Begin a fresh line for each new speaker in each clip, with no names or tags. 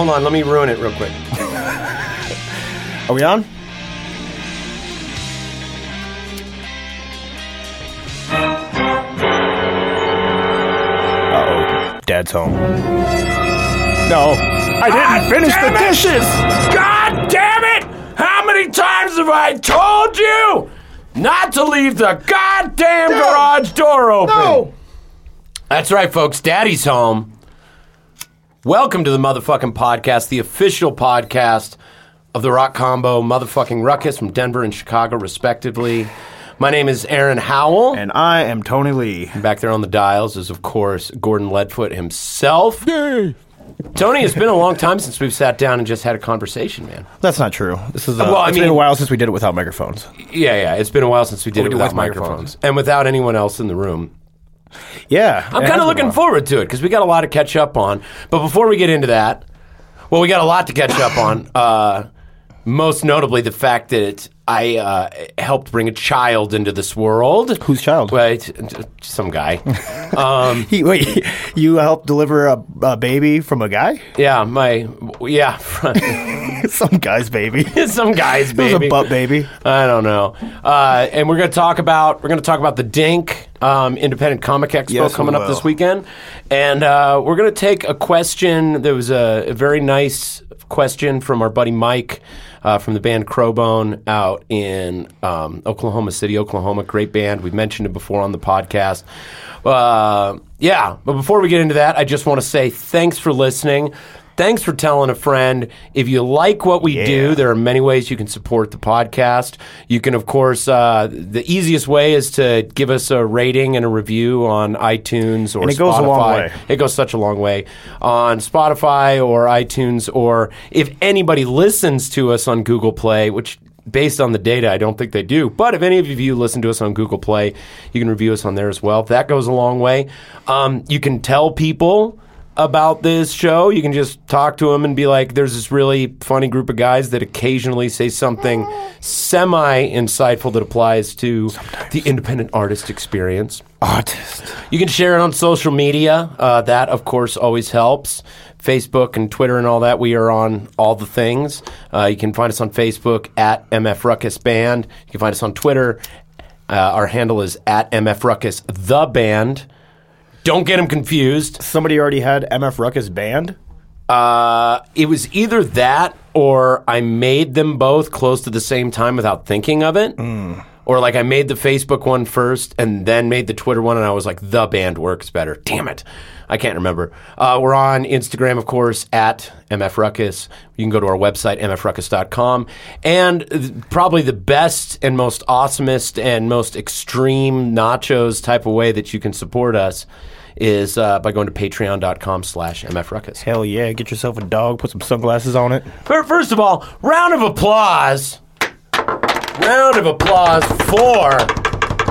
Hold on, let me ruin it real quick.
Are we on? Uh oh. Dad's home. No. I didn't finish the dishes!
God damn it! How many times have I told you not to leave the goddamn garage door open?
No!
That's right, folks. Daddy's home. Welcome to the motherfucking podcast, the official podcast of the Rock Combo motherfucking Ruckus from Denver and Chicago, respectively. My name is Aaron Howell.
And I am Tony Lee.
Back there on the dials is, of course, Gordon Leadfoot himself. Tony, it's been a long time since we've sat down and just had a conversation, man.
That's not true. This is uh,
Well, I
it's
mean-
been a while since we did it without microphones.
Yeah, yeah. It's been a while since we did
We
it
did
without
with
microphones.
microphones.
and without anyone else in the room.
Yeah.
I'm kind of looking forward to it because we got a lot to catch up on. But before we get into that, well, we got a lot to catch up on. Uh, most notably, the fact that I uh, helped bring a child into this world.
Whose child?
Wait, some guy. um,
He, wait, you helped deliver a, a baby from a guy?
yeah, my yeah,
Some guy's baby.
Some guy's
was
baby.
a butt baby.
I don't know. Uh, and we're to talk about we're going to talk about the Dink um, Independent Comic Expo
Yes,
coming up this weekend, and uh, we're going to take a question. There was a, a very nice question from our buddy Mike. Uh, from the band Crobone out in um, Oklahoma City, Oklahoma. Great band. We've mentioned it before on the podcast. Uh, yeah, but before we get into that, I just want to say thanks for listening. Thanks for telling a friend. If you like what we do, there are many ways you can support the podcast. You can, of course, uh, the easiest way is to give us a rating and a review on iTunes or
And it goes
Spotify.
a long way.
It goes such a long way on Spotify or iTunes, or if anybody listens to us on Google Play, which based on the data, I don't think they do. But if any of you listen to us on Google Play, you can review us on there as well. That goes a long way. Um, you can tell people about this show. You can just talk to them and be like, there's this really funny group of guys that occasionally say something semi insightful that applies to the independent artist experience.
Artist.
You can share it on social media. Uh, that, of course, always helps. Facebook and Twitter and all that. We are on all the things. Uh, you can find us on Facebook at MF Ruckus Band. You can find us on Twitter. Uh, our handle is at MF Ruckus The Band. Don't get them confused.
Somebody already had MF Ruckus banned?
Uh, it was either that or I made them both close to the same time without thinking of it. Or like I made the Facebook one first and then made the Twitter one, and I was like, the band works better. Damn it. I can't remember. Uh, we're on Instagram, of course, at MF Ruckus. You can go to our website, mfruckus.com. And th- probably the best and most awesomest and most extreme nachos type of way that you can support us is uh, by going to patreon.com slash mfruckus.
Hell yeah. Get yourself a dog, put some sunglasses on it.
Fir- First of all, round of applause. Round of applause for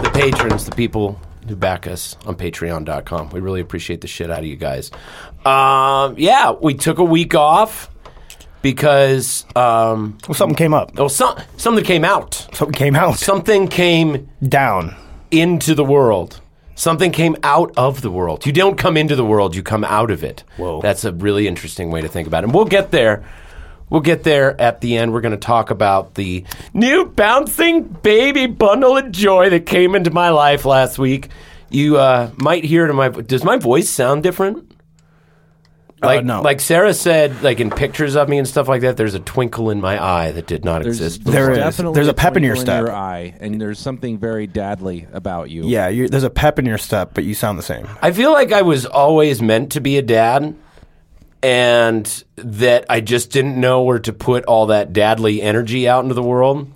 the patrons, the people who back us on patreon.com. We really appreciate the shit out of you guys. Um, yeah, we took a week off because um,
Well, something came up.
oh, some, something came out.
Something came out.
Something came
Down.
into the world. Something came out of the world. You don't come into the world, you come out of it.
Whoa.
That's a really interesting way to think about it. And we'll get there. We'll get there at the end. We're going to talk about the new bouncing baby bundle of joy that came into my life last week. You uh, might hear it in my Does my voice sound different? Like,
no.
like Sarah said, like in pictures of me and stuff like that, there's a twinkle in my eye that did not
There's,
exist.
There
there's
There's a pep in your
twinkle
step.
your eye, and there's something very dadly about you.
Yeah, you're, there's a pep in your step, but you sound the same.
I feel like I was always meant to be a dad, and that I just didn't know where to put all that dadly energy out into the world.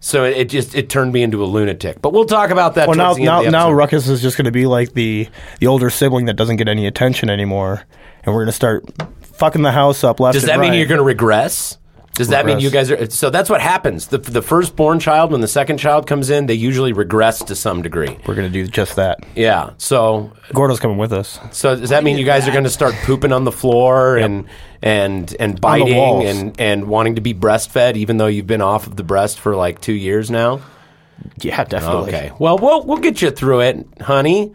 So it, it just it turned me into a lunatic. But we'll talk about that.
Well, now, now, now. Ruckus is just going to be like the the older sibling that doesn't get any attention anymore, and we're going to start fucking the house up left.
Does that mean you're going to regress? Does that mean you guys are? So that's what happens. The the firstborn child, when the second child comes in, they usually regress to some degree.
We're going to do just that.
Yeah. So
Gordo's coming with us.
so does that mean you guys are going to start pooping on the floor and and and biting and and wanting to be breastfed, even though you've been off of the breast for like two years now?
Yeah, definitely.
Okay. Well, we'll we'll get you through it, honey.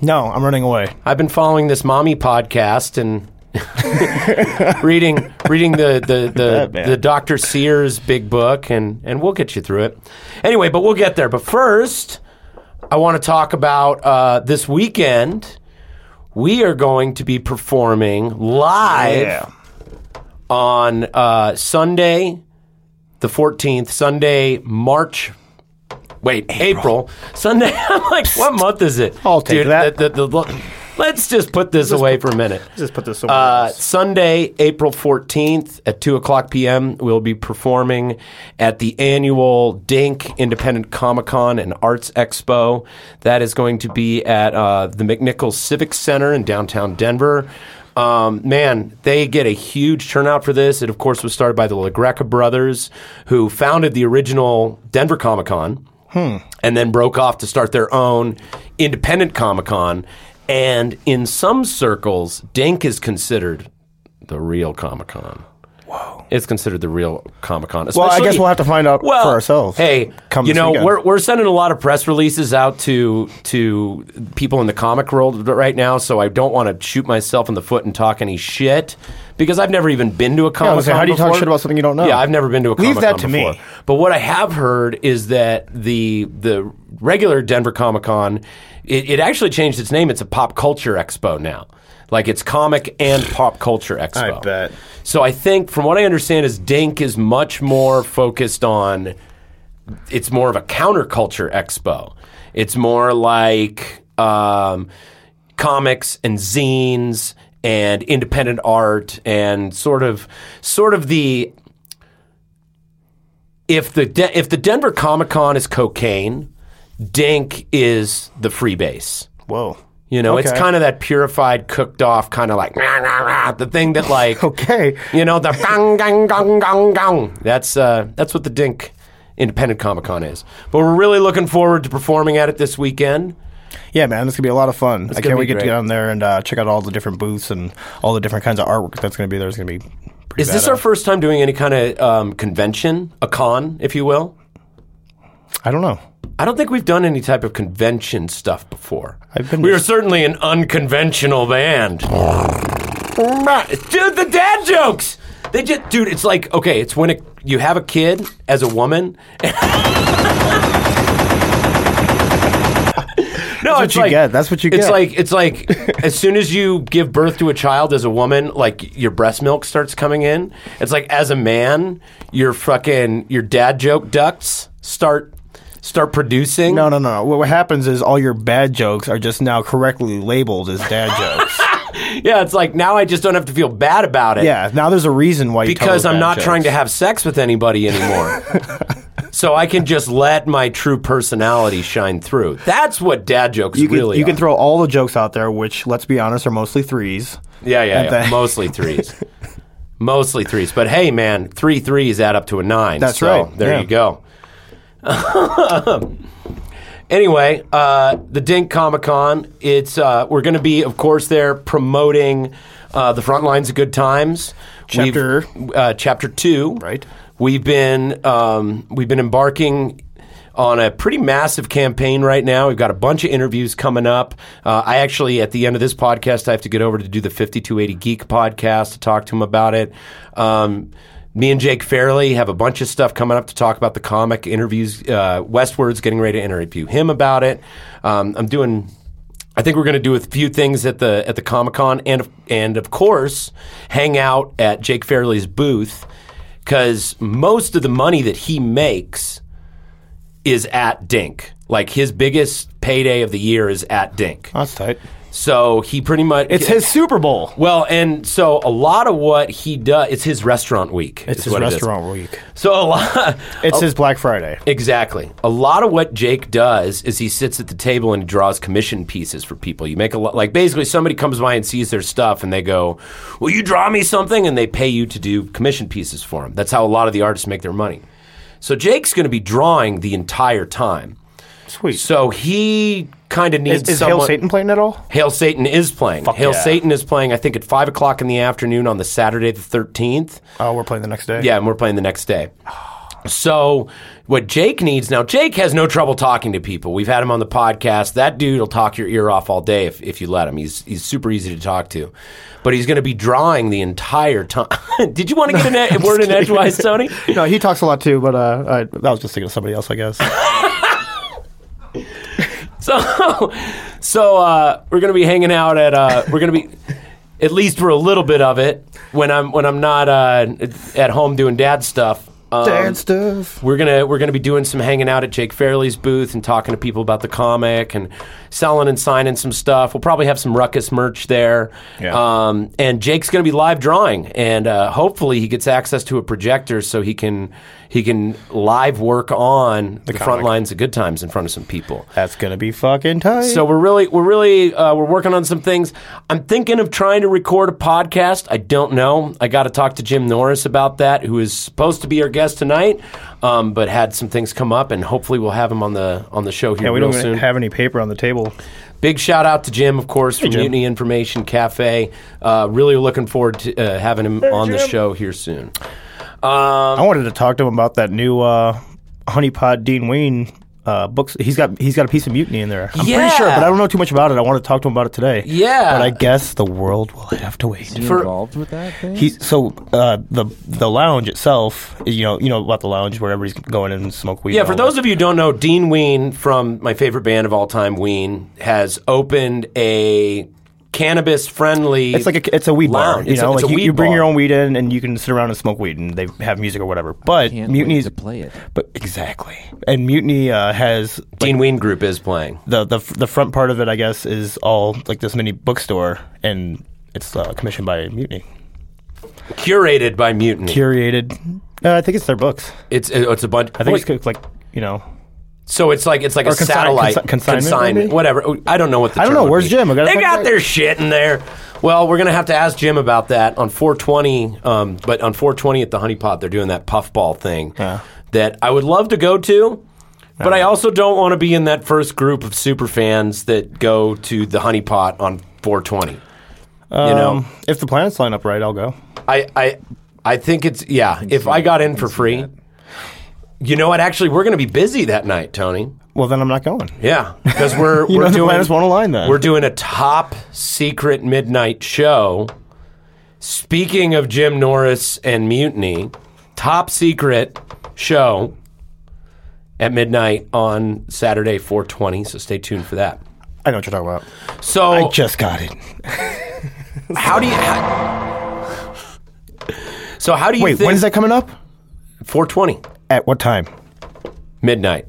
No, I'm running away.
I've been following this mommy podcast and reading reading the the the, the Dr. Sears big book and and we'll get you through it. Anyway, but we'll get there. But first, I want to talk about uh, this weekend. We are going to be performing live on uh, Sunday, the 14th, Sunday, March. Wait, April. Sunday. I'm like, what month is it?
I'll take
Dude,
that.
the- the- the- let's just put this away for a minute.
Just put this somewhere
Uh. Sunday, April 14th at 2 o'clock p.m., we'll be performing at the annual Dink Independent Comic Con and Arts Expo. That is going to be at uh, the McNichols Civic Center in downtown Denver. Um, man, they get a huge turnout for this. It, of course, was started by the LaGreca brothers, who founded the original Denver Comic Con and then broke off to start their own independent Comic Con. And in some circles, Dink is considered the real Comic Con. Whoa. It's considered the real Comic Con.
Well, I guess we'll have to find out
well,
for ourselves.
Hey,
Come
you know,
weekend.
we're, we're sending a lot of press releases out to to people in the comic world right now, so I don't want to shoot myself in the foot and talk any shit because I've never even been to a comic
like, how do you talk shit about something you don't know?
Yeah, I've never been to a comic.
Leave
that
to
before.
me.
But what I have heard is that the the regular Denver Comic Con, it, it actually changed its name. It's a pop culture expo now. Like it's comic and pop culture expo.
I bet.
So I think, from what I understand, is Dink is much more focused on. It's more of a counterculture expo. It's more like um, comics and zines and independent art and sort of, sort of the. If the De- if the Denver Comic Con is cocaine, Dink is the free base.
Whoa.
You know, it's kind of that purified, cooked off kind of like the thing that like
Okay.
you know the gong gong gong gong gong. That's uh, that's what the Dink Independent Comic Con is. But we're really looking forward to performing at it this weekend.
Yeah, man, it's gonna be a lot of fun. I can't wait to get down there and uh, check out all the different booths and all the different kinds of artwork that's gonna be there. It's gonna be. Pretty
Is this our first time doing any kind of um, convention, a con, if you will?
I don't know.
I don't think we've done any type of convention stuff before.
I've been-
we are certainly an unconventional band. dude, the dad jokes. They just, dude, it's like okay, it's when it, you have a kid as a woman. No,
what
it's
you
like,
get. That's what you get.
It's like it's like as soon as you give birth to a child as a woman, like your breast milk starts coming in. It's like as a man, your fucking your dad joke ducts start start producing.
No, no, no. What, happens is all your bad jokes are just now correctly labeled as dad jokes.
Yeah, it's like now I just don't have to feel bad about it.
yeah, now there's a reason why you
because I'm not
jokes.
trying to have sex with anybody anymore. so I can just let my true personality shine through. That's what dad jokes
You can,
really
you
are.
can throw all the jokes out there, which let's be honest are mostly threes.
Yeah, yeah, yeah.
then-
mostly threes. mostly threes. But hey, man, three threes add up to a nine.
That's
so
right.
There
Yeah.
you go. anyway, uh, the Dink Comic Con. It's uh, we're going to be, of course, there promoting uh, the front lines of Good Times.
Chapter-
We've- uh, chapter two.
Right.
We've been um, we've been embarking on a pretty massive campaign right now. We've got a bunch of interviews coming up. Uh, I actually, at the end of this podcast, I have to get over to do the 5280 Geek podcast to talk to him about it. Um, me and Jake Fairley have a bunch of stuff coming up to talk about the comic interviews. Uh, Westword's getting ready to interview him about it. Um, I'm doing. I think we're going to do a few things at the at the Comic Con, and and of course, hang out at Jake Fairley's booth because most of the money that he makes is at Dink. Like his biggest payday of the year is at Dink.
That's tight.
So he pretty much
It's his Super Bowl.
Well, and so a lot of what he does, it's his restaurant week.
It's
is
his
what it is.
restaurant week.
So a lot,
It's his Black Friday.
exactly. A lot of what Jake does is he sits at the table and he draws commission pieces for people. You make a lot, like basically somebody comes by and sees their stuff and they go, "Will you draw me something?" And they pay you to do commission pieces for them. That's how a lot of the artists make their money. So Jake's going to be drawing the entire time.
Sweet.
So he kind of needs
is is Hail
someone.
Satan playing at all?
Hail Satan is playing.
Fuck
Hail
yeah.
Satan is playing. I think at five o'clock in the afternoon on the Saturday the thirteenth.
Oh, we're playing the next day.
Yeah, and we're playing the next day. So, what Jake needs now, Jake has no trouble talking to people. We've had him on the podcast. That dude will talk your ear off all day if, if you let him. He's he's super easy to talk to, but he's going to be drawing the entire time. Did you want to get an ed- word in edgewise, Tony?
No, he talks a lot too, but uh, I, I was just thinking of somebody else, I guess.
So, so uh, we're going to be hanging out at. Uh, we're going to be at least for a little bit of it when I'm when I'm not uh, at home doing dad stuff. Um,
Dad stuff.
We're gonna we're gonna be doing some hanging out at Jake Fairley's booth and talking to people about the comic and selling and signing some stuff. We'll probably have some Ruckus merch there.
Yeah.
Um, and Jake's gonna be live drawing, and uh, hopefully he gets access to a projector so he can he can live work on the, front lines of Good Times in front of some people.
That's gonna be fucking tight.
So we're really, we're really, uh, we're working on some things. I'm thinking of trying to record a podcast. I don't know. I got to talk to Jim Norris about that, who is supposed to be our guest tonight, um, but had some things come up, and hopefully we'll have him on the on the show here
yeah, we
real
don't
soon.
have any paper on the table.
Big shout out to Jim, of course, from
Jim.
Mutiny Information Cafe. Uh, really looking forward to uh, having him on the show here soon.
I wanted to talk to him about that new uh, Honeypot Dean Ween uh, books. He's got he's got a piece of mutiny in there. I'm
Yeah.
pretty sure, but I don't know too much about it. I want to talk to him about it today.
Yeah.
but I guess the world will have to wait.
Is he
For-
involved with that thing?
He's so uh, the the lounge itself. You know, you know about the lounge where everybody's going in and smoke weed.
Yeah, for those
that.
of you who don't know, Dean Ween from my favorite band of all time, Ween, has opened a cannabis friendly.
It's like a it's a weed bar. You
It's a-
know,
it's a
like you,
weed
you bring
bar.
your own weed in and you can sit around and smoke weed and they have music or whatever. But
Can't to play it.
But exactly, and mutiny uh, has like,
Dean Ween Group is playing.
the the the front part of it. I guess is all like this mini bookstore and. It's uh, commissioned by Mutiny,
Curated by Mutiny.
curated. Uh, I think it's their books.
it's it's a bunch.
I think
Wait,
it's like you know.
So. It's like it's like a
Or consign-
satellite
consi- consignment, maybe?
whatever. I don't know what the.
I don't know.
would
Where's
be.
Jim? Gotta
They got their shit in there. Well, we're gonna have to ask Jim about that on 420. Um, but on 420 at the Honey Pot, they're doing that puffball thing
Yeah.
that I would love to go to. But I also don't want to be in that first group of super fans that go to the Honey Pot on 420. you know,
Um, if the planets line up right, I'll go.
I, I, I think it's yeah. If I got in for free, you know what? Actually, we're going to be busy that night, Tony.
Well, then I'm not going.
Yeah, because we're
You
we're doing
align then.
we're doing a top secret midnight show. Speaking of Jim Norris and Mutiny, top secret show at midnight on Saturday, 420. So stay tuned for that.
I know what you're talking about.
So
I just got it.
how do you? How, so how do you
Wait,
think?
when's that coming up?
420
At what time?
midnight.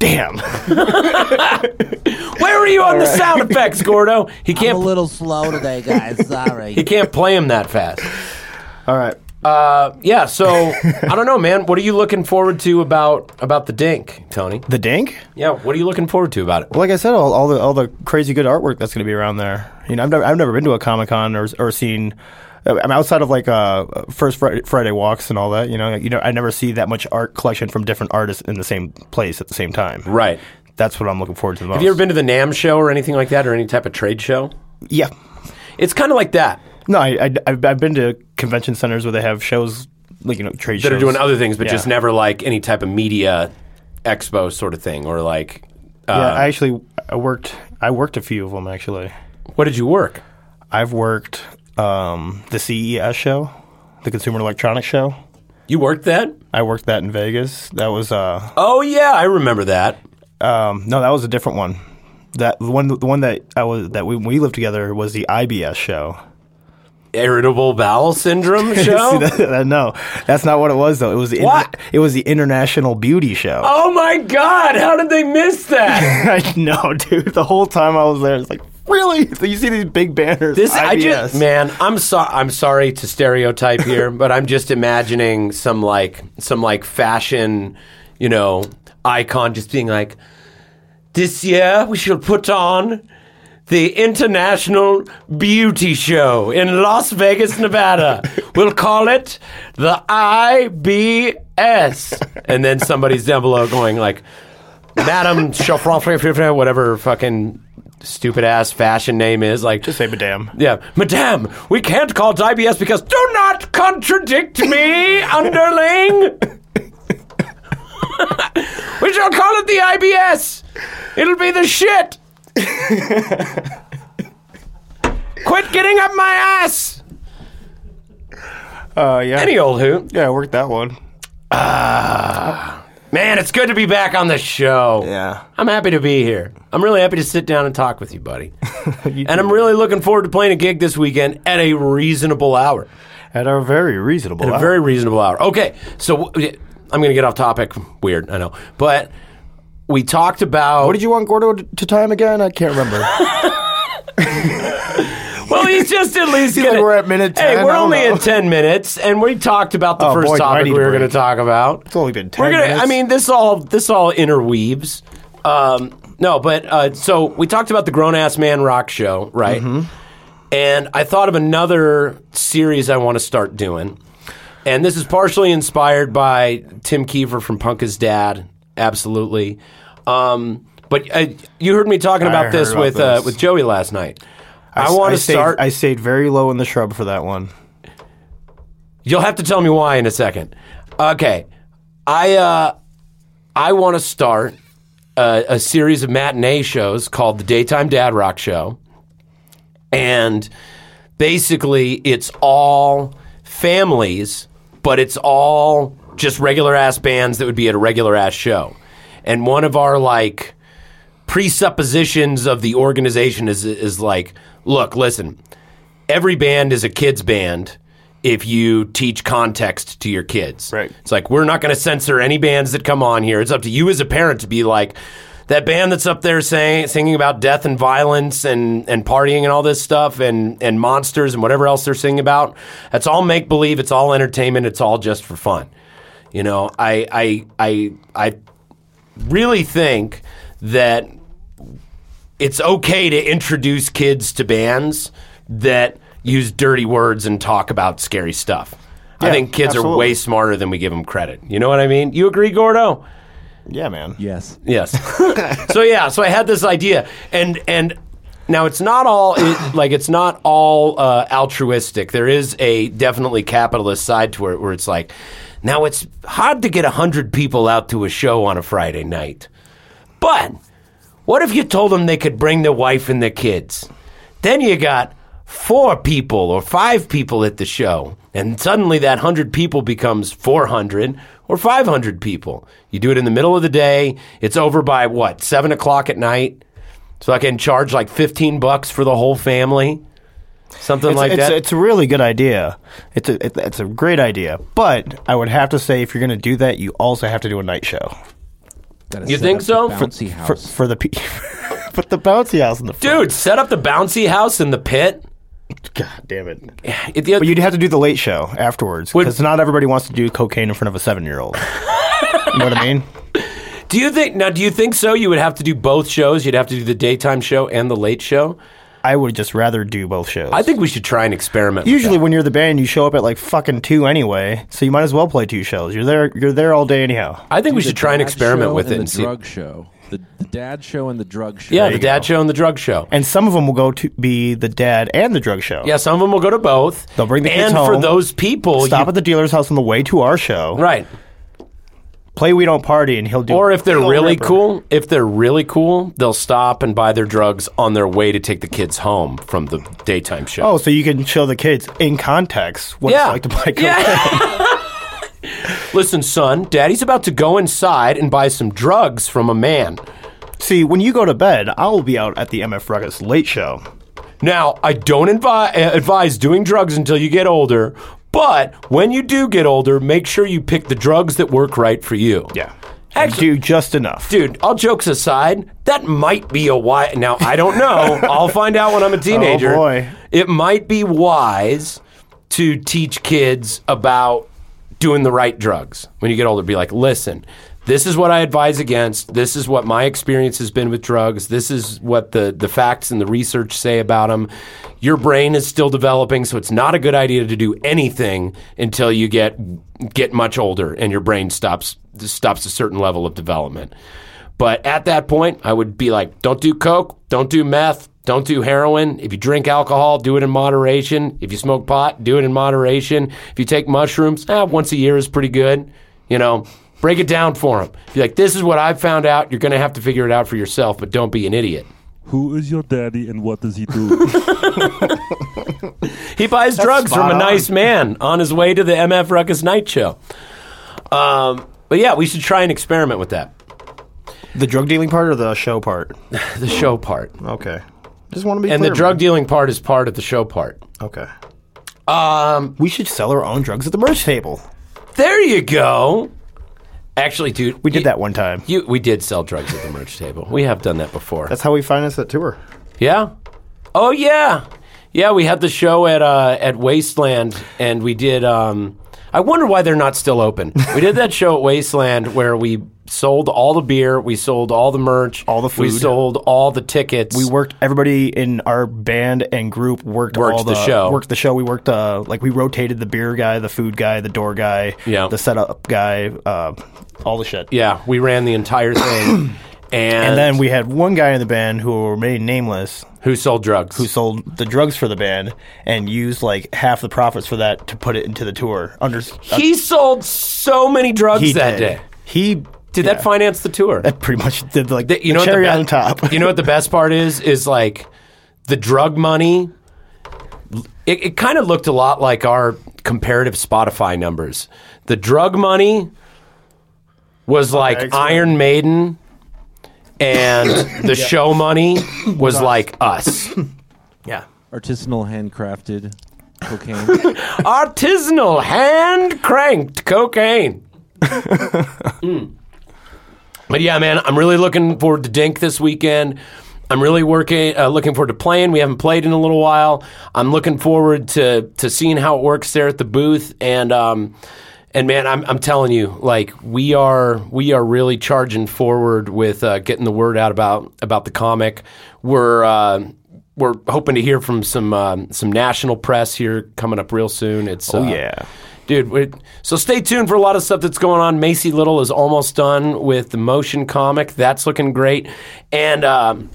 Damn.
Where were you on the sound effects, Gordo? He
I'm a
can't.
little slow today, guys. Sorry.
He can't play him that fast.
All right.
Uh, yeah. So I don't know, man. What are you looking forward to about about the Dink, Tony?
The Dink?
Yeah. What are you looking forward to about it?
Well, like I said, all, all the all the crazy good artwork that's going to be around there. You know, I've never I've never been to a Comic Con or or seen. I'm outside of like uh, first Friday, walks and all that. You know, you know, I never see that much art collection from different artists in the same place at the same time.
Right.
That's what I'm looking forward to the most.
Have you ever been to the NAMM show or anything like that, or any type of trade show?
Yeah.
It's kind of like that.
No, I, I I've, I've been to convention centers where they have shows like you know trade shows.
That
shows
are doing other things, but
Yeah.
just never like any type of media expo sort of thing, or like. Uh,
Yeah, I actually I worked I worked a few of them actually.
what did you work?
I've worked um, the CES show, the Consumer Electronics Show.
You worked that?
I worked that in Vegas. That was uh
Oh yeah, I remember that.
um, no, that was a different one. That the one the one that I was that we we lived together was the IBS show.
irritable bowel syndrome show?
See, that- that- no, that's not what it was though. It was the
What?
it was the International Beauty Show.
oh my god! How did they miss that?
I know, dude. The whole time I was there, it's like, really? So you see these big banners?
This I just man, I'm sorry. I'm sorry to stereotype here, but I'm just imagining some like some like fashion, you know, icon just being like, this year we shall put on the International Beauty Show in Las Vegas, Nevada. we'll call it the IBS, and then somebody's down below going like, Madam Chauffeur, whatever fucking stupid ass fashion name is, like
Just say madame.
yeah, Madame, we can't call it IBS because do not contradict me, underling. we shall call it the IBS. It'll be the shit. Quit getting up my ass.
Uh, yeah.
Any old hoot.
yeah, I worked that one.
Man, it's good to be back on the show.
Yeah.
I'm happy to be here. I'm really happy to sit down and talk with you, buddy. and I'm really looking forward to playing a gig this weekend at a reasonable hour.
At a very reasonable.
At a
hour.
very reasonable hour. Okay, so w- I'm going to get off topic. Weird, I know. But we talked about.
What did you want Gordo to to time again? I can't remember.
Well, he's just at least gonna,
like we're at minute 10, Hey, we're
only
know.
at 10 minutes, and we talked about the
Oh,
first
boy,
topic we were going to talk about.
It's only been 10
We're gonna.
minutes.
I mean, this all this all interweaves. Um, no, but uh, so we talked about the grown ass man rock show, right?
Mm-hmm.
And I thought of another series I want to start doing, and this is partially inspired by Tim Kiefer from Punk His Dad, absolutely. Um, but uh, you heard me talking about
heard
this
about
with Uh,
this.
with Joey last night. I,
s-
want to start.
I stayed very low in the shrub for that one.
You'll have to tell me why in a second. Okay, I uh, I want to start a, a series of matinee shows called the Daytime Dad Rock Show, and basically it's all families, but it's all just regular ass bands that would be at a regular ass show, and one of our like presuppositions of the organization is is like, look, listen, every band is a kids band if you teach context to your kids.
Right.
It's like we're not going to censor any bands that come on here. It's up to you as a parent to be like that band that's up there saying singing about death and violence and and partying and all this stuff and and monsters and whatever else they're singing about. That's all make believe. It's all entertainment. It's all just for fun. You know, I I I I really think that it's okay to introduce kids to bands that use dirty words and talk about scary stuff. I think kids are way smarter than we give them credit. You know what I mean? You agree, Gordo?
Yeah, man.
Yes.
Yes. so yeah, so I had this idea, and and now it's not all it, like it's not all uh, altruistic. There is a definitely capitalist side to it, where it's like, now it's hard to get hundred people out to a show on a Friday night, but what if you told them they could bring their wife and their kids? Then you got four people or five people at the show, and suddenly that 100 people becomes 400 or 500 people. You do it in the middle of the day, it's over by what, 7 o'clock at night? So I can charge like 15 bucks for the whole family? Something
It's,
like
it's,
that?
it's a really good idea. It's a it, it's a great idea. But I would have to say, if you're going to do that, you also have to do a night show
You think so?
the
For-
Bouncy
for
house.
for the pe- put the bouncy house in the front.
Dude, set up the bouncy house in the pit.
God damn it!
It- the-
But you'd have to do the late show afterwards because not everybody wants to do cocaine in front of a seven year old. you know what I mean?
do you think now? Do you think so? You would have to do both shows. You'd have to do the daytime show and the late show.
I would just rather do both shows.
I think we should try and experiment. with
Usually,
that.
when you're the band, you show up at like fucking two anyway, so you might as well play two shows. You're there. You're there all day anyhow.
I think we should try and experiment
show
with it
and
and
the
see.
drug show. The, the dad show and the drug show.
Yeah, the dad
go.
show and the drug show.
And some of them will go to be the dad and the drug show.
Yeah, some of them will go to both.
They'll bring the kids
and for those people,
Stop
you-
at the dealer's house on the way to our show.
right.
Play We Don't Party, and he'll do.
Or if they're really
rip her.
cool, if they're really cool, they'll stop and buy their drugs on their way to take the kids home from the daytime show.
Oh, so you can show the kids in context what
Yeah.
it's like to buy cocaine.
Yeah. Listen, son, Daddy's about to go inside and buy some drugs from a man.
See, when you go to bed, I'll be out at the MF Ruckus late show.
Now, I don't advi- advise doing drugs until you get older, but when you do get older, make sure you pick the drugs that work right for you.
Yeah.
Actually-
do just enough.
Dude, all jokes aside, that might be a wise. Now, I don't know. I'll find out when I'm a oh, teenager.
Oh, boy.
It might be wise to teach kids about doing the right drugs when you get older. Be like, listen, this is what I advise against. This is what my experience has been with drugs. This is what the, the facts and the research say about them. Your brain is still developing, so it's not a good idea to do anything until you get get much older and your brain stops stops a certain level of development. But at that point, I would be like, don't do coke, don't do meth, don't do heroin. If you drink alcohol, do it in moderation. If you smoke pot, do it in moderation. If you take mushrooms, eh, once a year is pretty good. You know, break it down for them. Be like, this is what I've found out. You're going to have to figure it out for yourself, but don't be an idiot.
Who is your daddy and what does he do?
He buys drugs from
spot
a
on.
nice man on his way to the MF Ruckus Night Show. Um, but yeah, we should try and experiment with that.
The drug dealing part or the show part?
The show part.
Okay. Just want to be
And the
clear,
drug
man.
dealing part is part of the show part.
Okay.
Um,
We should sell our own drugs at the merch table.
there you go. Actually, dude,
We did
you-
that one time.
You, we did sell drugs at the merch table. We have done that before.
That's how we financed that tour.
yeah. Oh yeah, yeah. We had the show at uh, at Wasteland, and we did. Um, I wonder why they're not still open. We did that show at Wasteland where we sold all the beer, we sold all the merch,
All the food, we
sold all the tickets.
We worked. Everybody in our band and group worked,
Worked
all
the show.
Worked the show. We worked. Uh, like we rotated the beer guy, the food guy, the door guy,
Yeah.
the setup guy, uh, all the shit.
Yeah, we ran the entire thing, and,
And then we had one guy in the band who will remain nameless,
who sold drugs?
who sold the drugs for the band and used like half the profits for that to put it into the tour. Under uh,
he sold so many drugs that
did.
day.
He
Did
yeah,
that finance the tour?
that pretty much did like
The- you
the
know
cherry
what the
on top.
you know what the best part is? Is like the drug money. It, it kind of looked a lot like our comparative Spotify numbers. The drug money was like. Iron Maiden, and the show money was like us.
yeah.
Artisanal handcrafted cocaine.
Artisanal hand cranked cocaine. Mm. But yeah, man, I'm really looking forward to Dink this weekend. I'm really working, uh, looking forward to playing. We haven't played in a little while. I'm looking forward to to seeing how it works there at the booth. And um, and man, I'm I'm telling you, like we are we are really charging forward with uh, getting the word out about about the comic. We're uh, we're hoping to hear from some um, some national press here coming up real soon. It's
Oh
uh,
yeah.
Dude, so stay tuned for a lot of stuff that's going on. Macy Little is almost done with the motion comic. That's looking great. And um,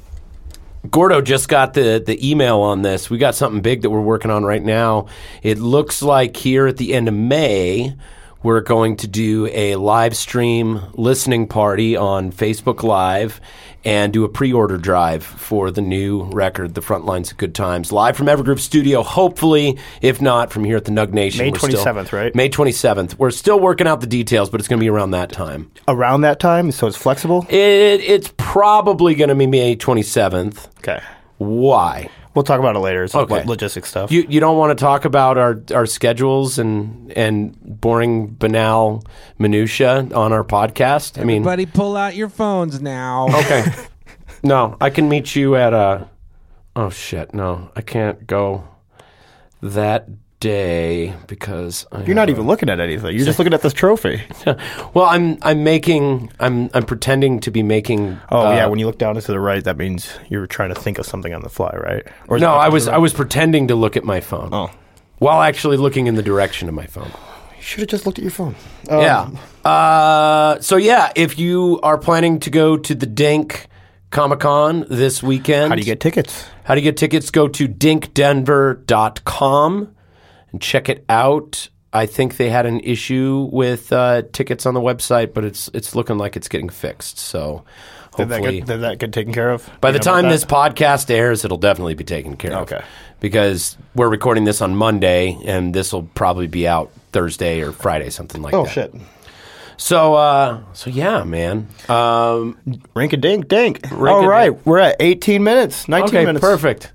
Gordo just got the, the email on this. We got something big that we're working on right now. It looks like here at the end of May, we're going to do a live stream listening party on Facebook Live and do a pre order drive for the new record, The Front Lines of Good Times, live from Evergroove Studio, hopefully, if not from here at the Nug Nation.
May
We're still-
27th, right?
May 27th. We're still working out the details, but it's going to be around that time.
Around that time, so it's flexible.
It, it's probably going to be May 27th.
Okay.
Why?
We'll talk about it later. It's
Okay.
like logistics stuff.
You you don't want to talk about our, our schedules and and boring banal minutia on our podcast. I mean,
Everybody, pull out your phones now.
okay, no, I can meet you at a. Oh shit, no, I can't go that day because I
You're not even looking at anything. You're just looking at this trophy.
Well, I'm I'm making I'm I'm pretending to be making.
Oh
uh,
yeah, when you look down and to the right, that means you're trying to think of something on the fly, right? Or
No, I was I was pretending to look at my phone.
Oh.
While actually looking in the direction of my phone.
You should have just looked at your phone. Um,
yeah. Uh, so yeah, if you are planning to go to the Dink Comic Con this weekend,
How do you get tickets?
how do you get tickets? Go to dinkdenver.com and check it out. I think they had an issue with uh, tickets on the website, but it's it's looking like it's getting fixed. So
Did that,
hopefully,
get, did that get taken care of?
by
You
the time this podcast airs, it'll definitely be taken care of.
Okay.
Because we're recording this on Monday, and this will probably be out Thursday or Friday, something like
Oh
that.
Oh shit!
So, uh, so yeah, man. Um,
Rink a dink dink. All right, we're at 18 minutes, 19
okay,
minutes.
perfect,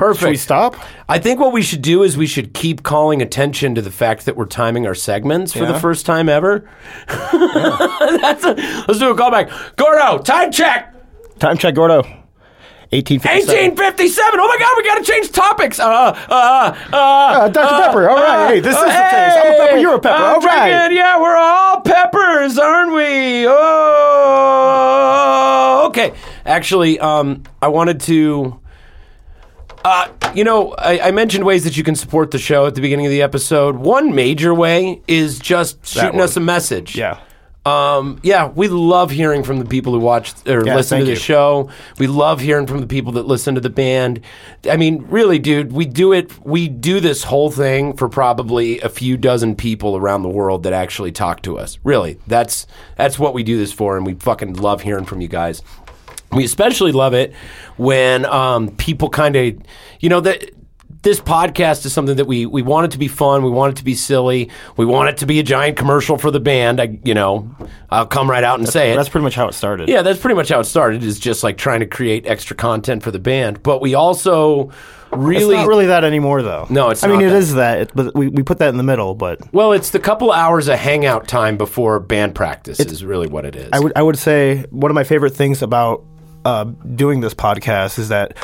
Perfect.
Should we stop?
I think what we should do is we should keep calling attention to the fact that we're timing our segments for the first time ever. That's a, let's do a callback. Gordo, time check.
Time check, Gordo. 1857.
1857. Oh my God, we got to change topics. Uh, uh, uh,
Uh, Dr. Pepper. All right. Hey, this is the taste. I'm a pepper. You're a pepper.
I'm
All right.
drinking- Yeah, we're all peppers, aren't we? Oh, okay. Actually, um, I wanted to. Uh, you know, I, I mentioned ways that you can support the show at the beginning of the episode. One major way is just shooting us a message.
Yeah.
Um, yeah, we love hearing from the people who watch or
Yeah,
listen to the
you.
show. We love hearing from the people that listen to the band. I mean, really, dude, we do it. We do this whole thing for probably a few dozen people around the world that actually talk to us. Really, that's that's what we do this for, and we fucking love hearing from you guys. We especially love it when um, people kind of, you know, that this podcast is something that we we want it to be fun. We want it to be silly. We want it to be a giant commercial for the band. I, you know, I'll come right out and say it.
That's pretty much how it started.
Yeah, that's pretty much how it started. Is just like trying to create extra content for the band, but we also
It's
really,
not really that anymore, though.
No, it's
I mean, it
that.
is that, it, but we, we put that in the middle. But
well, it's the couple hours of hangout time before band practice is really what it is.
I would I would say one of my favorite things about uh, doing this podcast is that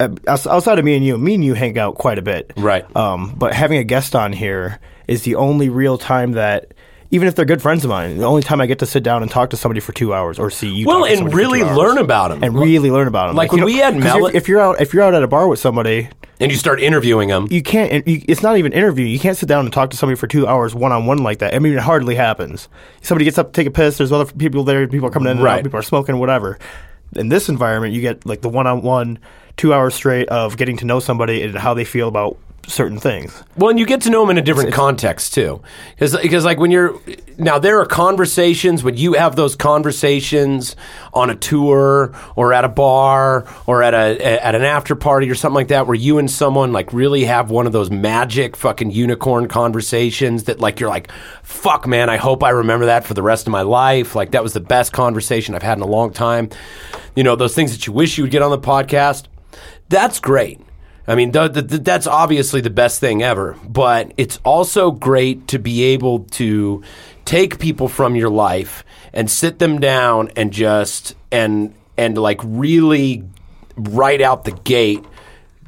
uh, outside of me and you, me and you hang out quite a bit,
Right.
Um, but having a guest on here is the only real time that. Even if they're good friends of mine, the only time I get to sit down and talk to somebody for two hours or see you,
well, and really learn about them,
and really learn about them.
Like when we had Mel-
if, if you're out if you're out at a bar with somebody,
and you start interviewing them.
you can't. It's not even interview. You can't sit down and talk to somebody for two hours one on one like that. I mean, it hardly happens. Somebody gets up, to take a piss. There's other people there. People are coming in, and
Right.
out, people are smoking, whatever. In this environment, you get like the one on one, two hours straight of getting to know somebody and how they feel about certain things.
Well, and you get to know them in a different context too, because like when you're now there are conversations when you have those conversations on a tour or at a bar or at a at an after party or something like that, where you and someone like really have one of those magic fucking unicorn conversations that like you're like, fuck man, I hope I remember that for the rest of my life. Like that was the best conversation I've had in a long time. You know those things that you wish you would get on the podcast. That's great. I mean, th- th- th- that's obviously the best thing ever, but it's also great to be able to take people from your life and sit them down and just and and like really right out the gate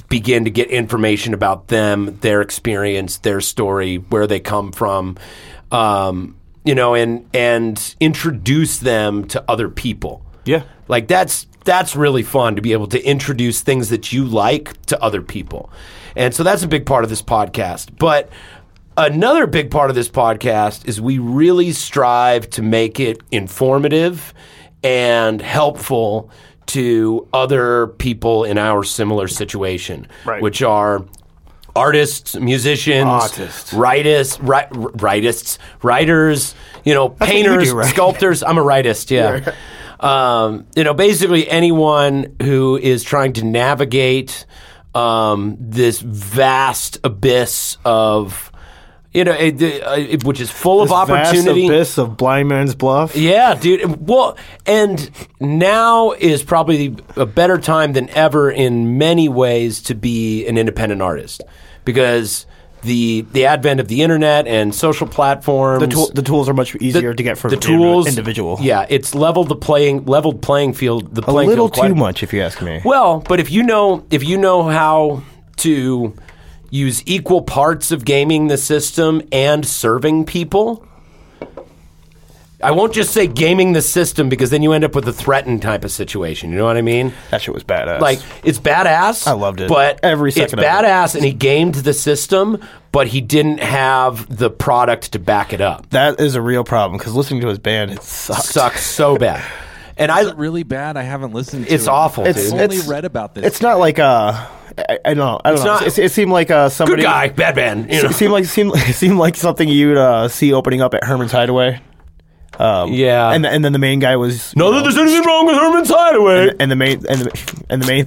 begin to get information about them, their experience, their story, where they come from, um, you know, and and introduce them to other people.
Yeah.
Like that's that's really fun to be able to introduce things that you like to other people. And so that's a big part of this podcast. But another big part of this podcast is we really strive to make it informative and helpful to other people in our similar situation,
Right.
which are artists, musicians,
Artists.
writers, ri- writists, writers, you know,
you
painters,
do, right?
sculptors. I'm a writist, yeah. Um, you know, basically anyone who is trying to navigate um, this vast abyss of, you know, it, it- which is full of
This
opportunity.
Vast abyss of blind man's bluff.
Yeah, dude. Well, and now is probably a better time than ever in many ways to be an independent artist because the the advent of the internet and social platforms,
The, tool, the tools are much easier to get from
the tools,
individual.
Yeah, it's leveled the playing leveled playing field. The
a little
field quite
too much, if you ask me.
well, but if you know if you know how to use equal parts of gaming the system and serving people, I won't just say gaming the system because then you end up with a Threatin type of situation. You know what I mean?
that shit was badass.
Like it's badass.
I loved it.
but
Every
it's
second of it.
badass, and he gamed the system, but he didn't have the product to back it up.
that is a real problem because listening to his band, it sucked.
Sucks so bad, and I.
Is it really bad? I haven't listened to
It's
it.
awful,
I've only
It's-
read about this.
It's not like uh, I, I don't know. I don't
It's
know.
not-
it, it seemed like uh, somebody.
Good guy, bad man. You know?
It seemed like seemed, it seemed like something you'd uh, see opening up at Herman's Hideaway. Um,
Yeah.
and and then the main guy was
Not
know,
that there's anything wrong with Herman's Hideaway.
and the main and the, and the main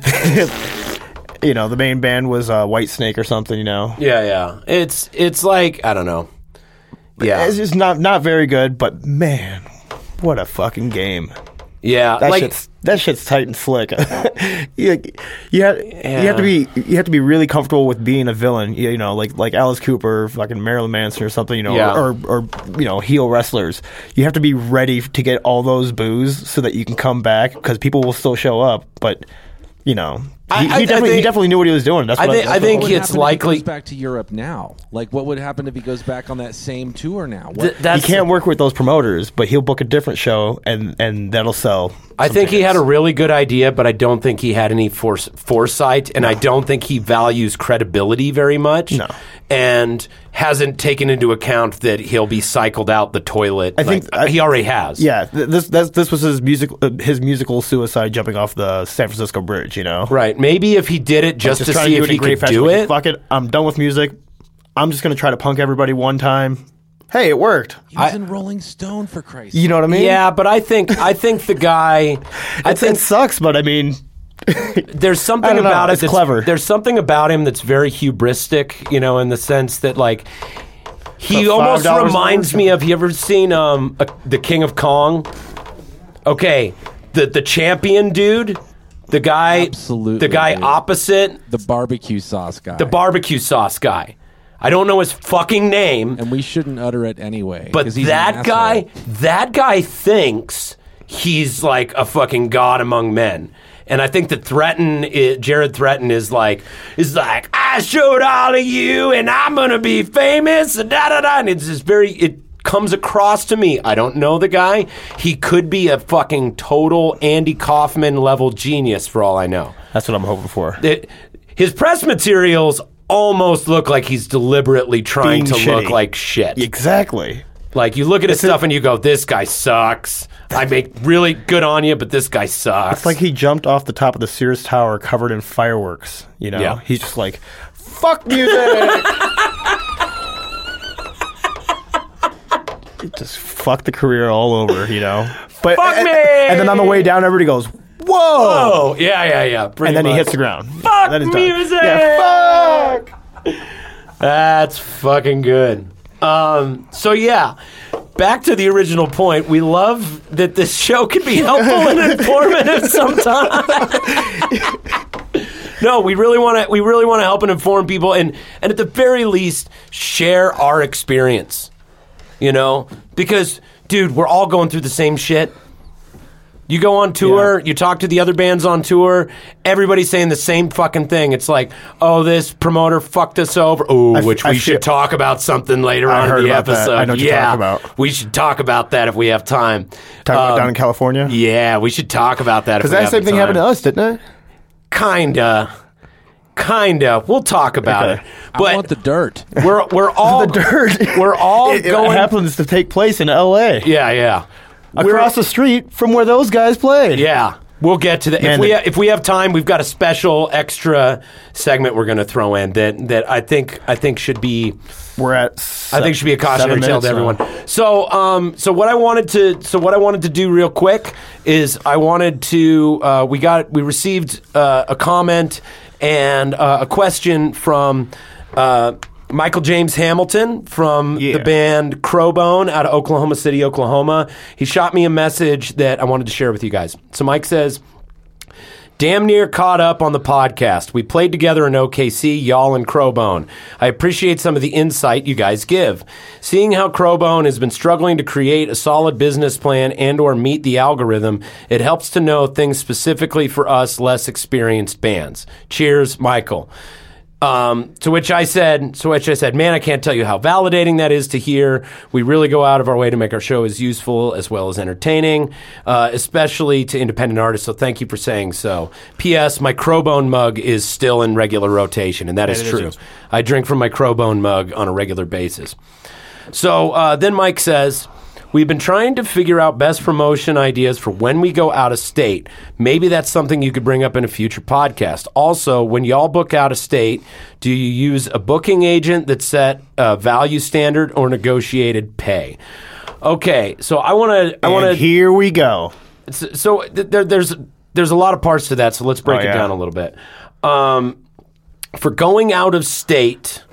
you know the main band was uh, Whitesnake or something. You know,
Yeah, yeah. It's it's like I don't know. Yeah,
it's just not not very good. But man, what a fucking game!
yeah.
That
like
shit's that shit's tight and slick. you, you, have, you have to be you have to be really comfortable with being a villain. You, you know, like like Alice Cooper, fucking Marilyn Manson, or something. You know,
Yeah.
or, or you know, heel wrestlers. You have to be ready to get all those boos so that you can come back because people will still show up. But you know,
I-
he
I- I
definitely he
think-
definitely knew what he was doing. That's
I
what
think-
that's
I think
What
it's
happen if
likely-
he goes back to Europe now. Like, what would happen if he goes back on that same tour now? What,
Th-
he can't work with those promoters, but he'll book a different show and and that'll sell.
I
some
think he had a really good idea, but I don't think he had any force, foresight, and I don't think he values credibility very much.
No.
and hasn't taken into account that he'll be cycled out the toilet.
I think I-
he already has.
Yeah, this that's, this was his music his musical suicide jumping off the San Francisco Bridge. You know,
right. Maybe if he did it just, to
trying
see
do
if he could
fashion,
do
like,
it.
Fuck it, I'm done with music. I'm just gonna try to punk everybody one time. Hey, it worked.
he was in Rolling Stone for Christ's
You know what I mean?
Yeah, but I think I think the guy. I think
it sucks, but I mean,
there's something
I don't know,
about it
it's
that's
clever.
There's something about him that's very hubristic, you know, in the sense that like he
For
almost reminds me of. You ever seen um a, the King of Kong? Okay, the the champion dude, the guy,
Absolutely,
the guy
dude.
opposite
the barbecue sauce guy.
the barbecue sauce guy. I don't know his fucking name,
and we shouldn't utter it anyway.
But that guy, that guy thinks he's like a fucking god among men. And I think that Threatin, Jared Threatin is like, is like, I showed all of you, and I'm gonna be famous, and da da da. And it's just very, it comes across to me. I don't know the guy. He could be a fucking total Andy Kaufman level genius for all I know.
that's what I'm hoping for.
It, his press materials almost look like he's deliberately trying
Being
to look like shit.
Exactly.
Like you look at his stuff and you go, "This guy sucks." I make really good on you, but this guy sucks.
It's like he jumped off the top of the Sears Tower covered in fireworks. You know,
Yeah.
he's just like, "Fuck music." just fuck the career all over. You know. But
Fuck
and,
me!
And then on the way down, everybody goes, "Whoa!"
oh yeah, yeah, yeah.
and then he hits the ground.
Fuck music!
Yeah, fuck.
That's fucking good. Um, so yeah, back to the original point. We love that this show can be helpful and informative sometimes. no, we really want to. We really want to help and inform people, and and at the very least, share our experience. You know, because dude, we're all going through the same shit. You go on tour, you talk to the other bands on tour, everybody's saying the same fucking thing. It's like, oh, this promoter fucked us over. Oh,
f-
which we should talk about something later
I
on in the
about that.
episode.
I know what you're
yeah,
talking about.
we should talk about that if we have time.
Talking about
Um,
down in California.
Yeah, we should talk about that.
Because
Because
that same thing happened to us, didn't it?
Kinda, kinda. We'll talk about
Okay.
it.
I
But
want the dirt.
we're we're all
the dirt.
We're all
it, it happens to take place in L.A.
yeah, yeah.
across the street from where those guys played.
Yeah. We'll get to that. If we
the-
ha- if we have time, we've got a special extra segment we're going to throw in that that I think I think should be
We're at.
I think should be a cautionary tale to everyone. So, um, so what I wanted to, so what I wanted to do real quick is I wanted to, uh, we got, we received uh, a comment and uh, a question from uh, Michael James Hamilton from
Yeah.
the band Crobone out of Oklahoma City, Oklahoma. He shot me a message that I wanted to share with you guys. So Mike says. Damn near caught up on the podcast. We played together in OKC, y'all and Crobone. I appreciate some of the insight you guys give. Seeing how Crobone has been struggling to create a solid business plan and or meet the algorithm, it helps to know things specifically for us less experienced bands. Cheers, Michael. Um, to which I said, to which I said, man, I can't tell you how validating that is to hear. We really go out of our way to make our show as useful as well as entertaining, uh, especially to independent artists. So thank you for saying so. P.S. My Crobone mug is still in regular rotation, and that is true. I drink from my Crobone mug on a regular basis. So uh, then Mike says, We've been trying to figure out best promotion ideas for when we go out of state. Maybe that's something you could bring up in a future podcast. Also, when y'all book out of state, do you use a booking agent that set a value standard or negotiated pay? Okay, so I want to. I want to.
here we go.
So th- there, there's there's a lot of parts to that. So let's break
Oh,
it
yeah.
down a little bit. Um, for going out of state,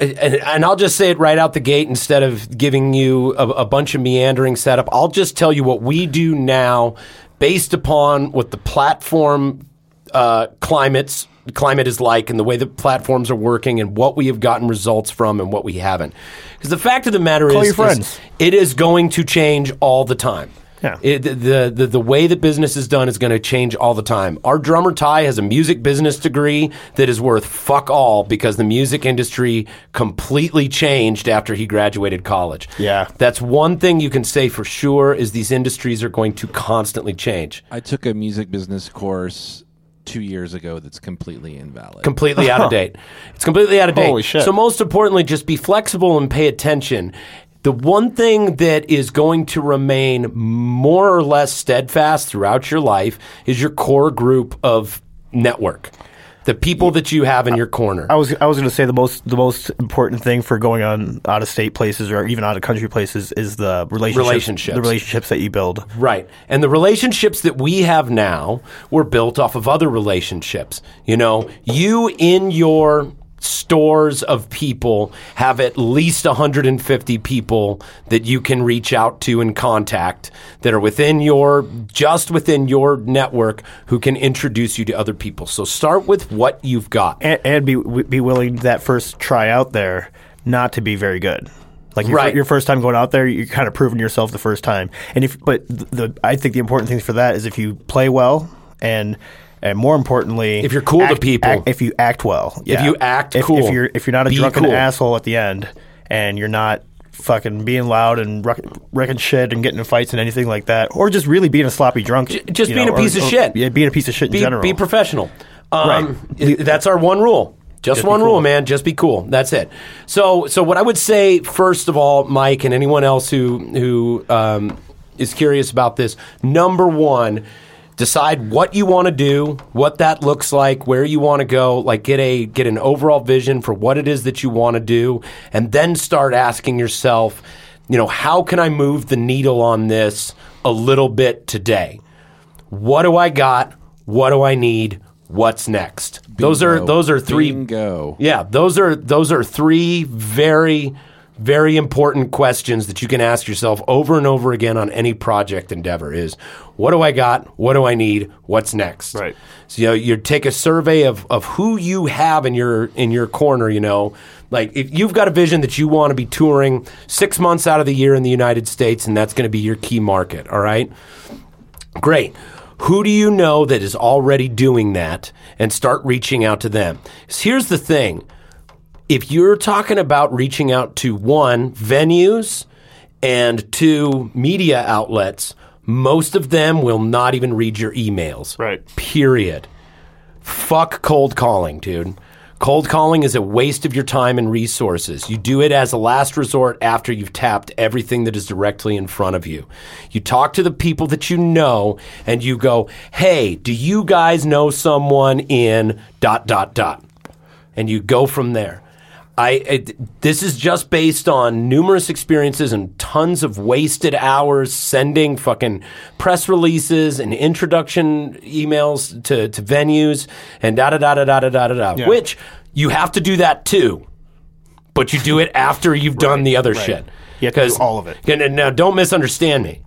and, and I'll just say it right out the gate instead of giving you a, a bunch of meandering setup. I'll just tell you what we do now based upon what the platform uh, climates climate is like and the way the platforms are working and what we have gotten results from and what we haven't. Because the fact of the matter is, is it is going to change all the time.
Yeah.
It, the, the the way that business is done is going to change all the time. Our drummer Ty has a music business degree that is worth fuck all because the music industry completely changed after he graduated college.
Yeah.
That's one thing you can say for sure is these industries are going to constantly change.
I took a music business course two years ago that's completely invalid.
completely out of date. It's completely out of date.
Holy shit.
So most importantly, just be flexible and pay attention. The one thing that is going to remain more or less steadfast throughout your life is your core group of network. The people that you have in your corner.
I was I was going to say the most the most important thing for going on out of state places or even out of country places is the relationships,
Relationships.
the relationships that you build.
Right. And the relationships that we have now were built off of other relationships. You know, you in your stores of people have at least 150 people that you can reach out to and contact that are within your just within your network who can introduce you to other people. So start with what you've got.
and, and be be willing that first try out there not to be very good. Like your,
Right.
your first time going out there, you're kind of proving yourself the first time. And if but the I think the important thing for that is if you play well and and more importantly,
If you're cool to people.
act- if you act well, yeah.
you act
if,
cool.
if you're if you're not a drunken
cool.
asshole at the end, and you're not fucking being loud and wreck, wrecking shit and getting in fights and anything like that, or just really being a sloppy drunk,
just being
know,
a piece
or-
of
or-
shit.
yeah, being a piece of shit in
be,
general.
be professional. Um,
Right.
That's our one rule. Just,
Just
one
cool.
rule, man. Just be cool. That's it. So, so what I would say first of all, Mike, and anyone else who who um, is curious about this, number one. Decide what you want to do, what that looks like, where you want to go, like get a get an overall vision for what it is that you want to do, and then start asking yourself, you know, how can I move the needle on this a little bit today? what do I got? What do I need? What's next? Those are those are three.
Bingo.
Yeah, those are those are three very very important questions that you can ask yourself over and over again on any project endeavor is what do I got? What do I need? What's next?
Right.
So you know, you take a survey of, of who you have in your in your corner, you know. Like if you've got a vision that you want to be touring 6 months out of the year in the United States and that's going to be your key market, all right? Great. Who do you know that is already doing that and start reaching out to them? 'Cause here's the thing. If you're talking about reaching out to one, venues and two, media outlets, most of them will not even read your emails.
Right.
Period. Fuck cold calling, dude. Cold calling is a waste of your time and resources. You do it as a last resort after you've tapped everything that is directly in front of you. You talk to the people that you know and you go, hey, do you guys know someone in dot, dot, dot? And you go from there. I, it, this is just based on numerous experiences and tons of wasted hours sending fucking press releases and introduction emails to, to venues and da da da da da da da da.
Yeah.
Which you have to do that too, but you do it after you've done the other shit.
You have to do
'Cause-
all of it.
and now, don't misunderstand me.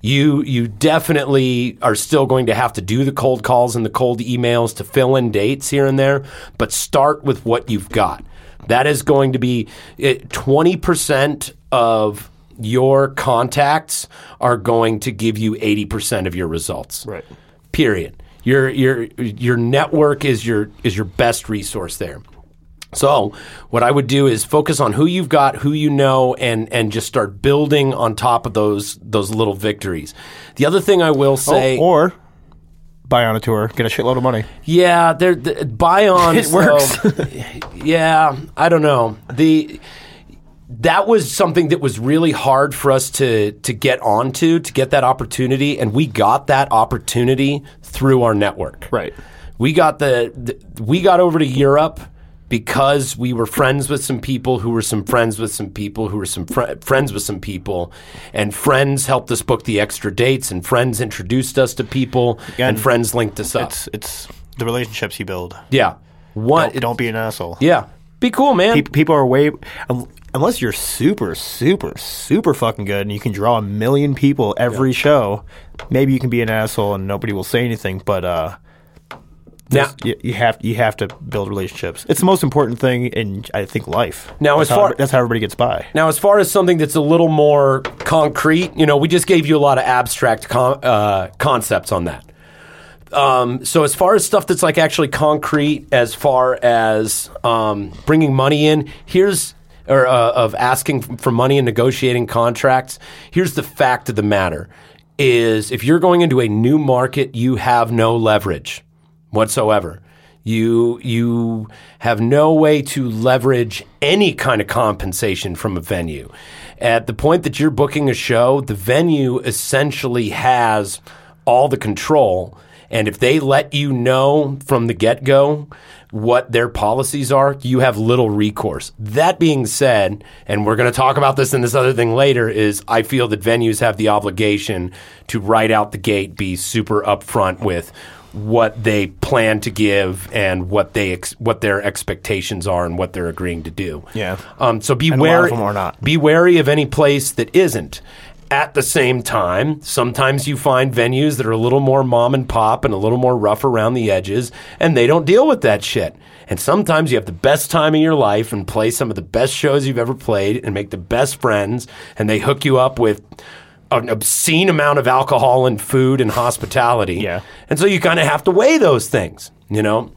You you definitely are still going to have to do the cold calls and the cold emails to fill in dates here and there, but start with what you've got. That is going to be twenty percent of your contacts are going to give you eighty percent of your results.
Right.
Period. Your your your network is your is your best resource there. So, what I would do is focus on who you've got, who you know, and and just start building on top of those those little victories. The other thing I will oh, say,
Oh, or buy on a tour, get a shitload of money.
yeah, there the, buy on
It works.
yeah, I don't know the. That was something that was really hard for us to to get onto to get that opportunity, and we got that opportunity through our network.
Right.
We got the, the we got over to Europe because we were friends with some people who were some friends with some people who were some fr- friends with some people, and friends helped us book the extra dates, and friends introduced us to people,
Again,
and friends linked us up.
It's it's the relationships you build.
yeah, what?
Don't, don't be an asshole.
yeah, be cool, man.
Pe- people are way. um, unless you're super, super, super fucking good and you can draw a million people every show, maybe you can be an asshole and nobody will say anything. But uh,
Now,
you, you have you have to build relationships. It's the most important thing in I think life.
Now,
that's
as
how,
far-
that's how everybody gets by.
Now, as far as something that's a little more concrete, you know, we just gave you a lot of abstract con- uh, concepts on that. Um, so, as far as stuff that's like actually concrete, as far as um, bringing money in, here's or uh, of asking for money and negotiating contracts. Here's the fact of the matter: is if you're going into a new market, you have no leverage whatsoever. You you have no way to leverage any kind of compensation from a venue. At the point that you're booking a show, the venue essentially has all the control. And if they let you know from the get go what their policies are, you have little recourse. That being said, and we're going to talk about this in this other thing later, is I feel that venues have the obligation to right out the gate be super upfront with what they plan to give and what they ex- what their expectations are and what they're agreeing to do.
Yeah.
Um, so be
And a lot of
wary.
not.
Be wary of any place that isn't. At the same time, sometimes you find venues that are a little more mom and pop and a little more rough around the edges, and they don't deal with that shit. And sometimes you have the best time of your life and play some of the best shows you've ever played and make the best friends, and they hook you up with an obscene amount of alcohol and food and hospitality.
Yeah.
And so you kind of have to weigh those things, you know?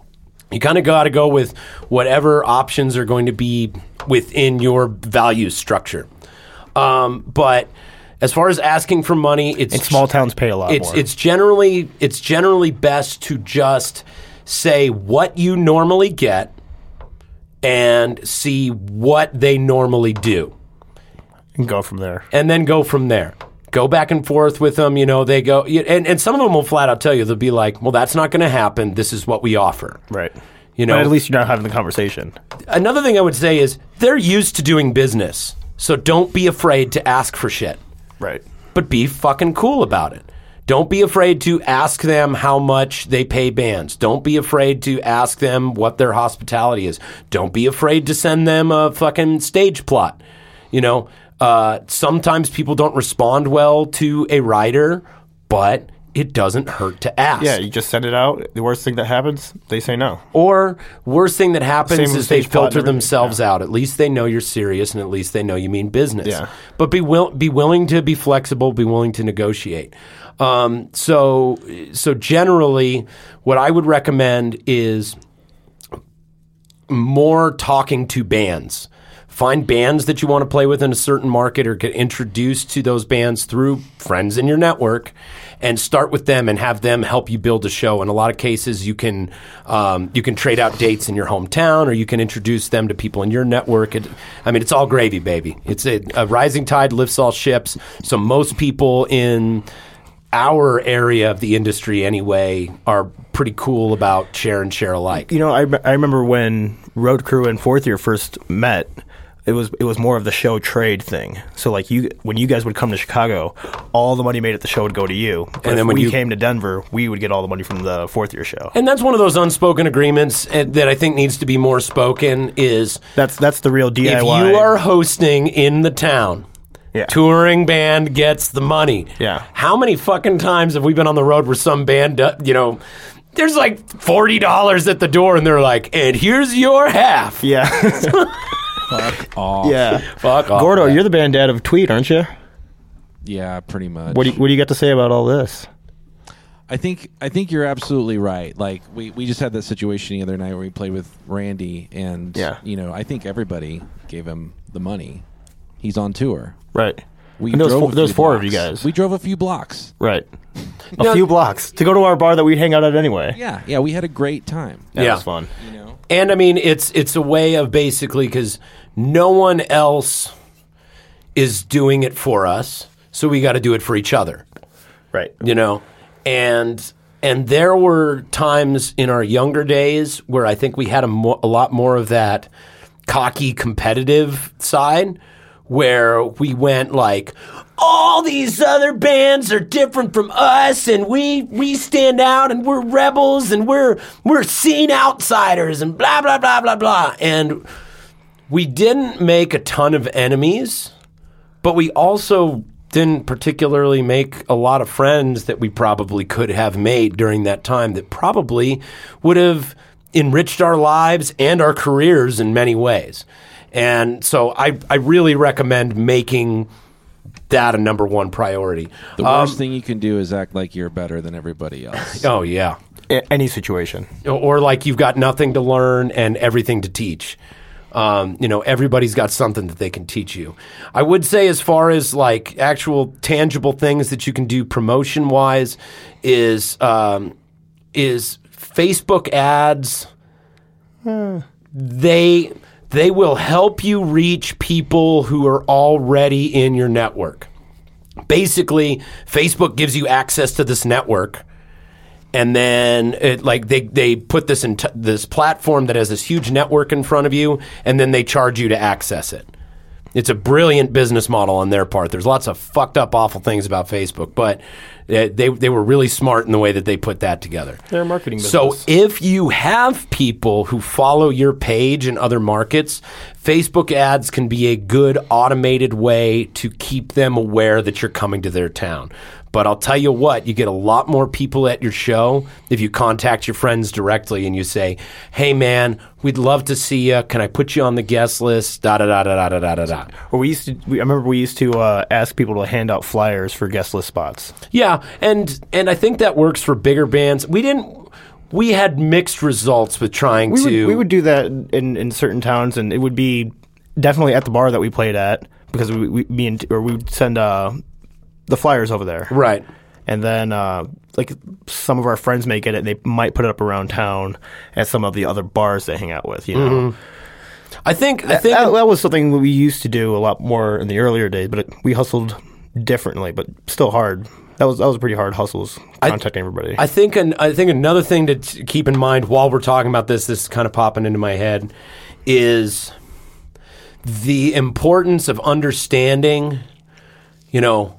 You kind of got to go with whatever options are going to be within your value structure. Um, but as far as asking for money, it's
And small towns pay a lot
it's
more.
it's generally it's generally best to just say what you normally get and see what they normally do
and go from there.
and then go from there. Go back and forth with them. You know, they go, and, and some of them will flat out tell you, they'll be like, well, that's not going to happen. This is what we offer.
Right.
You know,
but at least you're not having the conversation.
another thing I would say is they're used to doing business. So don't be afraid to ask for shit,
Right.
but be fucking cool about it. Don't be afraid to ask them how much they pay bands. Don't be afraid to ask them what their hospitality is. Don't be afraid to send them a fucking stage plot. You know, uh, sometimes people don't respond well to a writer, but it doesn't hurt to ask.
Yeah, you just send it out. The worst thing that happens, they say no.
Or worst thing that happens
Same
is they
stage plot and
filter themselves out. At least they know you're serious, and at least they know you mean business.
Yeah.
But be will be willing to be flexible. Be willing to negotiate. Um, so so generally, what I would recommend is more talking to bands. Find bands that you want to play with in a certain market or get introduced to those bands through friends in your network and start with them and have them help you build a show. In a lot of cases, you can um, you can trade out dates in your hometown or you can introduce them to people in your network. It, I mean, it's all gravy, baby. It's a, a rising tide lifts all ships. So most people in our area of the industry anyway are pretty cool about share and share alike.
You know, I, I remember when Road Crew and Fourth Year first met. It was it was more of the show trade thing. So like you when you guys would come to Chicago, all the money made at the show would go to you. But
And then when
we
you-
came to Denver, we would get all the money from the Fourth Year show.
And that's one of those unspoken agreements uh, that I think needs to be more spoken is
That's that's the real DIY.
if you are hosting in the town,
Yeah.
touring band gets the money.
Yeah.
How many fucking times have we been on the road where some band, you know, there's like $40 at the door and they're like, and here's your half.
yeah,
Off.
yeah.
Fuck off.
Gordo, you're the band dad of Tweet, aren't you?
Yeah, pretty much.
What do you, what do you got to say about all this?
I think I think you're absolutely right. Like we, we just had that situation the other night where we played with Randy, and
Yeah.
you know I think everybody gave him the money. He's on tour.
Right.
We
And there
drove
four,
a
there was
few
four of you
blocks.
guys.
We drove a few blocks.
right. A
know-
few blocks to go to our bar that we hang out at anyway.
Yeah, yeah, we had a great time.
That
Yeah.
was fun.
You know,
And I mean, it's it's a way of basically because no one else is doing it for us, so we got to do it for each other.
Right.
you know and and there were times in our younger days where i think we had a, mo- a lot more of that cocky competitive side where we went like all these other bands are different from us and we we stand out and we're rebels and we're we're scene outsiders and blah blah blah blah blah and we didn't make a ton of enemies, but we also didn't particularly make a lot of friends that we probably could have made during that time that probably would have enriched our lives and our careers in many ways. And so I, I really recommend making that a number one priority.
The worst thing you can do is act like you're better than everybody else.
Oh, yeah.
A- any situation.
or like you've got nothing to learn and everything to teach. Um, you know, everybody's got something that they can teach you. I would say, as far as like actual tangible things that you can do promotion wise, is um, is Facebook ads. They they will help you reach people who are already in your network. Basically, Facebook gives you access to this network and then it, like they they put this in this platform that has this huge network in front of you, and then they charge you to access it. It's a brilliant business model on their part. There's lots of fucked up, awful things about Facebook, but they they were really smart in the way that they put that together.
They're a marketing
So if you have people who follow your page in other markets, Facebook ads can be a good automated way to keep them aware that you're coming to their town. But I'll tell you what, you get a lot more people at your show if you contact your friends directly and you say, "Hey man, we'd love to see you. Can I put you on the guest list?" Da da da da da da da da.
Well, we used to. We, I remember we used to uh, ask people to hand out flyers for guest list spots.
Yeah, and and I think that works for bigger bands. We didn't. We had mixed results with trying
We would,
to.
we would do that in, in certain towns, and it would be definitely at the bar that we played at because we, we me and or we would send uh, the flyers over there,
right.
and then uh, like some of our friends may get it. They might put it up around town at some of the other bars they hang out with. You know,
I think. I think.
that, that was something we used to do a lot more in the earlier days, but it, we hustled differently, but still hard. That was that was pretty hard hustles contacting everybody.
I think an, I think another thing to t- keep in mind while we're talking about this, this is kind of popping into my head, is the importance of understanding, you know,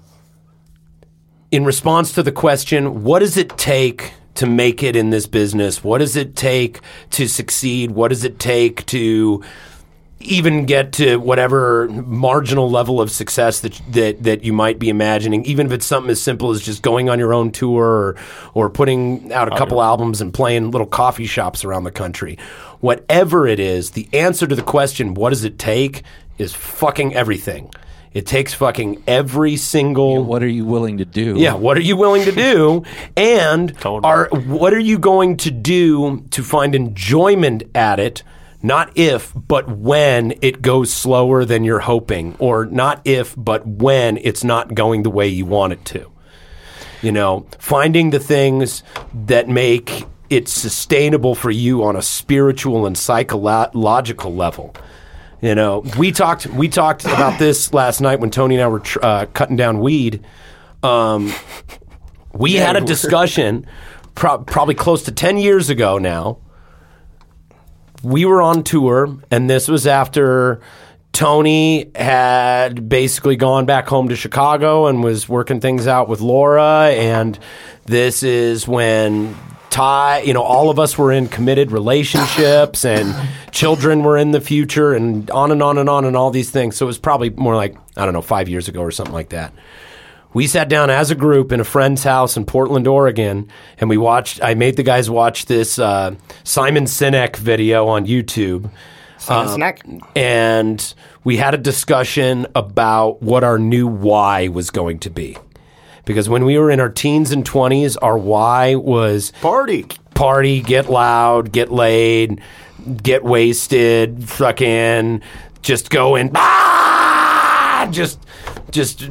in response to the question, what does it take to make it in this business? What does it take to succeed? What does it take to even get to whatever marginal level of success that that that you might be imagining, even if it's something as simple as just going on your own tour or or putting out a oh, couple albums and playing little coffee shops around the country. Whatever it is, the answer to the question, what does it take, is fucking everything. It takes fucking every single
What are you willing to do?
yeah, what are you willing to do? And
Totally.
are what are you going to do to find enjoyment at it? Not if, but when it goes slower than you're hoping, or not if, but when it's not going the way you want it to. You know, finding the things that make it sustainable for you on a spiritual and psychological level. You know, we talked we talked about this last night when Tony and I were tr- uh, cutting down weed. Um, we had a discussion pro- probably close to 10 years ago now. We were on tour, and this was after Tony had basically gone back home to Chicago and was working things out with Laura. And this is when Ty, you know, all of us were in committed relationships and children were in the future and on and on and on and all these things. So it was probably more like, I don't know, five years ago or something like that we sat down as a group in a friend's house in Portland, Oregon, and we watched. I made the guys watch this uh, Simon Sinek video on YouTube.
Simon
Um,
Sinek?
And we had a discussion about what our new why was going to be. Because when we were in our teens and 20s, our why was
Party.
party, get loud, get laid, get wasted, fucking just go in, ah, just just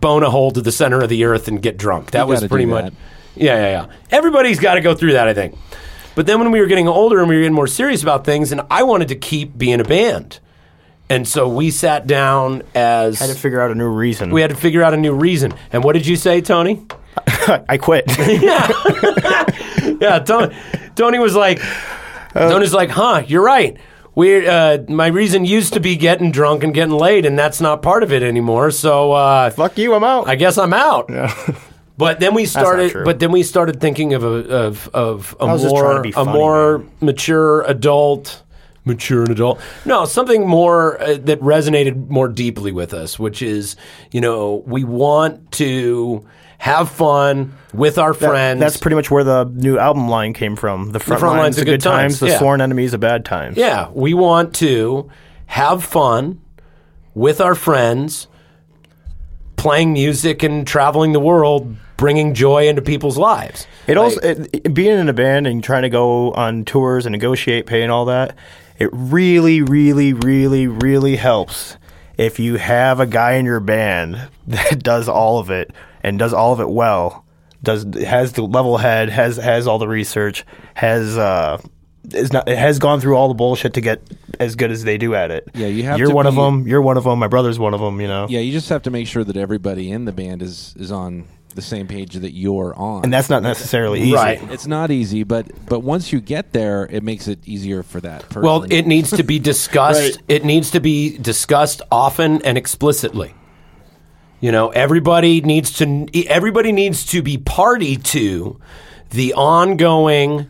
bone a hole to the center of the earth and get drunk. That
You
was
gotta
pretty
do
much.
that.
Yeah, yeah, yeah. Everybody's got to go through that, I think. But then when we were getting older and we were getting more serious about things, and I wanted to keep being a band. And so we sat down as
Had to figure out a new reason.
we had to figure out a new reason. And what did you say, Tony?
I quit.
yeah, Tony, Tony was like, Tony's like, huh, you're right. We, uh, my reason used to be getting drunk and getting laid, and that's not part of it anymore. So, uh,
Fuck you, I'm out.
I guess I'm out. But then we started.
true.
But then we started thinking of a of of a
I was just trying
more
be
a
funny,
more mature adult mature and adult. No, something more uh, that resonated more deeply with us, which is, you know, we want to have fun with our
That-
friends.
that's pretty much where the new album line came from. The front, line's the good times, the
yeah.
sworn enemies of bad times.
Yeah, we want to have fun with our friends, playing music and traveling the world, bringing joy into people's lives.
It also it, it- being in a band and trying to go on tours and negotiate pay and all that. It really, really, really, really helps if you have a guy in your band that does all of it and does all of it well. Does has the level head, has has all the research, has uh, is not it has gone through all the bullshit to get as good as they do at it.
Yeah, you have
You're
to
one of them. You're one of them. My brother's one of them. You know.
Yeah, you just have to make sure that everybody in the band is is on the same page that you're on.
And that's not necessarily easy.
Right.
it's not easy, but but once you get there, it makes it easier for that person.
Well, it needs to be discussed.
Right.
It needs to be discussed often and explicitly. You know, everybody needs to everybody needs to be party to the ongoing,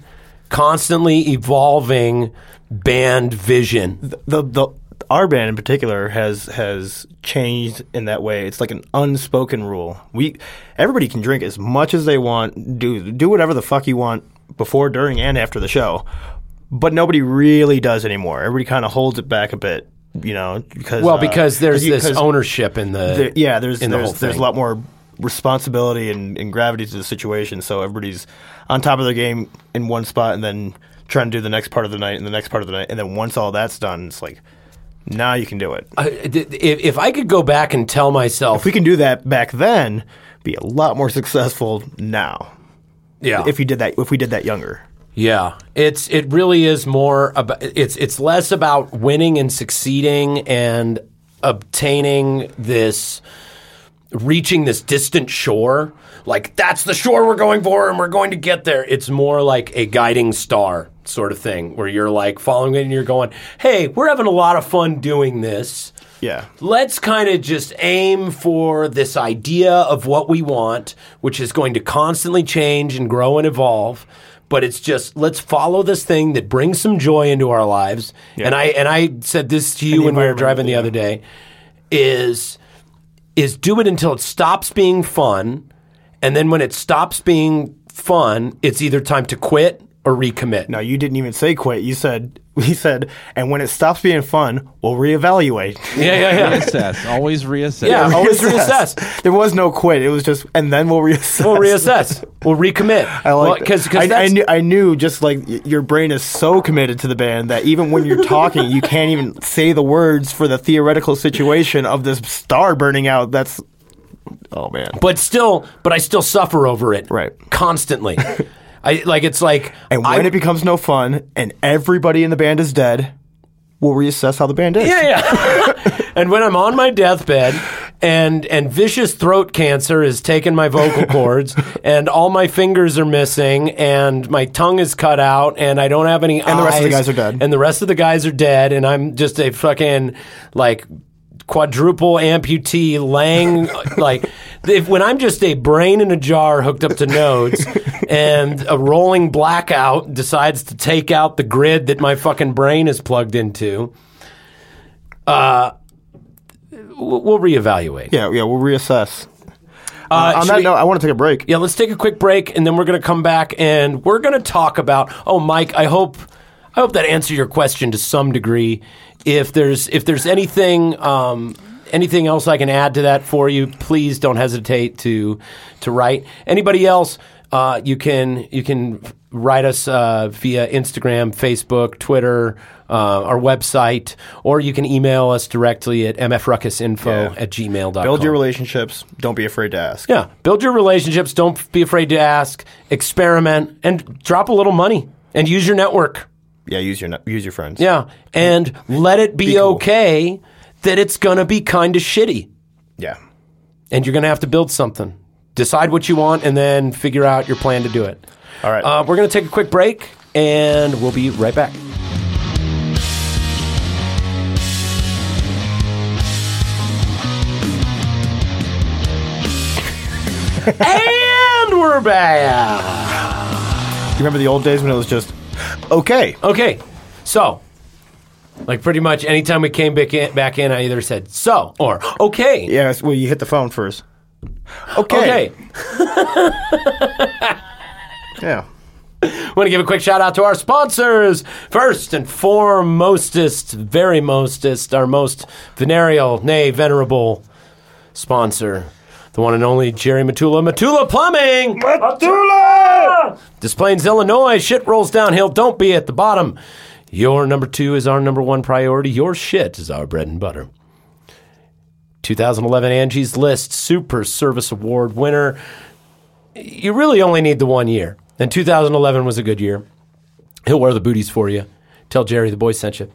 constantly evolving band vision.
the the our band in particular has has changed in that way. It's like an unspoken rule. We everybody can drink as much as they want, do do whatever the fuck you want before, during, and after the show. But nobody really does anymore. Everybody kind of holds it back a bit, you know, because
Well,
uh,
because there's
you-
this ownership in the
there- yeah, there's
the
there's,
whole
there's a lot more responsibility and, and gravity to the situation. So everybody's on top of their game in one spot, and then trying to do the next part of the night and the next part of the night, and then once all that's done, it's like now you can do it.
If, if I could go back and tell myself,
If we can do that back then, be a lot more successful now.
yeah,
If you did that, if we did that younger.
Yeah, it's it really is more about it's it's less about winning and succeeding and obtaining this reaching this distant shore. Like that's the shore we're going for and we're going to get there. It's more like a guiding star sort of thing where you're like following it and you're going, "Hey, we're having a lot of fun doing this."
Yeah.
let's kind of just aim for this idea of what we want, which is going to constantly change and grow and evolve. But it's just let's follow this thing that brings some joy into our lives. And I and I said this to you when we were driving the
yeah.
other day is is do it until it stops being fun, and then when it stops being fun, it's either time to quit or recommit.
No, you didn't even say quit. You said we said, and when it stops being fun, we'll reevaluate.
Yeah, yeah, yeah.
reassess. Always reassess.
Yeah, always reassess.
There was no quit. It was just, and then we'll reassess.
We'll reassess. We'll recommit.
I like
because
that. I, I, knew, I knew just like your brain is so committed to the band that even when you're talking, you can't even say the words for the theoretical situation of this star burning out. That's oh man.
but still, but I still suffer over it.
Right.
Constantly. I like it's like
And when
I,
it becomes no fun and everybody in the band is dead, we'll reassess how the band is.
Yeah, yeah. and when I'm on my deathbed and and vicious throat cancer has taken my vocal cords and all my fingers are missing and my tongue is cut out and I don't have any
And the rest of the guys are dead.
And the rest of the guys are dead and I'm just a fucking like quadruple amputee laying like if, when I'm just a brain in a jar hooked up to nodes and a rolling blackout decides to take out the grid that my fucking brain is plugged into uh we'll, we'll reevaluate
Yeah, yeah, we'll reassess.
uh,
On
should
that
we-
note, I want to take a break.
yeah, let's take a quick break, and then we're going to come back, and we're going to talk about. Oh, Mike, I hope, I hope that answered your question to some degree. If there's, if there's anything, um, anything else I can add to that for you, please don't hesitate to, to write. Anybody else, uh, you can, you can write us uh, via Instagram, Facebook, Twitter, uh, our website, or you can email us directly at mfruckusinfo
Yeah.
at gmail.com.
Build your relationships. Don't be afraid to ask.
Yeah, build your relationships. Don't be afraid to ask, experiment, and drop a little money and use your network.
Yeah, use your use your friends.
Yeah, and let it be,
Be cool.
okay that it's gonna be kind of shitty,
Yeah.
and you're gonna have to build something. Decide what you want, and then figure out your plan to do it.
All right.
Uh, we're gonna take a quick break, and we'll be right back. and we're back.
you remember the old days when it was just okay?
Okay, so Like pretty much anytime we came back in, back in I either said so or okay.
Yeah, it's- well, you hit the phone first. Okay.
Okay.
Yeah.
want to give a quick shout out to our sponsors. First and foremostest, very mostest, our most venereal, nay, venerable sponsor, the one and only Jerry Matula, Matula Plumbing. Matula! Des Plaines, Illinois. Shit rolls downhill. Don't be at the bottom. Your number two is our number one priority. Your shit is our bread and butter. 2011 Angie's List Super Service Award winner. You really only need the one year. And 2011 was a good year. He'll wear the booties for you. Tell Jerry the boy sent you.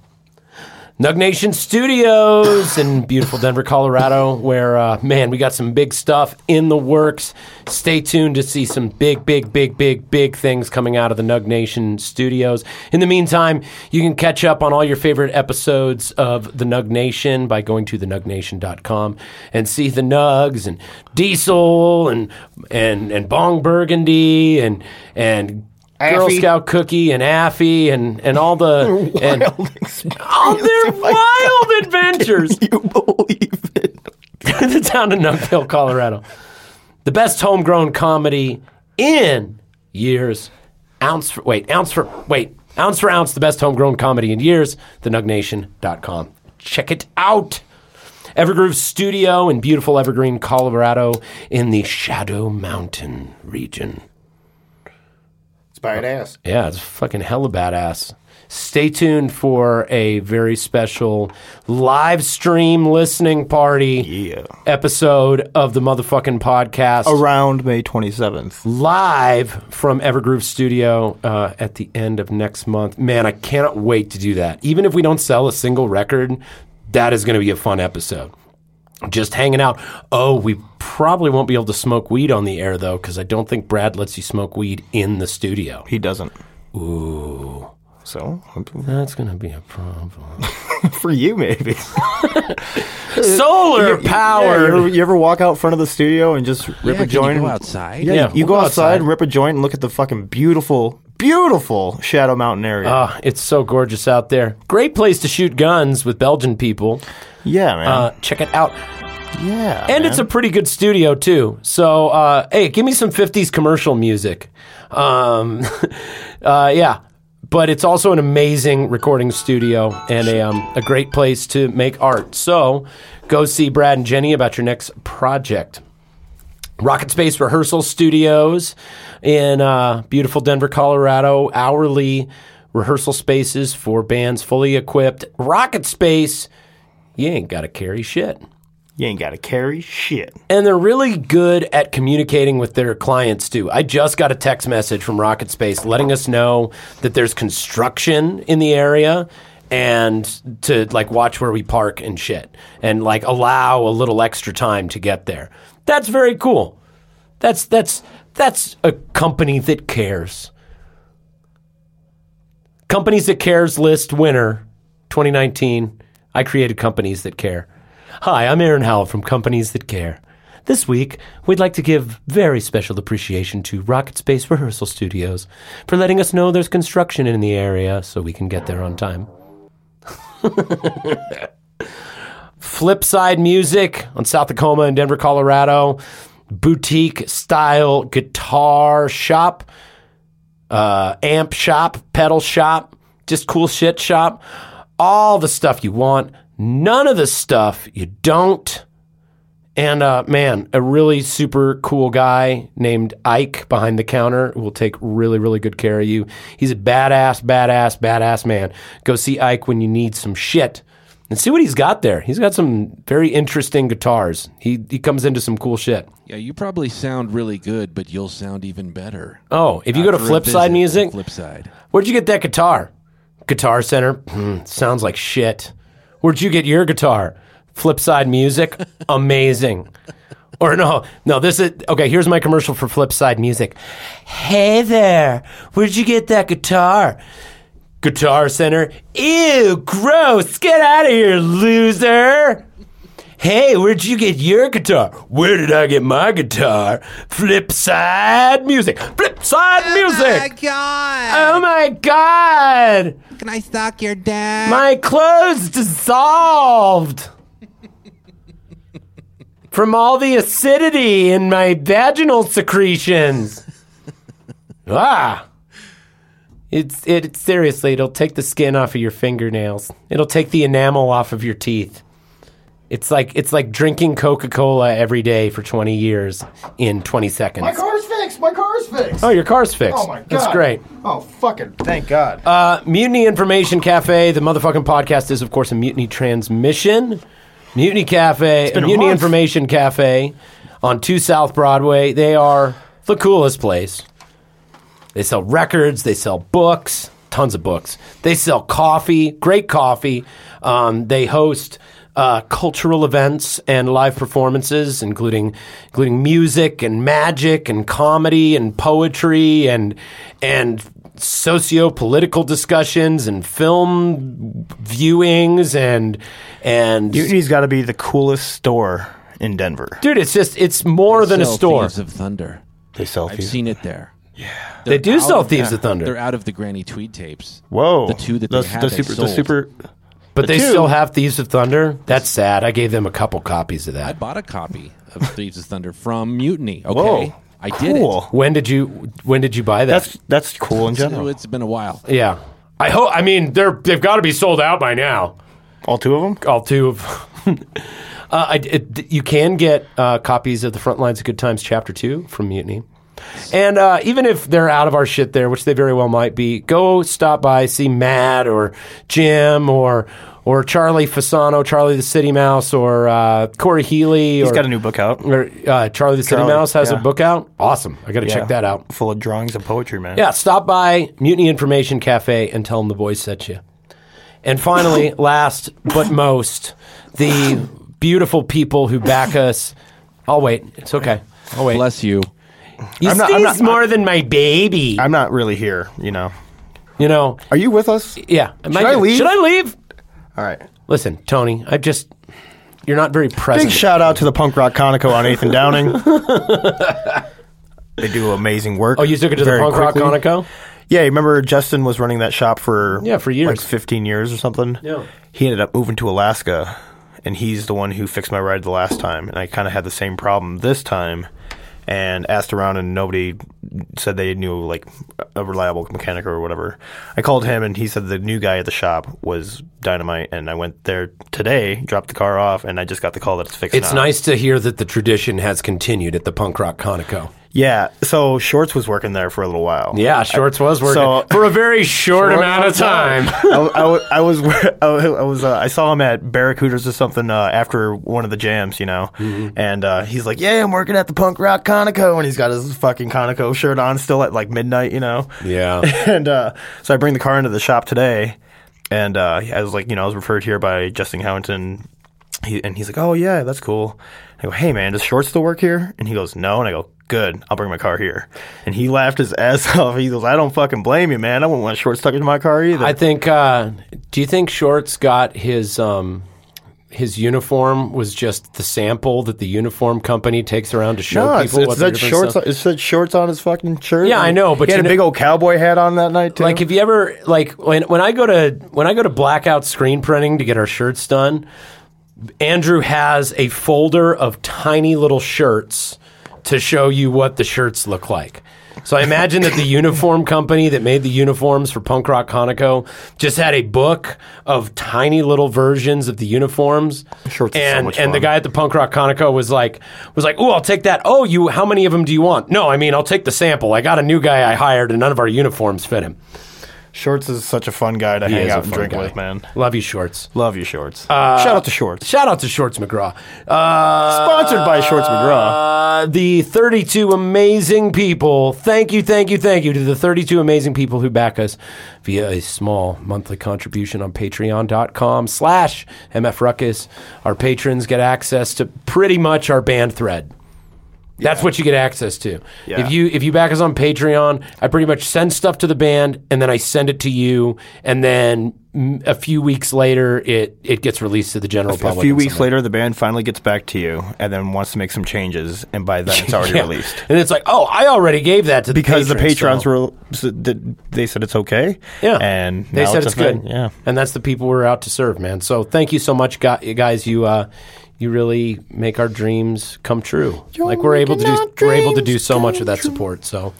Nug Nation Studios in beautiful Denver, Colorado, where, uh, man, we got some big stuff in the works. Stay tuned to see some big, big, big, big, big things coming out of the Nug Nation Studios. In the meantime, you can catch up on all your favorite episodes of the Nug Nation by going to thenugnation.com and see the Nugs and Diesel and, and, and Bong Burgundy and, and Girl
Affy.
Scout Cookie and Affy and, and all the and all their wild oh, adventures
You believe it?
the town of Nuggville, Colorado. The best homegrown comedy in years. Ounce for wait, ounce for wait, ounce for ounce, the best homegrown comedy in years. TheNugNation.com. Check it out. Evergroove Studio in beautiful Evergreen, Colorado, in the Shadow Mountain region.
It's badass.
Yeah, it's fucking hella badass. Stay tuned for a very special live stream listening party
Yeah.
episode of the motherfucking podcast
Around May 27th.
live from Evergroove Studio uh, at the end of next month. Man, I cannot wait to do that. Even if we don't sell a single record, that is going to be a fun episode. Just hanging out. Oh, we probably won't be able to smoke weed on the air though, because I don't think Brad lets you smoke weed in the studio.
He doesn't. Ooh. So,
That's going to be a problem.
for you, maybe.
Solar
Yeah,
powered.
you, ever, you ever walk out front of the studio and just rip
Yeah,
a
can
joint?
you go outside?
Yeah,
Yeah,
you
we'll
go
go
outside
outside.
and rip a joint and look at the fucking beautiful, beautiful Shadow Mountain area.
Ah, it's so gorgeous out there. Great place to shoot guns with Belgian people.
yeah, man.
Uh, check it out.
yeah,
And
man.
it's a pretty good studio too. So, uh, hey, give me some '50s commercial music. Um, uh, yeah, but it's also an amazing recording studio and a um, a great place to make art. So, go see Brad and Jenny about your next project. Rocket Space Rehearsal Studios in uh, beautiful Denver, Colorado. Hourly rehearsal spaces for bands fully equipped. Rocket Space, you ain't got to carry shit
you ain't got to carry shit.
and they're really good at communicating with their clients too. I just got a text message from Rocket Space letting us know that there's construction in the area and to like watch where we park and shit and like allow a little extra time to get there. That's very cool. That's that's that's a company that cares. Companies that cares list winner 2019. I created companies that care. Hi, I'm Aaron Howell from Companies That Care. This week, we'd like to give very special appreciation to Rocket Space Rehearsal Studios for letting us know there's construction in the area so we can get there on time. Flipside Music on South Tacoma in Denver, Colorado. Boutique style guitar shop, uh, amp shop, pedal shop, just cool shit shop. All the stuff you want, none of the stuff you don't. And uh, man, a really super cool guy named Ike behind the counter will take really, really good care of you. He's a badass, badass, badass man. Go see Ike when you need some shit and see what he's got there. He's got some very interesting guitars. He he comes into some cool shit.
Yeah, you probably sound really good, but you'll sound even better.
Oh, if you go to
visit
Flipside Music,
Flipside.
Where'd you get that guitar? Guitar Center. Hmm, sounds like shit. Where'd you get your guitar? Flipside Music. Amazing. Or no, no. This is okay. Here's my commercial for Flipside Music. Hey there, where'd you get that guitar? Guitar Center. Ew, gross. Get out of here, loser. Hey, where'd you get your guitar? Where did I get my guitar? Flip side music. Flip side music.
Oh my god!
Oh my god!
Can I suck your dad?
My clothes dissolved from all the acidity in my vaginal secretions. ah. It's it seriously, it'll take the skin off of your fingernails. It'll take the enamel off of your teeth. It's like it's like drinking Coca-Cola every day for 20 years in 20 seconds.
My car's fixed. My car's fixed.
Oh, your car's fixed.
Oh my god.
That's great.
Oh fucking thank God.
Uh, Mutiny Information Cafe, the motherfucking podcast is, of course, a Mutiny transmission. Mutiny Cafe,
a
Mutiny
month.
Information Cafe on 2 South Broadway. They are the coolest place. They sell records, they sell books, tons of books. They sell coffee, great coffee. Um, they host uh, cultural events and live performances, including including music and magic and comedy and poetry and and socio-political discussions and film viewings and and
Mutiny's got to be the coolest store in Denver.
dude, it's just it's more than a
Sell
store.
Thieves of Thunder.
They sell
I've
thieves.
seen it there.
Yeah, they do sell
of-
Thieves
yeah,
of Thunder.
They're out of the Granny Tweed tapes.
Whoa.
The two that
the,
they have,
the
they
super, the super.
But
The
they
two-
still have Thieves of Thunder. That's sad. I gave them a couple copies of that.
I bought a copy of Thieves of Thunder from Mutiny. Okay,
Whoa.
I did
cool.
When did you When did you buy that?
That's that's cool in
it.
general.
It's been a while.
yeah. I hope. I mean, they're they've got to be sold out by now.
All two of them.
All two of. uh, I, it, you can get uh, copies of the Front Lines of Good Times Chapter Two from Mutiny. And uh, even if they're out of our shit there, which they very well might be, go stop by, see Matt or Jim or or Charlie Fasano, Charlie the City Mouse, or uh, Corey Healy.
He's
or,
got a new book out.
or uh, Charlie the City
Charlie,
Mouse has a book out. Awesome. I got to
Yeah.
check that out.
Full of drawings and poetry, man.
Yeah, stop by Mutiny Information Cafe and tell them the boys sent you. And finally, last but most, the beautiful people who back us. I'll wait. It's okay. I'll wait.
Bless you.
You
I'm not- I'm
sneeze
not-
more than my baby.
I'm not really here. You know.
you know.
Are you with us?
Yeah. Am
Should I leave?
Should I leave?
All right.
Listen, Tony. I just. You're not very present.
Big shout out to the Punk Rock Conoco on 8th and Downing. they do amazing work.
oh, you took it to the
very
Punk Rock
quickly.
Conoco?
Yeah, you remember Justin was running that shop for
Yeah, for years.
like 15 years or something.
Yeah.
He ended up moving to Alaska, and he's the one who fixed my ride the last time. And I kind of had the same problem this time, and asked around, and nobody said they knew like a reliable mechanic or whatever. I called him, and he said the new guy at the shop was dynamite. And I went there today, dropped the car off, and I just got the call that it's fixed.
It's
now.
nice to hear that the tradition has continued at the Punk Rock Conoco.
Yeah. So Shorts was working there for a little while.
Yeah, Shorts was working
So-
for a very short, amount of time.
I, I, I was I was uh, I saw him at Barracudas or something uh, after one of the jams, you know,
Mm-hmm.
and uh, he's like, "Yeah, I'm working at the Punk Rock Conoco," and he's got his fucking Conoco shirt on still at like midnight, you know.
Yeah.
and uh, so I bring the car into the shop today, and uh, I was like, you know, I was referred here by Justin Howington, he, and he's like, "Oh yeah, that's cool." I go, "Hey man, does Short still work here?" And he goes, "No," and I go. Good, I'll bring my car here. And he laughed his ass off. He goes, I don't fucking blame you, man. I wouldn't want short stuck into my car either.
I think. Uh, do you think Shorts got his um, his uniform was just the sample that the uniform company takes around to show
No, it's,
people
it
what
said
the different
shorts.
stuff-
It said shorts on his fucking shirt.
Yeah, I know, but
he had a big old cowboy hat on that night too.
Like if you ever like when when I go to when I go to blackout screen printing to get our shirts done, Andrew has a folder of tiny little shirts to show you what the shirts look like. So I imagine that the uniform company that made the uniforms for Punk Rock Conoco just had a book of tiny little versions of the uniforms.
So
and
much
and the guy at the Punk Rock Conoco was like was like, "Oh, I'll take that. Oh, you how many of them do you want?" No, I mean, I'll take the sample. I got a new guy I hired and none of our uniforms fit him.
Shorts is such a fun guy to hang
is a
out and
fun
drink
guy.
with, man.
Love you, Shorts.
Love you, shorts. Shout out to shorts.
Shout out to Shorts McGraw. Uh,
Sponsored by Shorts McGraw.
Uh, the 32 amazing people. Thank you, thank you, thank you to the 32 amazing people who back us via a small monthly contribution on patreon.com slash mfruckus. Our patrons get access to pretty much our band thread. That's what you get access to.
Yeah.
If you if you back us on Patreon, I pretty much send stuff to the band and then I send it to you, and then mm, a few weeks later it it gets released to the general public.
A few
and
weeks later, the band finally gets back to you and then wants to make some changes, and by then it's already
Yeah.
released.
and it's like, oh, I already gave that to
Because the
patrons, so-
were, s- did- they said it's okay.
Yeah,
and
they
now
said
it's,
it's,
a thing.
good.
Yeah,
and that's the people we're out to serve, man. So thank you so much, gu- guys. You uh, you really make our dreams come true. like we're able to do we're able to do so much with that support. So.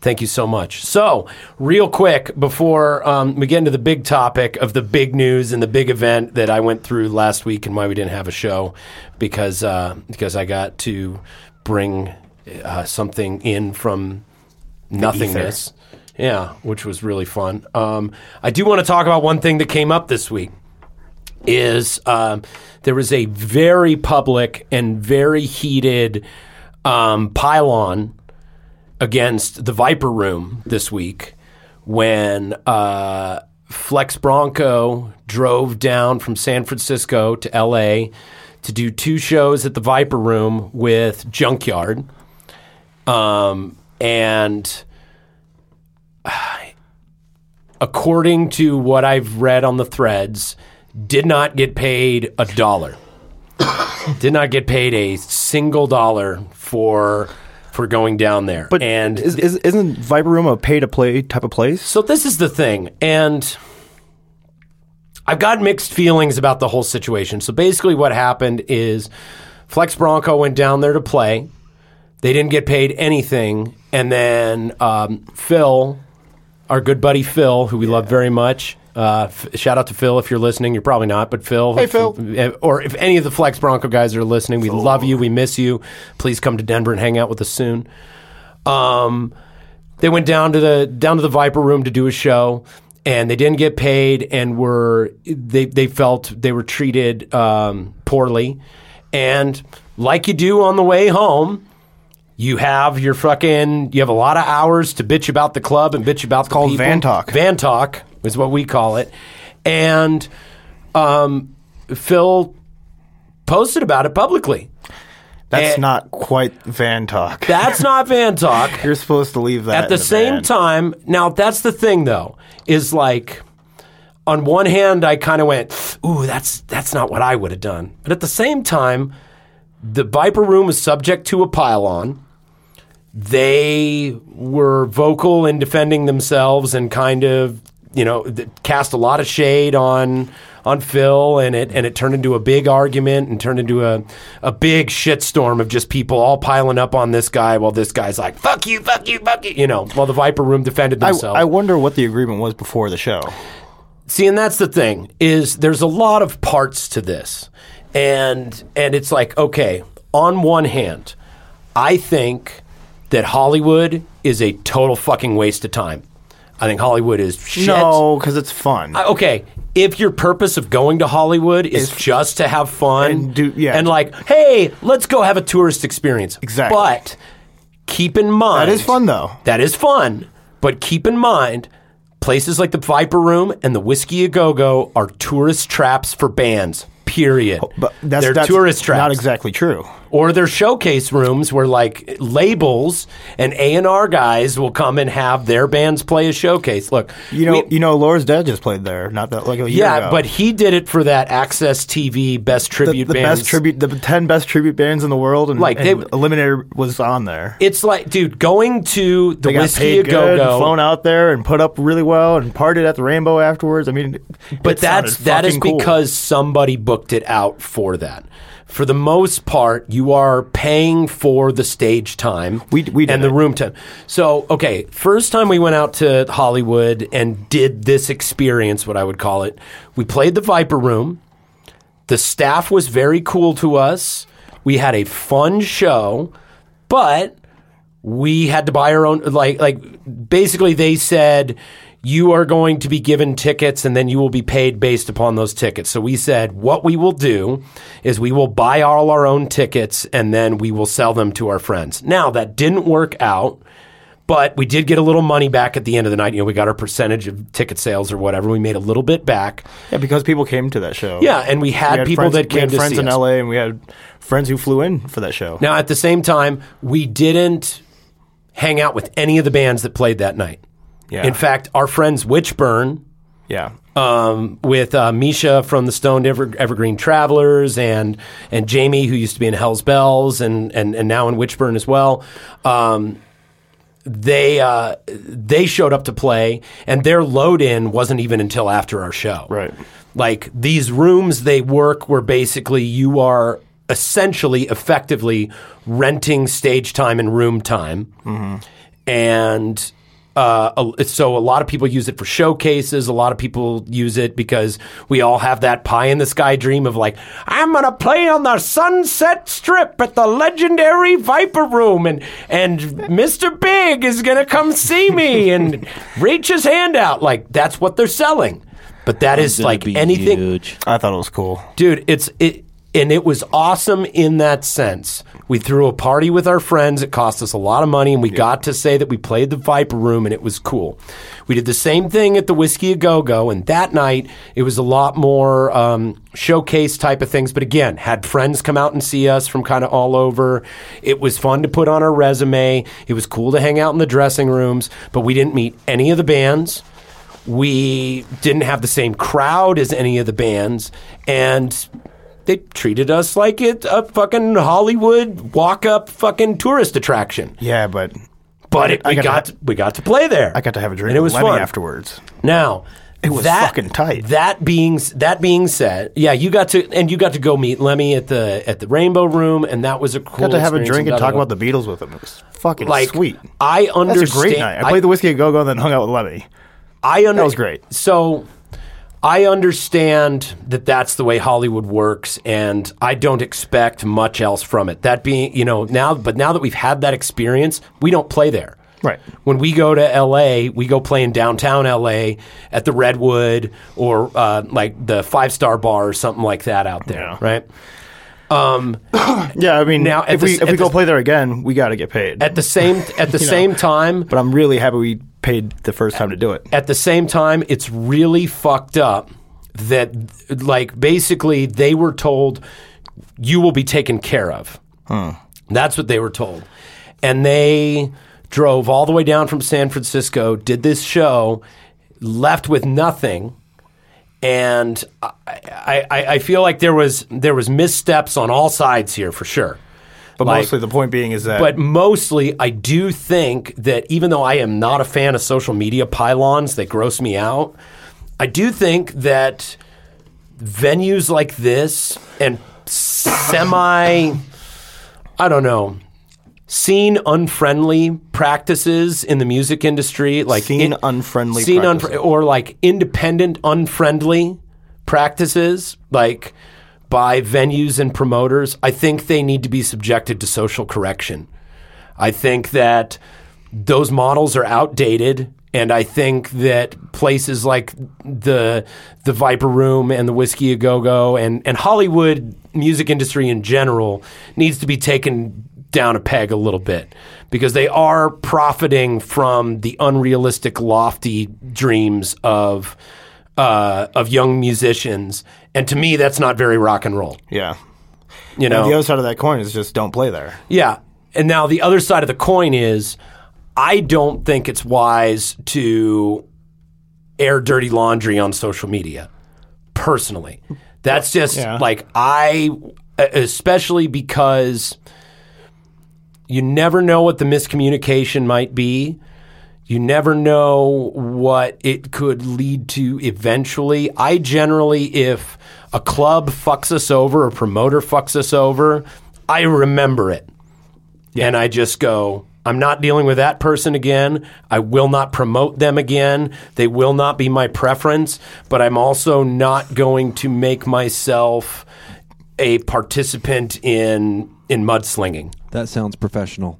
Thank you so much. So, real quick, before um, we get into the big topic of the big news and the big event that I went through last week and why we didn't have a show, because uh, because I got to bring uh, something in from nothingness. Yeah, which was really fun. Um, I do want to talk about one thing that came up this week. Is um, there was a very public and very heated um, pile-on against the Viper Room this week when uh, Flex Bronco drove down from San Francisco to L.A. to do two shows at the Viper Room with Junkyard, um, and according to what I've read on the threads, did not get paid a dollar. did not get paid a single dollar for for going down there.
but
and
is, is, isn't Viper Room a pay to play type of place?
so this is the thing, and I've got mixed feelings about the whole situation. So basically, what happened is Flex Bronco went down there to play. They didn't get paid anything, and then um, Phil, our good buddy Phil, who we love very much. Uh, f- shout out to Phil if you're listening. You're probably not, but Phil.
Hey, Phil.
Or if any of the Flex Bronco guys are listening, we love you. We miss you. Please come to Denver and hang out with us soon. Um, they went down to the down to the Viper Room to do a show, and they didn't get paid, and were they they felt they were treated um, poorly, and like you do on the way home. You have your fucking. You have a lot of hours to bitch about the club and bitch about the
called
people.
van talk.
Van talk is what we call it, and um, Phil posted about it publicly.
That's
Eh,
not quite van talk.
That's not van talk.
You're supposed to leave that
At the
in
same
van.
time, now that's the thing though, is like on one hand I kind of went, "Ooh, that's that's not what I would have done." But at the same time, the Viper Room was subject to a pile-on. They were vocal in defending themselves and kind of, you know, cast a lot of shade on on Phil, and it and it turned into a big argument and turned into a a big shitstorm of just people all piling up on this guy while this guy's like, "Fuck you, fuck you, fuck you," you know, while the Viper Room defended
I,
themselves.
I wonder what the agreement was before the show.
See, and that's the thing is there's a lot of parts to this, and and it's like okay, on one hand, I think that Hollywood is a total fucking waste of time. I think Hollywood is shit.
No, because it's fun.
I- okay, if your purpose of going to Hollywood is just to have fun
And do- yeah.
and like, hey, let's go have a tourist experience.
Exactly.
But keep in mind
that is fun though.
that is fun, but keep in mind, places like the Viper Room and the Whisky A Go Go are tourist traps for bands. Period.
But that's,
they're
that's
tourist traps.
Not exactly true.
Or they're showcase rooms where like labels and A and R guys will come and have their bands play a showcase. Look,
You know,
we-
you know, Laura's dad just played there. Not that like a year
yeah,
ago.
but he did it for that AXS TV Best Tribute
the
bands.
best tribute, the ten best tribute bands in the world, and
Like,
and
they-
Eliminator was on there.
It's like, dude, going to the
Whisky
A Go Go.
flown out there, and put up really well, and partied at the Rainbow afterwards. I mean,
But that's that is
cool.
because somebody booked it out for that. For the most part, you are paying for the stage time
We- we did
and the
it.
room time. So, okay, first time we went out to Hollywood and did this experience, what I would call it, we played the Viper Room. The staff was very cool to us. We had a fun show, but we had to buy our own like like basically they said you are going to be given tickets and then you will be paid based upon those tickets. So we said what we will do is we will buy all our own tickets and then we will sell them to our friends. Now that didn't work out But we did get a little money back at the end of the night. You know, we got our percentage of ticket sales or whatever. We made a little bit back.
Yeah, because people came to that show.
Yeah, and we had,
We had
people
friends,
that
we
came
had
to
friends in
us.
LA, and we had friends who flew in for that show.
Now, at the same time, we didn't hang out with any of the bands that played that night.
Yeah.
In fact, our friends Witchburn,
yeah,
um, with uh, Misha from the Stoned Ever- Evergreen Travelers and and Jamie, who used to be in Hell's Bells and and, and now in Witchburn as well. Um, they uh, they showed up to play, and their load in wasn't even until after our show.
Right.
Like these rooms they work where basically you are essentially effectively renting stage time and room time, and uh, so a lot of people use it for showcases. A lot of people use it because we all have that pie in the sky dream of like, I'm gonna play on the Sunset Strip at the legendary Viper Room, and and Mr. Big is gonna come see me and reach his hand out. Like that's what they're selling. But that is
Gonna
like anything
huge.
I thought it was cool.
dude it's it and it was awesome in that sense we threw a party with our friends. It cost us a lot of money and we got to say that we played the viper room and it was cool. We did the same thing at the whisky a go-go and that night it was a lot more um, showcase type of things. But again had friends come out and see us from kind of all over. It was fun to put on our resume. It was cool to hang out in the dressing rooms but we didn't meet any of the bands. We didn't have the same crowd as any of the bands, and they treated us like it a fucking Hollywood walk up fucking tourist attraction.
Yeah, but
But it,
I
we
got to
got
have-
we got to play there.
I got to have a drink
and it was fun.
afterwards.
Now
It was
that,
fucking tight.
That being that being said, yeah, you got to and you got to go meet Lemmy at the at the Rainbow Room, and that was a cool.
Got to have a drink and
got
talk about the Beatles with him. It was fucking
like
sweet.
I
That's
understand.
a great night. I played the whisky a go go and then hung out with Lemmy.
I under-
That was great.
So I understand that that's the way Hollywood works, and I don't expect much else from it. That being, you know, now, but now that we've had that experience, we don't play there.
Right.
When we go to LA, we go play in downtown LA at the Redwood or uh, like the Five Star Bar or something like that out there,
Yeah.
right?
Yeah, I mean,
Now,
if
the
we if we go
the-
play there again, we got to get paid.
At the same at the
You know.
same time,
but I'm really happy we paid the first time to do it.
at the same time, it's really fucked up that, like, basically they were told you will be taken care of. Hmm. That's what they were told. And they drove all the way down from San Francisco, did this show, left with nothing. And I, I, I I feel like there was there was missteps on all sides here for sure.
But
Like-
mostly the point being is that
But mostly, I do think that even though I am not a fan of social media pile-ons that gross me out, I do think that venues like this and semi, I don't know, seen unfriendly practices in the music industry, like
Scene unfriendly
scene unfr-
practices.
or like independent unfriendly practices, like by venues and promoters, I think they need to be subjected to social correction. I think that those models are outdated, and I think that places like the the Viper Room and the Whisky a Go Go and and Hollywood music industry in general needs to be taken down a peg a little bit because they are profiting from the unrealistic, lofty dreams of uh, of young musicians, and to me, that's not very rock and roll.
yeah.
You know,
The other side of that coin is just don't play there.
yeah. And now the other side of the coin is I don't think it's wise to air dirty laundry on social media. Personally. That's just
Yeah.
like I especially because you never know what the miscommunication might be. You never know what it could lead to eventually. I generally, if a club fucks us over, a promoter fucks us over, I remember it. And I just go, I'm not dealing with that person again. I will not promote them again. They will not be my preference, but I'm also not going to make myself a participant in in mudslinging.
That sounds professional.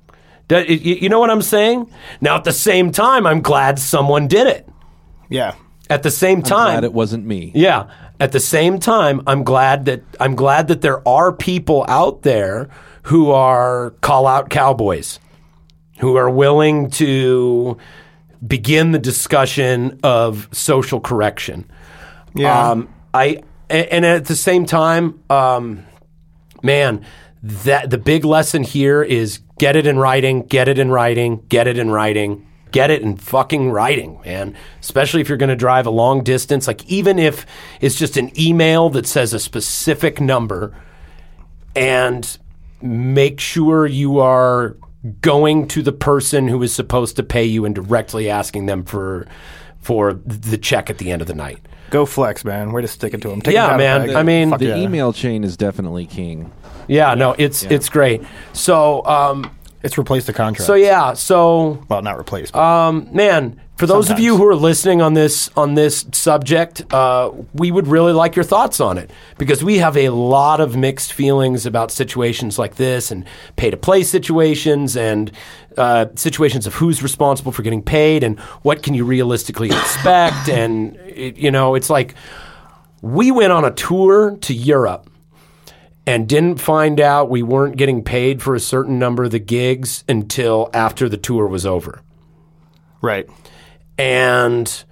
Do- You you know what I'm saying? Now, at the same time, I'm glad someone did it.
Yeah.
At the same time,
Glad it wasn't me.
yeah. At the same time, I'm glad that I'm glad that there are people out there who are call out cowboys. who are willing to begin the discussion of social correction.
Yeah.
Um, I a- and at the same time, um, man, that the big lesson here is get it in writing, get it in writing, get it in writing, get it in fucking writing, man. Especially if you're going to drive a long distance, like even if it's just an email that says a specific number, and make sure you are going to the person who is supposed to pay you and directly asking them for for the check at the end of the night.
Go flex, man. Way to stick it to him. Take
Yeah,
him
man.
peg.
I mean,
Fuck
The
yeah.
email chain is definitely king.
Yeah, no, it's it's great. So, um,
It's replaced the contract.
so yeah, so
Well, not replaced. But
um, man, for those of you who are listening on this on this subject, uh, we would really like your thoughts on it because we have a lot of mixed feelings about situations like this and pay to play situations and uh, situations of who's responsible for getting paid and what can you realistically expect and it, you know it's like we went on a tour to Europe and didn't find out we weren't getting paid for a certain number of the gigs until after the tour was over.
right.
And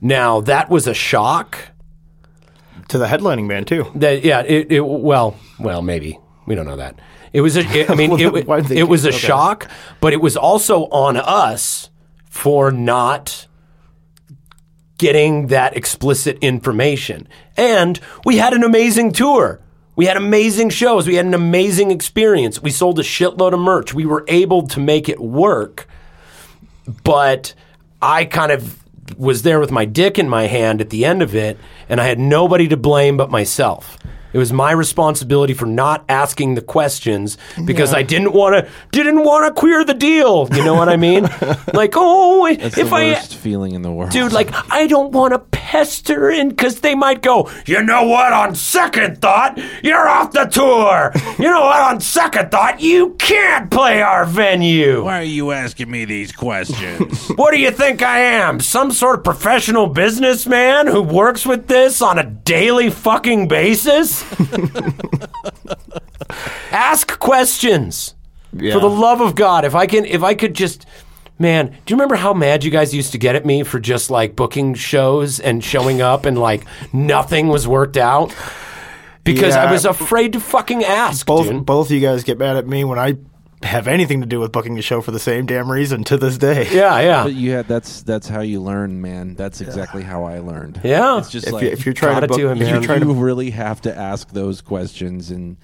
now that was a shock.
To the headlining band too.
That yeah, it, it well, well, maybe we don't know that. It was a, it, I mean,
Well,
it, it was a
okay.
shock, but it was also on us for not getting that explicit information. And we had an amazing tour. We had amazing shows. We had an amazing experience. We sold a shitload of merch. We were able to make it work. But I kind of was there with my dick in my hand at the end of it, and I had nobody to blame but myself. It was my responsibility for not asking the questions because I didn't want to didn't want to queer the deal. You know what I mean? like, oh,
That's
if
the
I
worst feeling in the world,
dude like i don't want to pester in because they might go you know what? On second thought you're off the tour. You know what? On second thought you can't play our venue.
Why are you asking me these questions?
what do you think i am? Some sort of professional businessman who works with this on a daily fucking basis ask questions
Yeah.
for the love of God, if I can, if I could just, man, do you remember how mad you guys used to get at me for just like booking shows and showing up and like nothing was worked out? Because I was afraid to fucking ask,
both
dude.
both of you guys get mad at me when I have anything to do with booking a show for the same damn reason to this day.
Yeah, yeah,
But you had that's that's how you learn, man. That's exactly how I learned.
yeah.
It's just
If,
like
you, if you're trying
gotta
book,
do it,
if you're
man.
trying
you
to
really have to ask those questions, and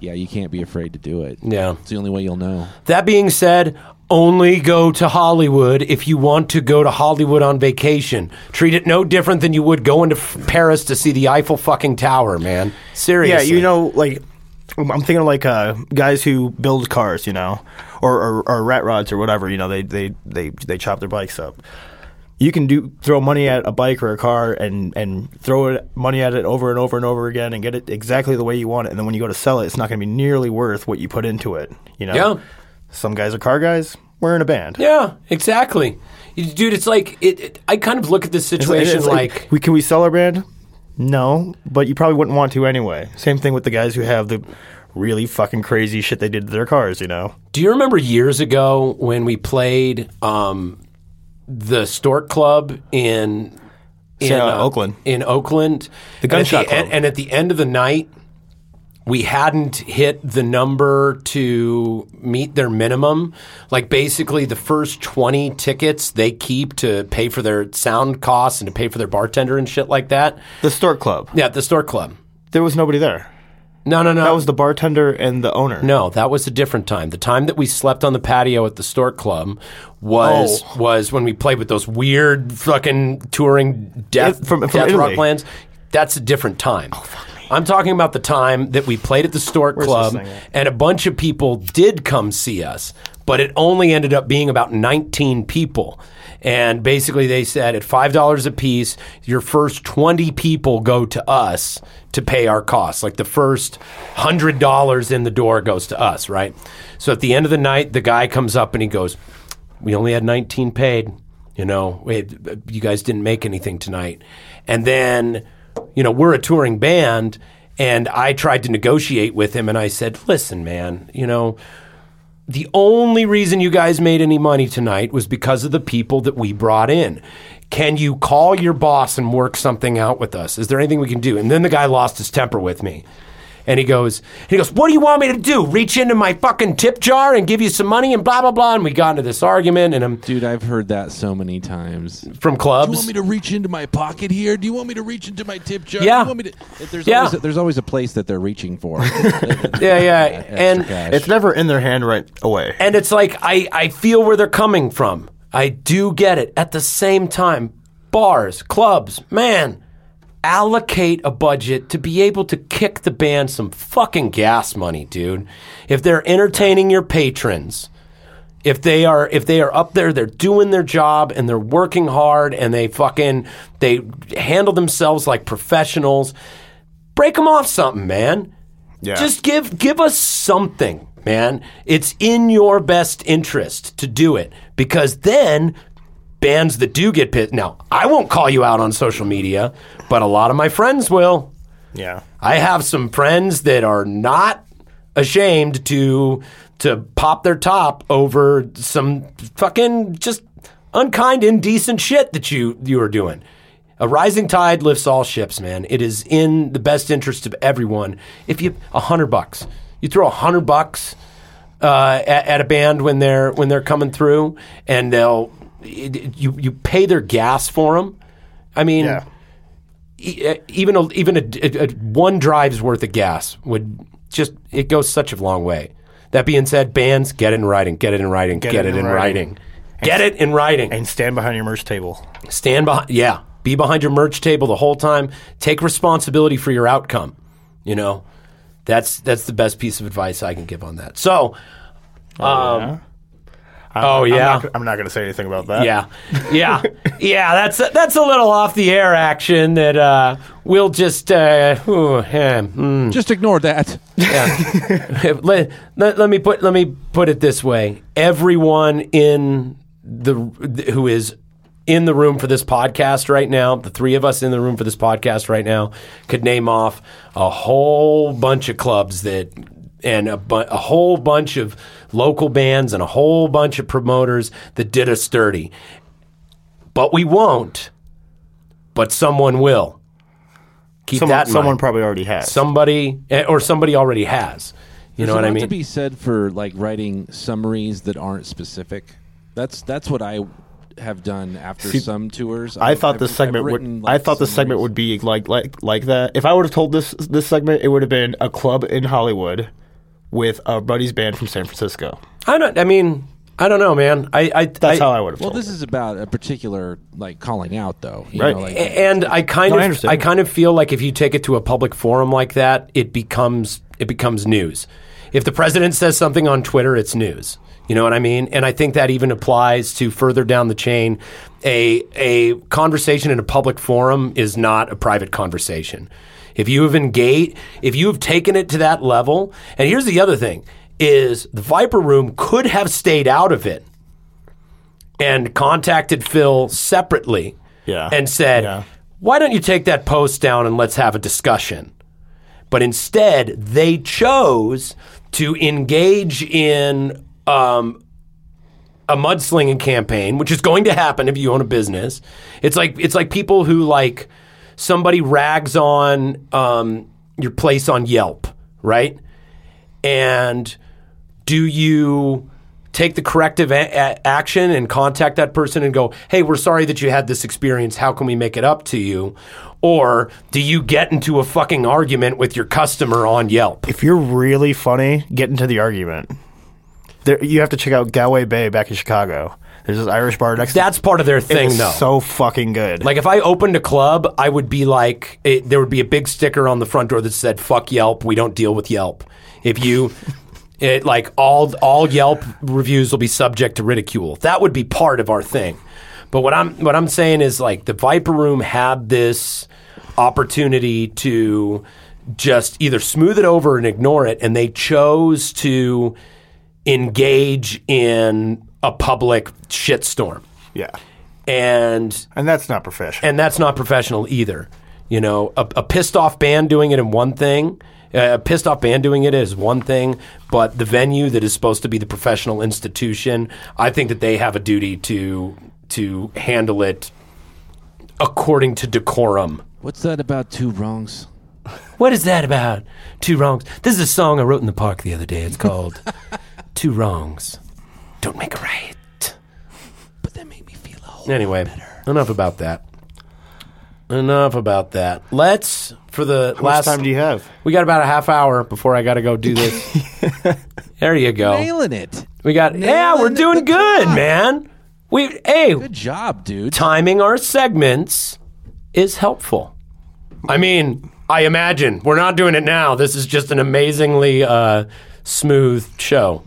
yeah, you can't be afraid to do it.
Yeah.
it's the only way you'll know.
That being said, only go to Hollywood if you want to go to Hollywood on vacation. Treat it no different than you would going to f- Paris to see the Eiffel fucking Tower, man. Seriously.
Yeah, you know, like I'm thinking of like uh, guys who build cars, you know, or, or or rat rods or whatever. You know, they they they they chop their bikes up. You can do throw money at a bike or a car and and throw it money at it over and over and over again and get it exactly the way you want it. And then when you go to sell it, it's not going to be nearly worth what you put into it. You know.
Yeah.
Some guys are car guys. We're in a band.
Yeah, exactly. Dude, it's like it, it, I kind of look at this
It's
situation
it's
like,
we can we sell our band? No, but you probably wouldn't want to anyway. Same thing with the guys who have the really fucking crazy shit they did to their cars. You know.
do you remember years ago when we played um, the Stork Club in in
Yeah, Oakland.
In Oakland,
The
And at
Gunshot
the, and,
Club.
and at the end of the night, we hadn't hit the number to meet their minimum. Like basically, the first twenty tickets they keep to pay for their sound costs and to pay for their bartender and shit like that.
The Stork Club.
Yeah, the Stork Club.
There was nobody there.
No, no, no.
That was the bartender and the owner.
No, that was a different time. The time that we slept on the patio at the Stork Club was
Oh.
was when we played with those weird fucking touring death
It- from- from
death rock
Italy.
bands. That's a different time. Oh, I'm talking about the time that we played at the Stork
Where's
Club,
this thing at?
and a bunch of people did come see us, but it only ended up being about 19 people. And basically, they said at five dollars a piece, your first 20 people go to us to pay our costs. Like the first hundred dollars in the door goes to us, right? So at the end of the night, the guy comes up and he goes, "We only had 19 paid. You know, we uh, you guys didn't make anything tonight." And then, you know, we're a touring band, and I tried to negotiate with him, and I said, "Listen, man, you know." the only reason you guys made any money tonight was because of the people that we brought in. Can you call your boss and work something out with us? Is there anything we can do? And then the guy lost his temper with me. And he goes, he goes, what do you want me to do? Reach into my fucking tip jar and give you some money and blah blah blah. And we got into this argument, and I'm
Dude, I've heard that so many times.
from
Do
clubs.
you want me to reach into my pocket here? Do you want me to reach into my tip jar?
Yeah.
Do you want me to? There's
Yeah.
always a, there's always a place that they're reaching for.
yeah, yeah,
Extra
and
cash.
It's never in their hand right away.
and it's like I I feel where they're coming from. I do get it. At the same time, bars, clubs, man, allocate a budget to be able to kick the band some fucking gas money, dude. If they're entertaining your patrons, if they are if they are up there, they're doing their job and they're working hard and they fucking they handle themselves like professionals. Break them off something, man.
Yeah.
Just give give us something, man. It's in your best interest to do it because then bands that do get pissed. Now, I won't call you out on social media, but a lot of my friends will.
Yeah.
I have some friends that are not ashamed to to pop their top over some fucking just unkind, indecent shit that you you are doing. A rising tide lifts all ships, man. It is in the best interest of everyone. If you a hundred bucks, you throw a hundred bucks uh, at, at a band when they're when they're coming through, and they'll you you pay their gas for them. I mean,
Yeah.
e- even a, even a, a- a one drive's worth of gas would just it goes such a long way. That being said, bands get it in writing, get it in writing, get, it, in writing. Get it in writing.
And stand behind your merch table.
Stand behind, yeah, be behind your merch table the whole time. Take responsibility for your outcome. You know, that's that's the best piece of advice I can give on that. So, um, oh
I'm
yeah,
not, I'm not going to say anything about that.
yeah, yeah, yeah. That's that's a little off the air action that uh, we'll just uh, ooh, eh, mm,
Just ignore that.
yeah. let, let, let me put let me put it this way: everyone in the who is in the room for this podcast right now, the three of us in the room for this podcast right now, could name off a whole bunch of clubs that. And a, bu- a whole bunch of local bands and a whole bunch of promoters that did us dirty. But we won't. But someone will. Keep
Someone,
that in
someone
mind
probably already has.
somebody eh, or somebody already has. You know what I mean?
to be said for like writing summaries that aren't specific. That's that's what I have done after
See,
some tours.
I
I've-
thought
I've-
this
I've
segment would.
written,
I
like,
thought this segment
summaries.
would be like like like that. If I would have told this this segment, it would have been a club in Hollywood with a buddy's band from San Francisco.
I don't. I mean, I don't know, man. I. I
That's how I would have.
Well, this is about a particular like calling out, though. You
Right.
Know, like,
And I kind
No,
of,
understand.
I kind of feel like if you take it to a public forum like that, it becomes it becomes news. If the president says something on Twitter, it's news. You know what I mean? And I think that even applies to further down the chain. A a conversation in a public forum is not a private conversation. If you have engaged, if you have taken it to that level, and here's the other thing: is the Viper Room could have stayed out of it and contacted Phil separately
Yeah.
and said,
Yeah.
"Why don't you take that post down and let's have a discussion?" But instead, they chose to engage in um, a mudslinging campaign, which is going to happen if you own a business. It's like it's like people who like somebody rags on um, your place on Yelp, right? And do you take the corrective a- a- action and contact that person and go, "Hey, we're sorry that you had this experience. How can we make it up to you?" Or do you get into a fucking argument with your customer on Yelp?
if you're really funny, get into the argument. There, you have to check out Galway Bay back in Chicago. There's this Irish bar next.
That's part of their
to
thing,
it's
though.
so fucking good.
Like if I opened a club, I would be like, it, there would be a big sticker on the front door that said "fuck Yelp." We don't deal with Yelp. If you, it like all all Yelp reviews will be subject to ridicule. That would be part of our thing. But what I'm what I'm saying is like the Viper Room had this opportunity to just either smooth it over and ignore it, and they chose to engage in a public shitstorm.
yeah,
And
and that's not professional.
and that's not professional either. You know, a, a pissed off band doing it in one thing, Uh, a pissed off band doing it is one thing, but the venue that is supposed to be the professional institution, I think that they have a duty to to handle it according to decorum.
What's that about two wrongs?
What is that about? Two wrongs. This is a song I wrote in the park the other day. It's called Two Wrongs. Don't make a right.
But that made me feel a whole
Anyway, enough about that. Enough about that. Let's for the
How much
last
time do you have?
We got about a half hour before I got to go do this. there you go.
nailing it.
We got yeah, we're
Nailing
doing
the
good,
job.
man. We hey,
Good job, dude.
timing our segments is helpful. I mean, I imagine we're not doing it now. This is just an amazingly uh, smooth show.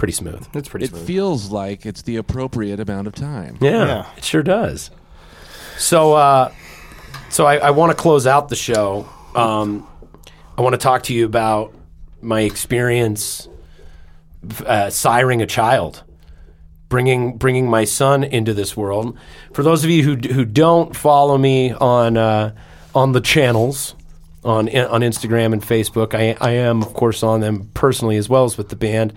Pretty smooth.
It's pretty
It
smooth.
feels like it's the appropriate amount of time.
Yeah,
Yeah.
it sure does. So, uh, so I, I want to close out the show. Um, I want to talk to you about my experience uh, siring a child, bringing bringing my son into this world. For those of you who who don't follow me on uh, on the channels on on Instagram and Facebook, I I am of course on them personally as well as with the band.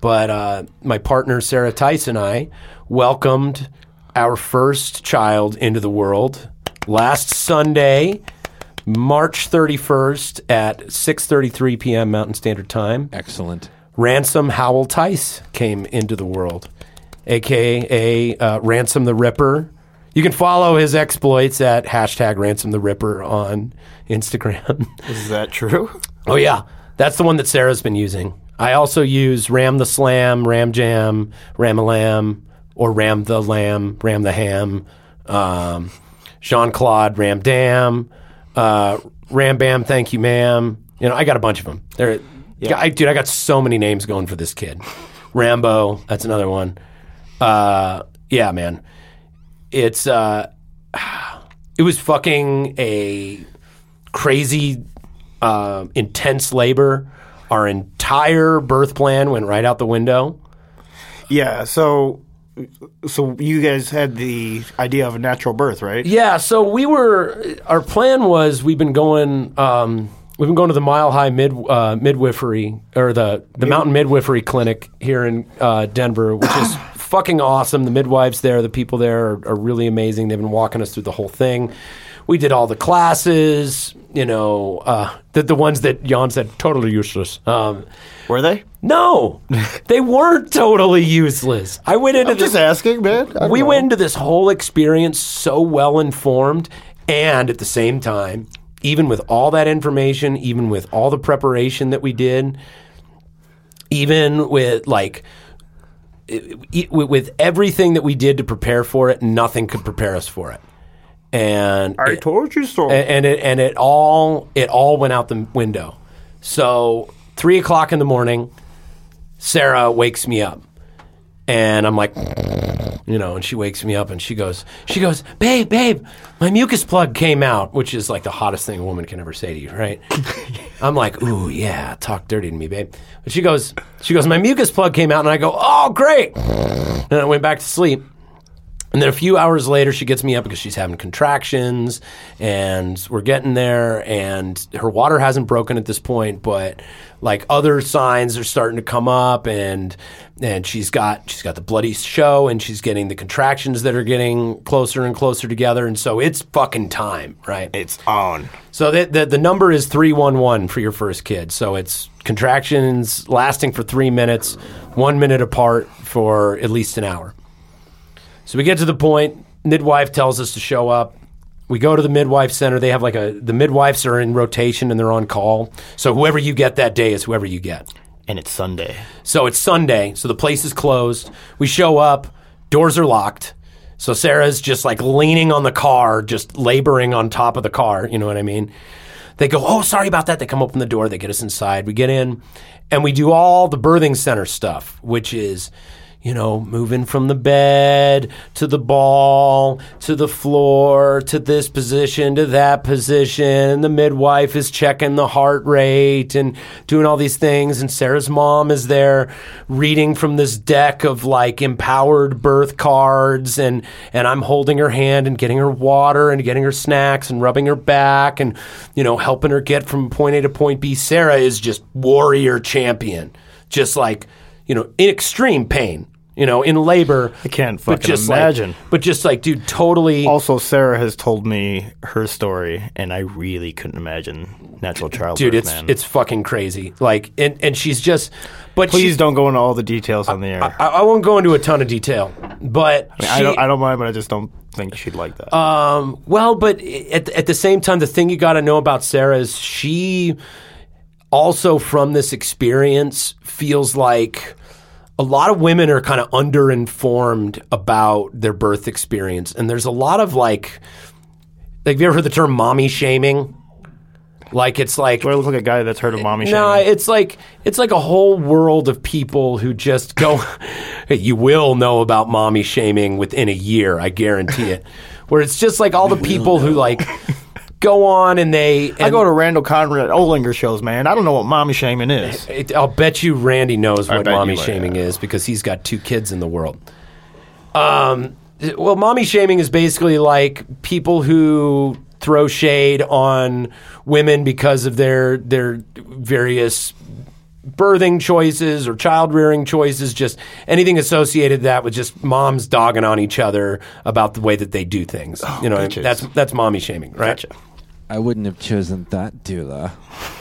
But uh, my partner Sarah Tice and I welcomed our first child into the world last Sunday, March 31st at 6:33 p.m. Mountain Standard Time.
Excellent.
Ransom Howell Tice came into the world, aka uh, Ransom the Ripper. You can follow his exploits at hashtag Ransom the Ripper on Instagram.
Is that true?
oh yeah, that's the one that Sarah's been using. I also use Ram the Slam, Ram Jam, Ram a Lamb, or Ram the Lamb, Ram the Ham, um, Jean Claude, Ram Dam, uh, Ram Bam, Thank You Ma'am. You know, I got a bunch of them. They're, I, dude, I got so many names going for this kid. Rambo, that's another one. Uh, yeah, man, it's uh, it was fucking a crazy, uh, intense labor. Our entire birth plan went right out the window.
Yeah. So, so you guys had the idea of a natural birth, right?
Yeah, so we were. Our plan was we've been going. Um, we've been going to the Mile High Mid uh, Midwifery or the the Mountain Midwifery Clinic here in uh, Denver, which is fucking awesome. The midwives there, the people there are, are really amazing. They've been walking us through the whole thing. We did all the classes. You know, uh, the the ones that Jan said totally useless. Um,
Were they?
no, they weren't totally useless. I went into
I'm
this
just asking, man.
We
know.
went into this whole experience so well informed and at the same time even with all that information even with all the preparation that we did even with like e- with with everything that we did to prepare for it nothing could prepare us for it and
I
it-
told you so.
and, and it and it all it all went out the window. So three o'clock in the morning, Sarah wakes me up, and I'm like, you know, and she wakes me up and she goes, she goes, babe, babe, my mucus plug came out, which is like the hottest thing a woman can ever say to you, right? I'm like, ooh, yeah, talk dirty to me, babe. But she goes, she goes, my mucus plug came out, and I go, oh, great, and I went back to sleep. And then a few hours later, she gets me up because she's having contractions, and we're getting there. And her water hasn't broken at this point, but like other signs are starting to come up, and and she's got she's got the bloody show, and she's getting the contractions that are getting closer and closer together, and so it's fucking time, right?
it's on.
So the, the the number is three one one for your first kid. So it's contractions lasting for three minutes, one minute apart for at least an hour. So we get to the point. Midwife tells us to show up. We go to the midwife center. They have like a the midwives are in rotation and they're on call. So whoever you get that day is whoever you get.
And it's Sunday.
So it's Sunday, so the place is closed. We show up, doors are locked. So Sarah's just like leaning on the car, just laboring on top of the car. You know what I mean? They go, Oh, sorry about that. They come open the door, they get us inside. We get in, and we do all the birthing center stuff, which is, you know, moving from the bed to the ball to the floor to this position to that position. The midwife is checking the heart rate and doing all these things. And Sarah's mom is there reading from this deck of like empowered birth cards. And, and I'm holding her hand and getting her water and getting her snacks and rubbing her back and, you know, helping her get from point A to point B. Sarah is just warrior champion, just like, you know, in extreme pain. You know, in labor.
I can't
but
fucking
just like-
imagine.
but just like, dude, totally.
Also, Sarah has told me her story, and I really couldn't imagine natural childbirth.
dude, it's
man.
it's fucking crazy. Like, and and she's just, but
Please
she,
don't go into all the details on the air. I,
I, I won't go into a ton of detail, but
mean, I don't. I don't mind, but I just don't think she'd like that.
Um, well, but at, at the same time, the thing you got to know about Sarah is she also, from this experience, feels like a lot of women are kind of underinformed about their birth experience. And there's a lot of like, like, have you ever heard the term mommy shaming? Like, it's like,
Do I look like a guy that's heard of mommy
no,
shaming?
it's like it's like a whole world of people who just go. you will know about mommy shaming within a year, I guarantee it. Where it's just like all the people who like go on and they. And
I go to Randall Conrad Olinger shows, man. I don't know what mommy shaming is.
it, I'll bet you Randy knows what
bet
mommy
you would,
shaming
yeah.
is because he's got two kids in the world. Um, well, mommy shaming is basically like people who throw shade on women because of their their various birthing choices or child rearing choices, just anything associated with that with just moms dogging on each other about the way that they do things. you know,
bitches.
that's that's mommy shaming, right?
I wouldn't have chosen that doula.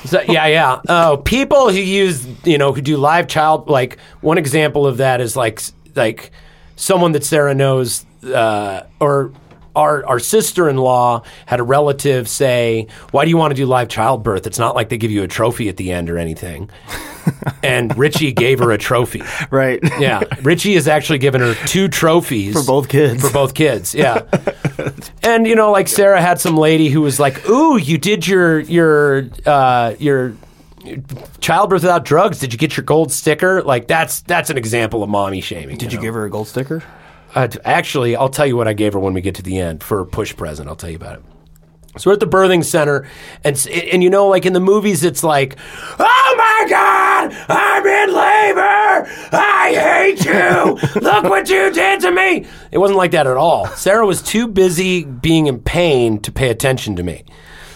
So, yeah, yeah. Oh, people who use, you know, who do live child, like one example of that is like, like someone that Sarah knows, uh, or our our sister in law had a relative say, "Why do you want to do live childbirth? It's not like they give you a trophy at the end or anything." and Richie gave her a trophy.
Right.
Yeah, Richie has actually given her two trophies
For both kids.
For both kids, yeah. and you know, like Sarah had some lady who was like, "Ooh, you did your your uh, your childbirth without drugs. Did you get your gold sticker?" Like that's that's an example of mommy shaming.
Did you give her a gold sticker?
Uh, actually, I'll tell you what I gave her when we get to the end for a push present. I'll tell you about it. So we're at the birthing center, and and you know, like in the movies, it's like, "Oh my God, I'm in labor! I hate you! Look what you did to me!" It wasn't like that at all. Sarah was too busy being in pain to pay attention to me.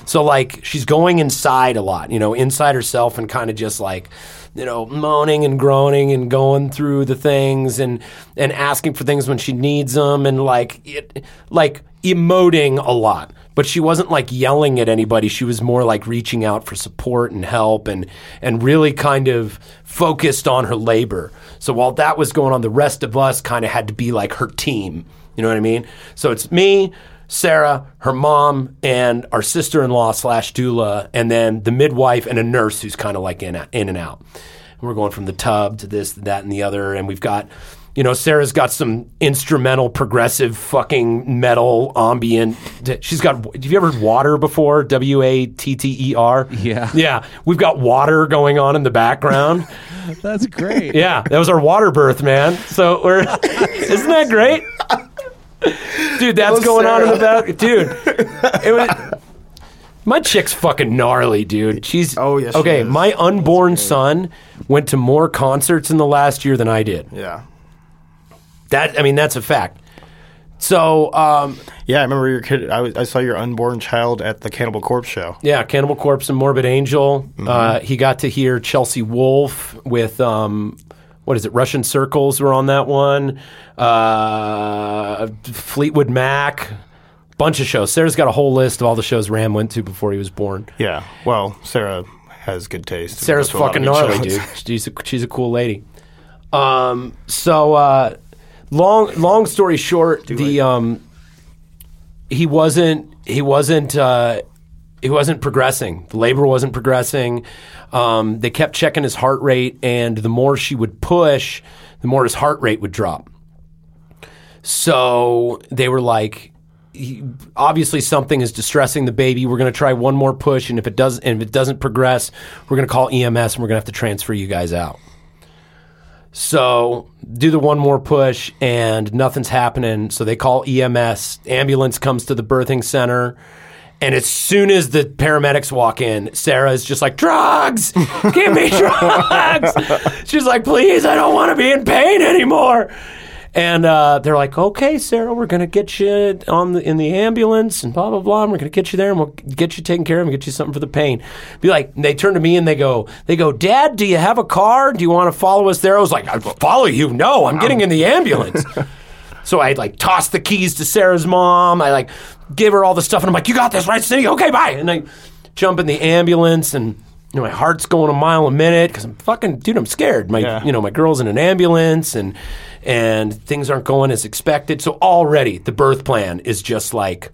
So like she's going inside a lot, you know, inside herself, and kind of just like, you know, moaning and groaning and going through the things and and asking for things when she needs them, and like it, like emoting a lot but she wasn't like yelling at anybody. She was more like reaching out for support and help and and really kind of focused on her labor. So while that was going on, the rest of us kind of had to be like her team. You know what I mean? So it's me, Sarah, her mom, and our sister-in-law slash doula, and then the midwife and a nurse who's kind of like in in and out. And we're going from the tub to this, that, and the other, and we've got you know, Sarah's got some instrumental, progressive, fucking metal, ambient. She's got. Have you ever heard water before? W a t t e r.
Yeah.
Yeah. We've got water going on in the background.
That's great.
yeah, that was our water birth, man. So we're. isn't that great? Dude, that's going on in the back. Dude, it was. My chick's fucking gnarly, dude. She's
Oh, yes, she
Okay, my unborn son went to more concerts in the last year than I did.
Yeah.
That I mean, that's a fact. So, um,
Yeah, I remember your kid. I, was, I saw your unborn child at the Cannibal Corpse show.
yeah, Cannibal Corpse and Morbid Angel.
Mm-hmm.
Uh, he got to hear Chelsea Wolfe with um, what is it? Russian Circles were on that one. Uh, Fleetwood Mac, bunch of shows. Sarah's got a whole list of all the shows Ram went to before he was born.
Yeah. Well, Sarah has good taste.
Sarah's fucking gnarly, dude. She's a, she's a cool lady. Um, so uh, long long story short, the um, he wasn't he wasn't uh, he wasn't progressing. The labor wasn't progressing. Um, they kept checking his heart rate, and the more she would push, the more his heart rate would drop. So they were like, he, obviously something is distressing the baby. We're going to try one more push, and if it does, and if it doesn't progress, we're going to call EMS, and we're going to have to transfer you guys out. So do the one more push and nothing's happening. So they call EMS. Ambulance comes to the birthing center. And as soon as the paramedics walk in, Sarah is just like, drugs! Give me drugs! She's like, please, I don't want to be in pain anymore. And uh, they're like, okay, Sarah, we're going to get you on the, in the ambulance and blah, blah, blah. And we're going to get you there and we'll get you taken care of and get you something for the pain. Be like, and they turn to me and they go, they go, Dad, do you have a car? Do you want to follow us there? I was like, I follow you? No, I'm getting in the ambulance. So I like toss the keys to Sarah's mom. I like give her all the stuff, and I'm like, "You got this, right, Cindy? Okay, bye." And I jump in the ambulance, and you know my heart's going a mile a minute because I'm fucking dude. I'm scared. My
Yeah.
you know my girl's in an ambulance, and and things aren't going as expected. So already the birth plan is just like.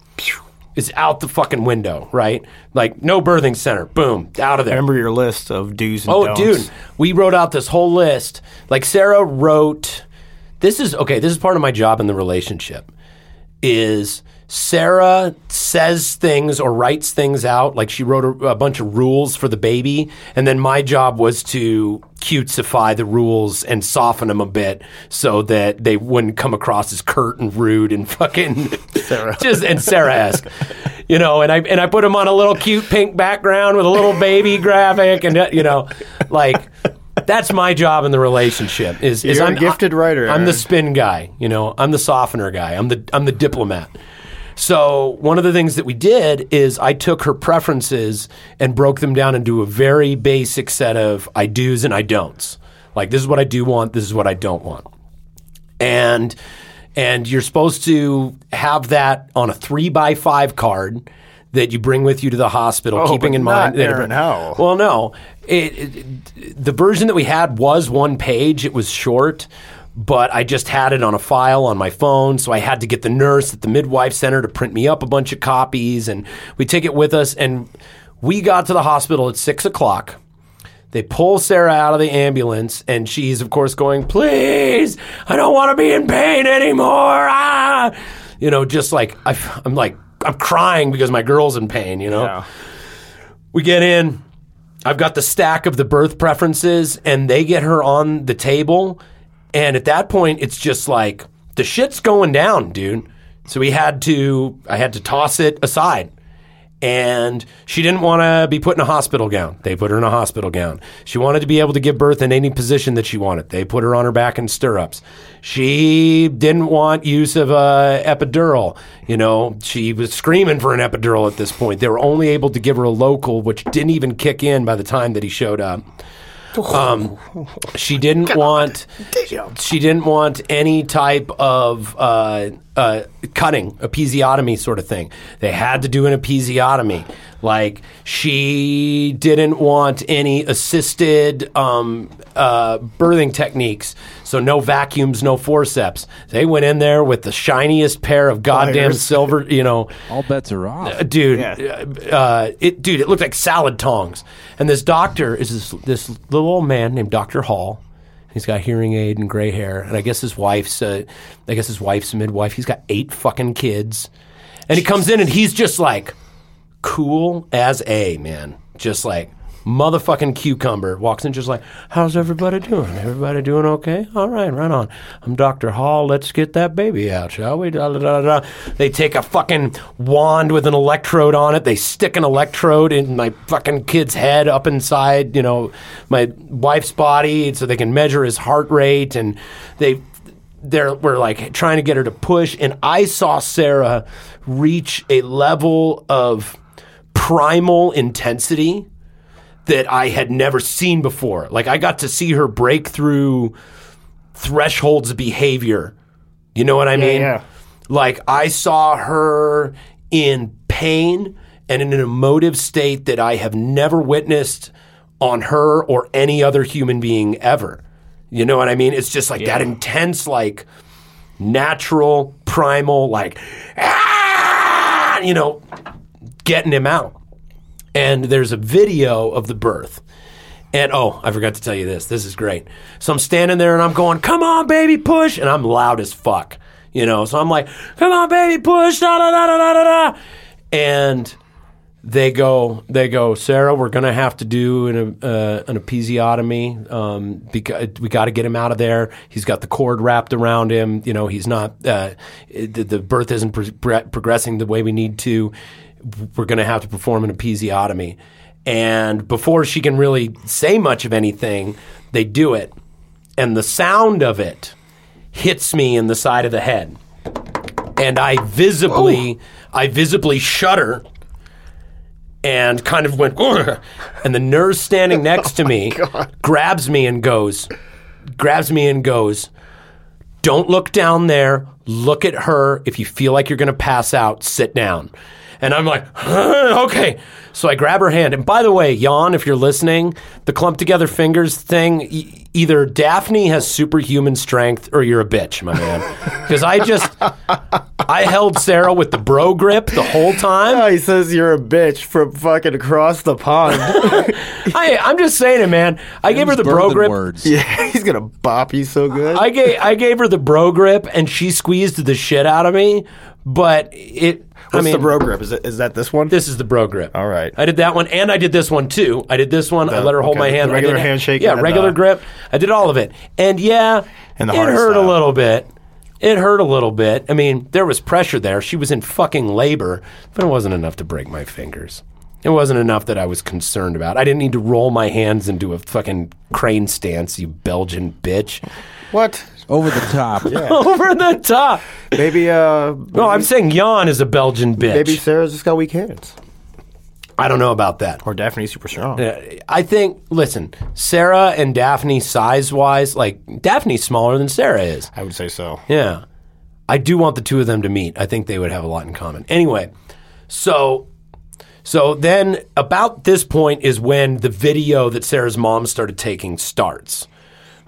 Is out the fucking window, right? Like no birthing center, boom, out of there.
Remember your list of do's and
Oh,
don'ts.
dude, we wrote out this whole list. Like Sarah wrote. This is okay. This is part of my job in the relationship. Is Sarah says things or writes things out like she wrote a, a bunch of rules for the baby, and then my job was to cutesify the rules and soften them a bit so that they wouldn't come across as curt and rude and fucking Sarah. just and Sarah-esque, you know. And I and I put them on a little cute pink background with a little baby graphic, and you know, like that's my job in the relationship. Is, is
You're a
I'm
gifted writer,
I'm the spin guy. You know, I'm the softener guy. I'm the I'm the diplomat. So one of the things that we did is I took her preferences and broke them down into a very basic set of I do's and I don'ts. Like this is what I do want, this is what I don't want. And and you're supposed to have that on a three by five card that you bring with you to the hospital,
Oh,
keeping in mind
not Aaron Howell.
well, no. It, it, the version that we had was one page. It was short, but I just had it on a file on my phone. So I had to get the nurse at the midwife center to print me up a bunch of copies, and we take it with us. And we got to the hospital at six o'clock. They pull Sarah out of the ambulance, and she's, of course, going, Please, I don't want to be in pain anymore. Ah! You know, just like, I, I'm like, I'm crying because my girl's in pain, you know?
Yeah.
We get in. I've got the stack of the birth preferences, and they get her on the table. And at that point, it's just like the shit's going down, dude. So we had to, I had to toss it aside. And she didn't want to be put in a hospital gown. They put her in a hospital gown. She wanted to be able to give birth in any position that she wanted. They put her on her back in stirrups. She didn't want use of a epidural. You know, she was screaming for an epidural at this point. They were only able to give her a local, which didn't even kick in by the time that he showed up. Um, she didn't want she didn't want any type of uh, uh, cutting, episiotomy sort of thing. They had to do an episiotomy. Like she didn't want any assisted um, uh, birthing techniques. So no vacuums, no forceps. They went in there with the shiniest pair of goddamn
Pliers.
silver, you know,
All bets are off.
uh, dude,
Yeah.
uh, it, dude, it looked like salad tongs. And this doctor is this this little old man named Doctor Hall. He's got hearing aid and gray hair, and I guess his wife's, uh, I guess his wife's a midwife. He's got eight fucking kids, and he comes in and he's just like cool as a man, just like motherfucking cucumber. Walks in just like, how's everybody doing? Everybody doing okay? All right, right on. I'm Dr. Hall. Let's get that baby out, shall we? Da, da, da, da. They take a fucking wand with an electrode on it. They stick an electrode in my fucking kid's head up inside, you know, my wife's body so they can measure his heart rate and they they're we're like trying to get her to push and I saw Sarah reach a level of primal intensity that I had never seen before. Like I got to see her break through thresholds of behavior. You know what I mean?
yeah.
Like I saw her in pain and in an emotive state that I have never witnessed on her or any other human being ever. You know what I mean? It's just like that intense, like natural, primal, like, ah, you know, getting him out. And there's a video of the birth. And oh, I forgot to tell you this. This is great. So I'm standing there and I'm going, come on, baby, push. And I'm loud as fuck. You know, so I'm like, come on, baby, push. Da, da, da, da, da, da. And they go, they go, Sarah, we're going to have to do an, uh, an episiotomy um, because we got to get him out of there. He's got the cord wrapped around him. You know, he's not, uh, the, the birth isn't pro- progressing the way we need to. We're going to have to perform an episiotomy. And before she can really say much of anything, they do it. And the sound of it hits me in the side of the head. And I visibly, I visibly shudder and kind of went, "Ugh." and the nurse standing next to me grabs me and goes, grabs me and goes, don't look down there. Look at her. If you feel like you're going to pass out, sit down. And I'm like, okay. So I grab her hand. And by the way, Jan, if you're listening, the clump together fingers thing, e- either Daphne has superhuman strength or you're a bitch, my man. Because I just, I held Sarah with the bro grip the whole time.
Oh, he says you're a bitch from fucking across the pond.
I, I'm just saying it, man. I gave her the bro grip.
Words.
yeah, he's gonna bop you so good.
I gave I gave her the bro grip, and she squeezed the shit out of me. But it, I
What's
mean,
the bro grip? Is it is that this one?
This is the bro grip.
All right.
I did that one, and I did this one too. I did this one. I let her hold
okay,
my hand.
the regular
did-
handshake
Yeah,
uh,
regular
the-
grip. I did all of it, and yeah,
And the
it hurt a little bit. It hurt a little bit. I mean, there was pressure there. She was in fucking labor, but it wasn't enough to break my fingers. It wasn't enough that I was concerned about. I didn't need to roll my hands into a fucking crane stance, you Belgian bitch.
what?
Over the top.
Over the top.
Maybe uh,
No, I'm saying Jan is a Belgian bitch.
maybe Sarah's just got weak hands,
I don't know about that.
or Daphne's super strong.
I think, listen, Sarah and Daphne size wise, like, Daphne's smaller than Sarah is.
I would say so.
Yeah. I do want the two of them to meet. I think they would have a lot in common. Anyway, so so then about this point is when the video that Sarah's mom started taking starts.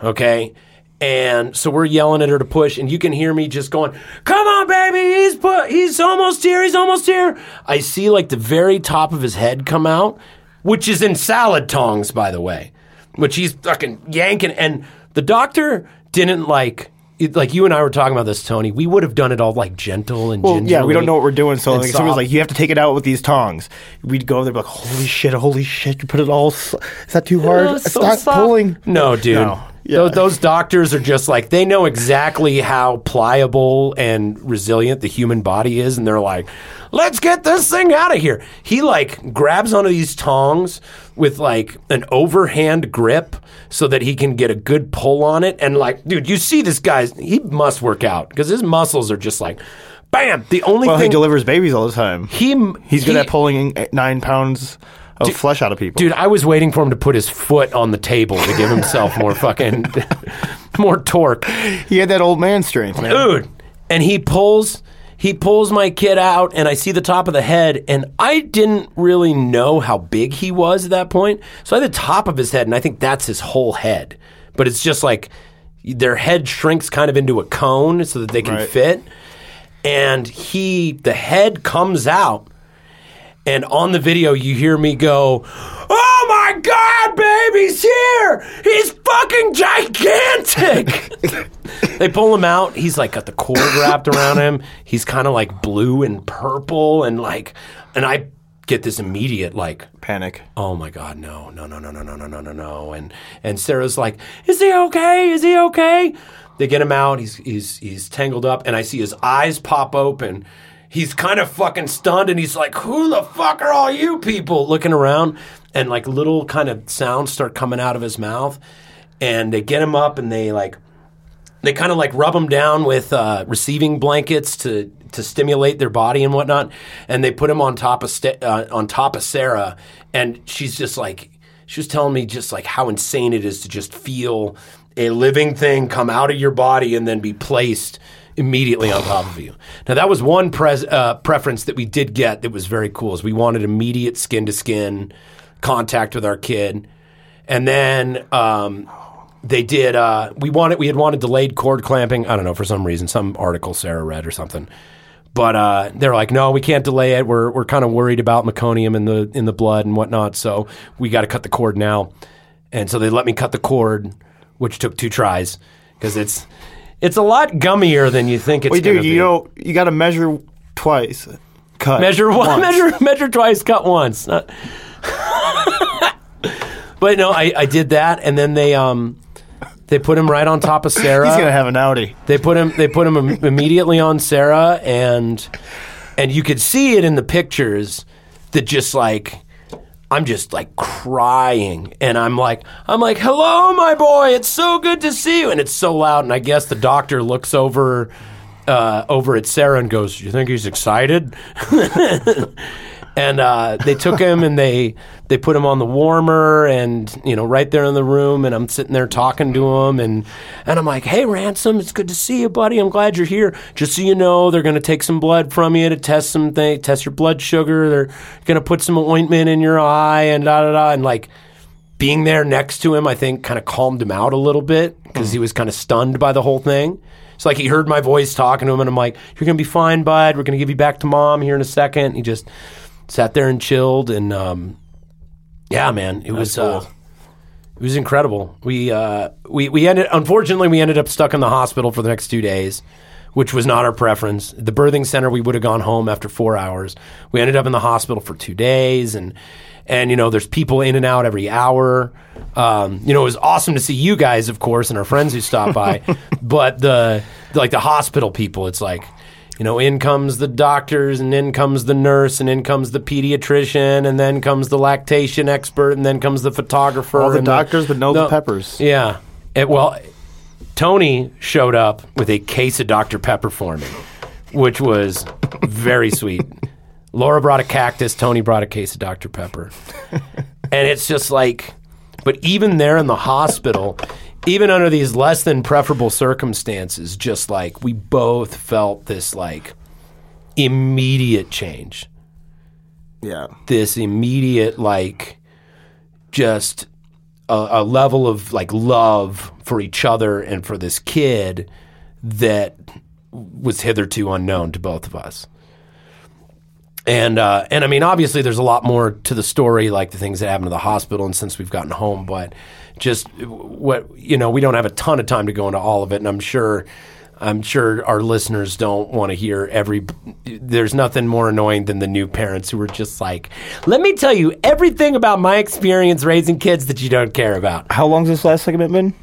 Okay? And so we're yelling at her to push, and you can hear me just going, "Come on, baby! He's put, he's almost here. He's almost here." I see like the very top of his head come out, which is in salad tongs, by the way, which he's fucking yanking. And the doctor didn't like, it, like you and I were talking about this, Tony. We would have done it all like gentle and
Well,
gingerly.
yeah, we don't know what we're doing, so
and
like, someone's like, "You have to take it out with these tongs." We'd go over there, be like, "Holy shit! Holy shit! You put it all. Is that too hard?
Oh, so
Stop
soft.
pulling."
No, dude.
No. Yeah.
Those, those doctors are just like they know exactly how pliable and resilient the human body is, and they're like, "Let's get this thing out of here." He like grabs onto these tongs with like an overhand grip so that he can get a good pull on it, and like, dude, you see this guy's he must work out because his muscles are just like, bam. The only
thing he delivers babies all the time.
he
He's good
he-
at pulling eh, nine pounds Oh, of flesh out of people.
Dude, I was waiting for him to put his foot on the table to give himself more fucking more torque.
he had that old man strength, man.
Dude, and he pulls he pulls my kid out and I see the top of the head and I didn't really know how big he was at that point. So I had the top of his head and I think that's his whole head. But it's just like their head shrinks kind of into a cone so that they can
Right.
fit. And he the head comes out and on the video, you hear me go, Oh my God, baby's here! He's fucking gigantic! they pull him out. He's like got the cord wrapped around him. He's kind of like blue and purple, and like, and I get this immediate like,
Panic.
oh my god no no no no no no no no no no and and sarah's like is he okay is he okay they get him out he's he's he's tangled up and i see his eyes pop open he's kind of fucking stunned and he's like who the fuck are all you people? Looking around and like little kind of sounds start coming out of his mouth and they get him up and they like they kind of like rub him down with uh, receiving blankets to to stimulate their body and whatnot, and they put him on top of Sta- uh, on top of Sarah, and she's just like she was telling me just like how insane it is to just feel a living thing come out of your body and then be placed immediately on top of you. Now that was one pres- uh, preference that we did get that was very cool. Is we wanted immediate skin to skin contact with our kid, and then. Um, they did uh, we wanted we had wanted delayed cord clamping i don't know for some reason some article sarah read or something but uh, they're like no we can't delay it we're, we're kind of worried about meconium in the in the blood and whatnot so we got to cut the cord now and so they let me cut the cord which took two tries because it's it's a lot gummier than you think it's
Wait,
gonna
dude,
be.
you know you got to measure twice. cut.
measure one, measure measure twice, cut once. Not- but no, I, I did that, and then they um they put him right on top of Sarah.
He's gonna have an Audi.
They put him. They put him im- immediately on Sarah, and and you could see it in the pictures that just like I'm just like crying, and I'm like I'm like, "Hello, my boy. It's so good to see you." And it's so loud, and I guess the doctor looks over uh, over at Sarah and goes, "You think he's excited?" and uh, they took him and they they put him on the warmer and you know right there in the room and I'm sitting there talking to him and and I'm like hey ransom it's good to see you buddy I'm glad you're here just so you know they're gonna take some blood from you to test some thing test your blood sugar they're gonna put some ointment in your eye and da da da and like being there next to him I think kind of calmed him out a little bit because he was kind of stunned by the whole thing. It's like he heard my voice talking to him, and I'm like, "You're gonna be fine, bud. We're gonna give you back to mom here in a second. He just sat there and chilled, and um, yeah, man, it was uh, it was incredible. We uh, we we ended unfortunately we ended up stuck in the hospital for the next two days, which was not our preference. The birthing center we would have gone home after four hours. We ended up in the hospital for two days, and and you know there's people in and out every hour. Um, you know it was awesome to see you guys, of course, and our friends who stopped by, but the like the hospital people, it's like you know, in comes the doctors, and in comes the nurse, and in comes the pediatrician, and then comes the lactation expert, and then comes the photographer.
All the doctors, but no the peppers.
Yeah. It, well, Tony showed up with a case of Dr. Pepper for me, which was very sweet. Laura brought a cactus, Tony brought a case of Dr. Pepper. and it's just like, but even there in the hospital, even under these less than preferable circumstances, just like we both felt this like immediate change.
Yeah.
This immediate like just a, a level of like love for each other and for this kid that was hitherto unknown to both of us. And uh, and I mean, obviously, there's a lot more to the story, like the things that happened to the hospital, and since we've gotten home. But just what you know, we don't have a ton of time to go into all of it, and I'm sure. I'm sure our listeners don't want to hear every. There's nothing more annoying than the new parents who are just like, "Let me tell you everything about my experience raising kids that you don't care about."
How long's this last segment been?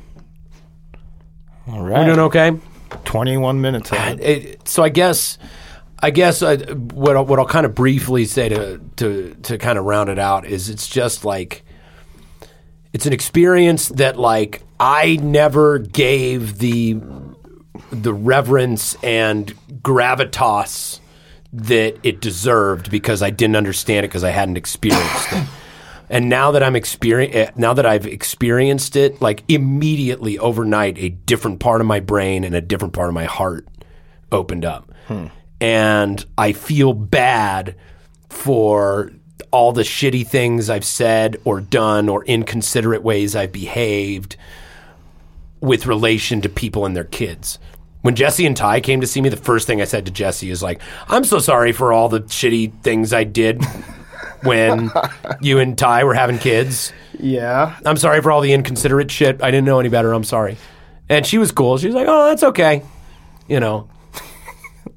All right.
We're doing okay.
21 minutes. it.
So I guess, I guess uh, what I'll, what I'll kind of briefly say to to to kind of round it out is it's just like it's an experience that like I never gave the the reverence and gravitas that it deserved because I didn't understand it because I hadn't experienced it. And now that I'm experience, eh, now that I've experienced it, like immediately overnight, a different part of my brain and a different part of my heart opened up, hmm. and I feel bad for all the shitty things I've said or done or inconsiderate ways I've behaved with relation to people and their kids. When Jesse and Ty came to see me, the first thing I said to Jesse is like, "I'm so sorry for all the shitty things I did when you and Ty were having kids.
Yeah.
I'm sorry for all the inconsiderate shit. I didn't know any better. I'm sorry." And she was cool. She was like, "Oh, that's okay," you know,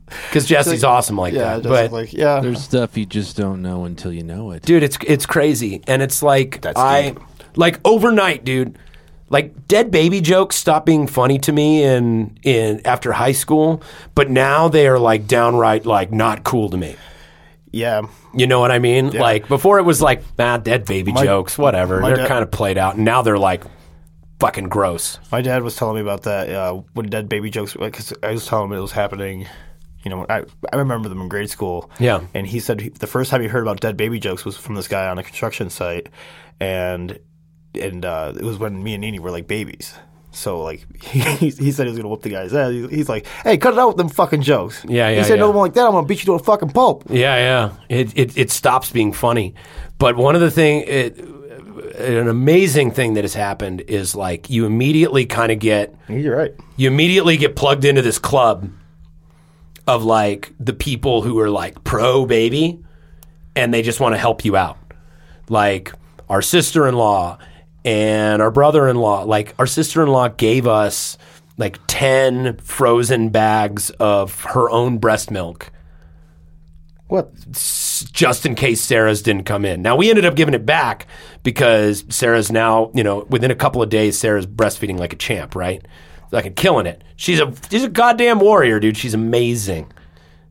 because Jesse's awesome like
Yeah.
that.
Just
But
like, yeah.
There's stuff you just don't know until you know it.
dude it's it's crazy and it's like
That's
i
deep.
like overnight dude like dead baby jokes stopped being funny to me in in after high school but now they are like downright like not cool to me
yeah.
you know what i mean like before it was like ah dead baby
My-
jokes whatever they're
dad-
kind of played out and now they're like fucking gross
My dad was telling me about that uh, when dead baby jokes. Because I was telling him it was happening. You know, I I remember them in grade school.
Yeah.
and he said he, the first time he heard about dead baby jokes was from this guy on a construction site, and and uh, it was when me and Nini were like babies. So like he, he said he was gonna whoop the guy's ass. He's, he's like, "Hey, cut it out with them fucking jokes."
Yeah, yeah,
He said,
yeah.
"No one like that. I'm gonna beat you to a fucking pulp."
Yeah, yeah. It it, it stops being funny. But one of the thing, it, an amazing thing that has happened is like you immediately kind of get
You're right.
you immediately get plugged into this club of like the people who are like pro baby and they just want to help you out. Like our sister-in-law and our brother-in-law, like our sister-in-law gave us like 10 frozen bags of her own breast milk
What?
just in case Sarah's didn't come in. Now we ended up giving it back because Sarah's now, you know, within a couple of days, Sarah's breastfeeding like a champ, right? Like killing it. She's a she's a goddamn warrior, dude. She's amazing.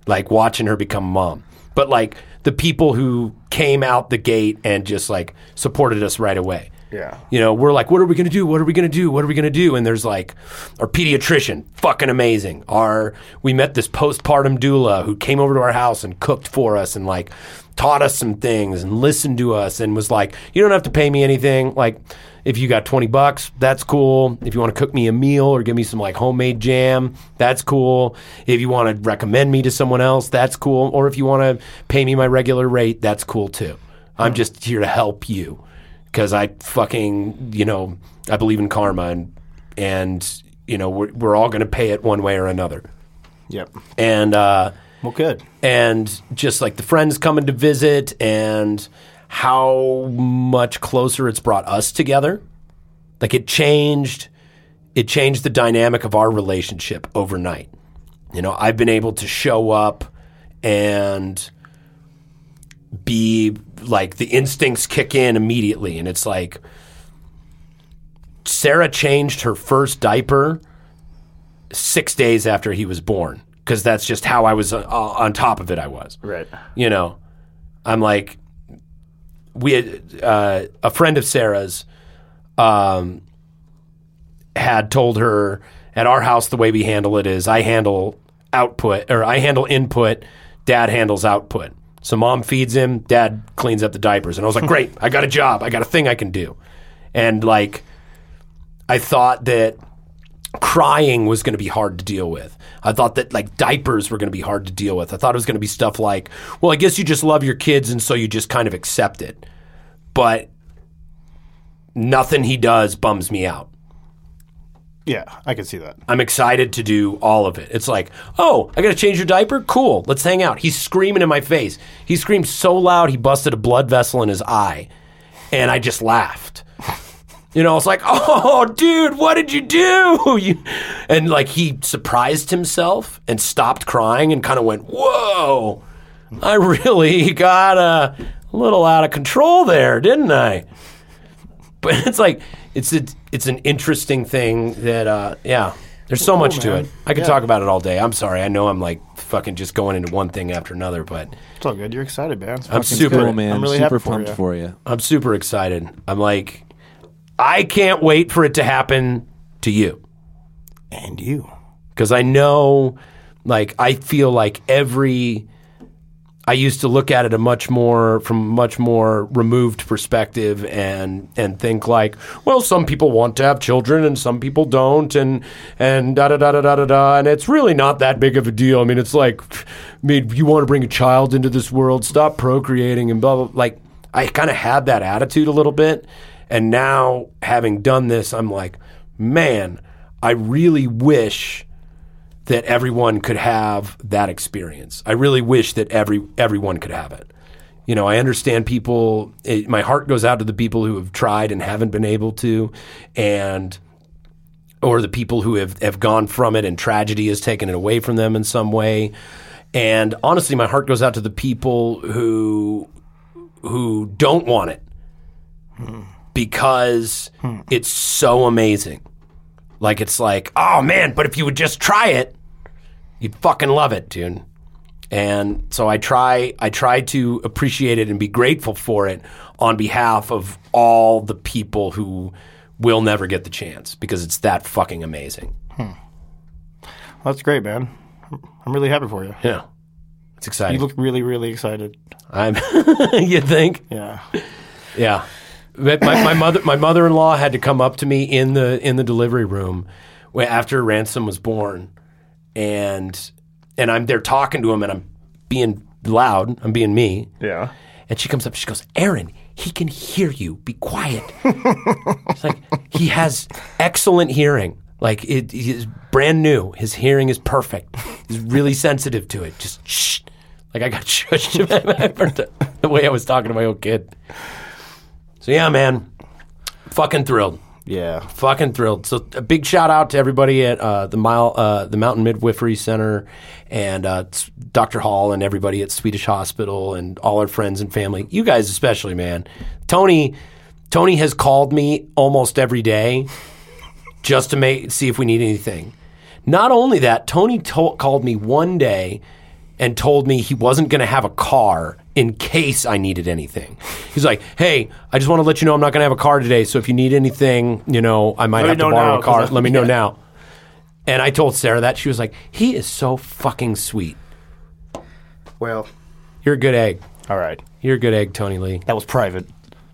Like watching her become mom. But like the people who came out the gate and just like supported us right away.
Yeah.
You know, we're like, what are we going to do? What are we going to do? What are we going to do? And there's like our pediatrician, fucking amazing. Our we met this postpartum doula who came over to our house and cooked for us and like taught us some things and listened to us and was like, you don't have to pay me anything. Like if you got 20 bucks, that's cool. If you want to cook me a meal or give me some like homemade jam, that's cool. If you want to recommend me to someone else, that's cool. Or if you want to pay me my regular rate, that's cool too. I'm just here to help you because I fucking you know I believe in karma and and you know we're, we're all going to pay it one way or another.
Yep.
And uh,
Well, good.
and just like the friends coming to visit and how much closer it's brought us together. Like it changed it changed the dynamic of our relationship overnight. You know, I've been able to show up and be like the instincts kick in immediately and it's like Sarah changed her first diaper 6 days after he was born because that's just how I was uh, on top of it I was
Right.
you know, I'm like, we had uh, a friend of Sarah's um, had told her at our house the way we handle it is I handle output or I handle input, dad handles output. So mom feeds him, dad cleans up the diapers, and I was like, great, I got a job, I got a thing I can do, and like, I thought that crying was going to be hard to deal with. I thought that like diapers were going to be hard to deal with. I thought it was going to be stuff like, well, I guess you just love your kids and so you just kind of accept it. But nothing he does bums me out.
Yeah, I can see that.
I'm excited to do all of it. It's like, oh, I got to change your diaper? Cool. Let's hang out. He's screaming in my face. He screamed so loud he busted a blood vessel in his eye. And I just laughed. You know, it's like, oh, dude, what did you do? You, and like he surprised himself and stopped crying and kind of went, whoa, I really got a little out of control there, didn't I? But it's like, it's a, it's an interesting thing that, uh, yeah, there's so much to it. I could
Yeah.
talk about it all day. I'm sorry. I know I'm like fucking just going into one thing after another, but
It's all good. You're excited, man. It's
I'm super-
Cool, man.
I'm really
Super
happy for
pumped
you.
for you.
I'm super excited. I'm like, I can't wait for it to happen to you.
And you.
because I know, like, I feel like every. I used to look at it a much more from much more removed perspective and and think like, well, some people want to have children and some people don't, and and da da da da da da da, and it's really not that big of a deal. I mean, it's like, I mean, you want to bring a child into this world, stop procreating and blah blah. Like, I kind of had that attitude a little bit, and now having done this, I'm like, man, I really wish that everyone could have that experience. I really wish that every everyone could have it. You know, I understand people. It, my heart goes out to the people who have tried and haven't been able to, and or the people who have have gone from it and tragedy has taken it away from them in some way. And honestly, my heart goes out to the people who who don't want it hmm. Because hmm. it's so amazing. Like it's like, oh man, but if you would just try it, you'd fucking love it, dude. And so I try I try to appreciate it and be grateful for it on behalf of all the people who will never get the chance because it's that fucking amazing. Hmm.
That's great, man. I'm really happy for you.
Yeah. It's exciting.
You look really, really excited.
I'm you think?
Yeah.
Yeah. My, my mother my mother in law had to come up to me in the in the delivery room after ransom was born and and I'm there talking to him and I'm being loud, I'm being me.
Yeah.
And she comes up, she goes, Aaron, he can hear you. Be quiet. it's like he has excellent hearing. Like it is brand new. His hearing is perfect. He's really sensitive to it. Just shh. Like I got shushed the way I was talking to my old kid. So yeah, man, fucking thrilled.
Yeah.
fucking thrilled. So a big shout out to everybody at uh, the mile, uh, the Mountain Midwifery Center, and uh, Dr. Hall and everybody at Swedish Hospital, and all our friends and family. You guys especially, man. Tony, Tony has called me almost every day just to make see if we need anything. Not only that, Tony to- called me one day and told me he wasn't going to have a car in case I needed anything. He's like, "Hey, I just want to let you know I'm not going to have a car today, so if you need anything, you know, I might
Let
have to borrow
now,
a car. Let me know
yeah.
now." And I told Sarah that she was like, "He is so fucking sweet.
Well,
You're a good egg.
all right.
You're a good egg, Tony Lee."
That was private.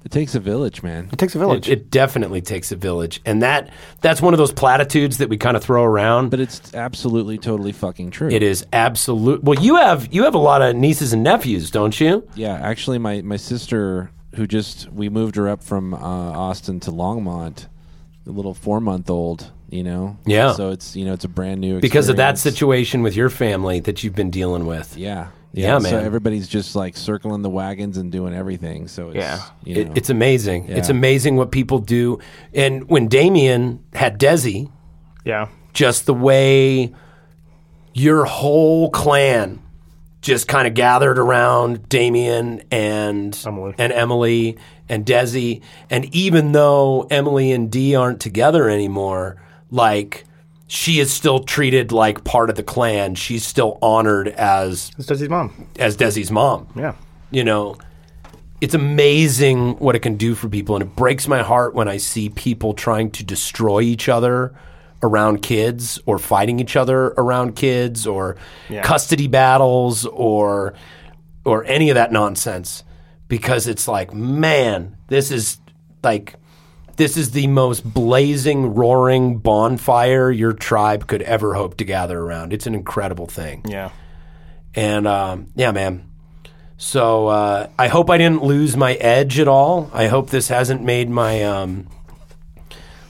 It takes a village, man.
It takes a village.
It, it definitely takes a village, and that that's one of those platitudes that we kind of throw around.
But it's absolutely, totally fucking true.
It is absolute. Well, you have you have a lot of nieces and nephews, don't you?
Yeah, actually, my my sister, who just we moved her up from uh, Austin to Longmont, a little four month old, you know.
Yeah.
So it's you know it's a brand new
Because of that situation with your family that you've been dealing with.
Yeah.
Yeah,
So
man.
So everybody's just like circling the wagons and doing everything. So it's,
Yeah.
you
It, it's amazing. It's amazing what people do. And when Damien had Desi,
yeah.
just the way your whole clan just kind of gathered around Damien and
Emily.
and Emily and Desi. And even though Emily and Dee aren't together anymore, like she is still treated like part of the clan. She's still honored as
It's Desi's mom.
as Desi's mom.
Yeah.
You know, it's amazing what it can do for people, and it breaks my heart when I see people trying to destroy each other around kids, or fighting each other around kids, or custody battles, or or any of that nonsense. Because it's like, man, this is like this is the most blazing, roaring bonfire your tribe could ever hope to gather around. It's an incredible thing.
Yeah.
And um, yeah, man. So uh, I hope I didn't lose my edge at all. I hope this hasn't made my um,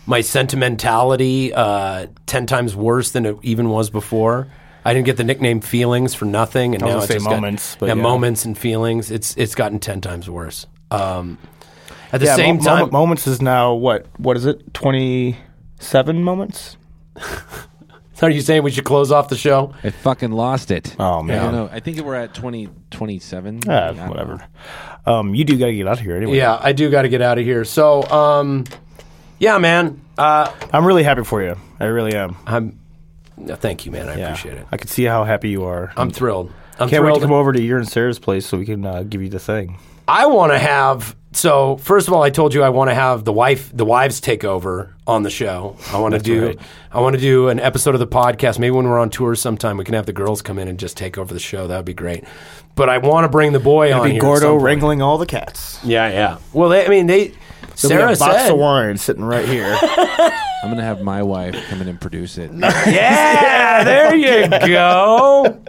my sentimentality uh, ten times worse than it even was before. I didn't get the nickname "feelings" for nothing, and now it's got-
moments, but
yeah,
yeah.
moments and feelings. It's it's gotten ten times worse. Um, at the
yeah,
same
Mo-
time,
Moment- moments is now what? What is it? Twenty seven moments.
are you saying we should close off the show?
I fucking lost it.
Oh, man,
I
man.
don't know. I think we're at 20, 27.
Ah,
I
whatever. Um, you do got to get out of here anyway.
Yeah, I do got to get out of here. So, um, yeah, man. Uh,
I'm really happy for you. I really am.
I'm. no, Thank you, man. I
Yeah.
appreciate it.
I can see how happy you are.
I'm thrilled. I'm
Can't wait
thrilled.
to come over to your and Sarah's place so we can uh, give you the thing.
I want to have. So first of all, I told you I want to have the wife, the wives take over on the show. I want to do.
right.
I want to do an episode of the podcast. Maybe when we're on tour sometime, we can have the girls come in and just take over the show. That would be great. But I want to bring the boy on
Be
here. at
Gordo
some point.
wrangling all the cats.
Yeah, yeah. Well, they, I mean, they.
There'll be
Sarah
a box
said.
of wine sitting right here.
I'm going to have my wife come in and produce it.
Yeah, there you go.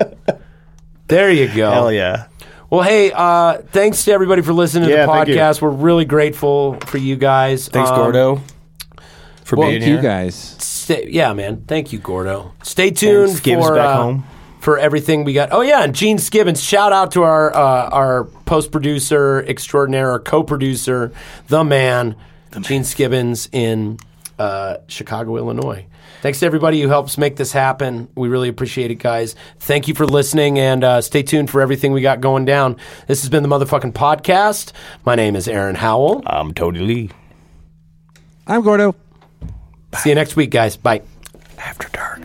There you go.
Hell yeah.
Well, hey, uh, thanks to everybody for listening to
Yeah,
the
thank you.
podcast. We're really grateful for you guys.
Thanks,
Um,
Gordo, for
well,
being
Thank you guys.
Stay, yeah, man. Thank you, Gordo. Stay tuned
And
for
back
uh,
home.
for everything we got. Oh yeah, and Gene Skibbons. Shout out to our uh, our post producer extraordinaire, our co producer, the man, Gene Skibbons in uh, Chicago, Illinois. Thanks to everybody who helps make this happen. We really appreciate it, guys. Thank you for listening, and uh, stay tuned for everything we got going down. This has been the motherfucking podcast. My name is Aaron Howell.
I'm Tony Lee.
I'm Gordo.
See you next week, guys. Bye.
After dark.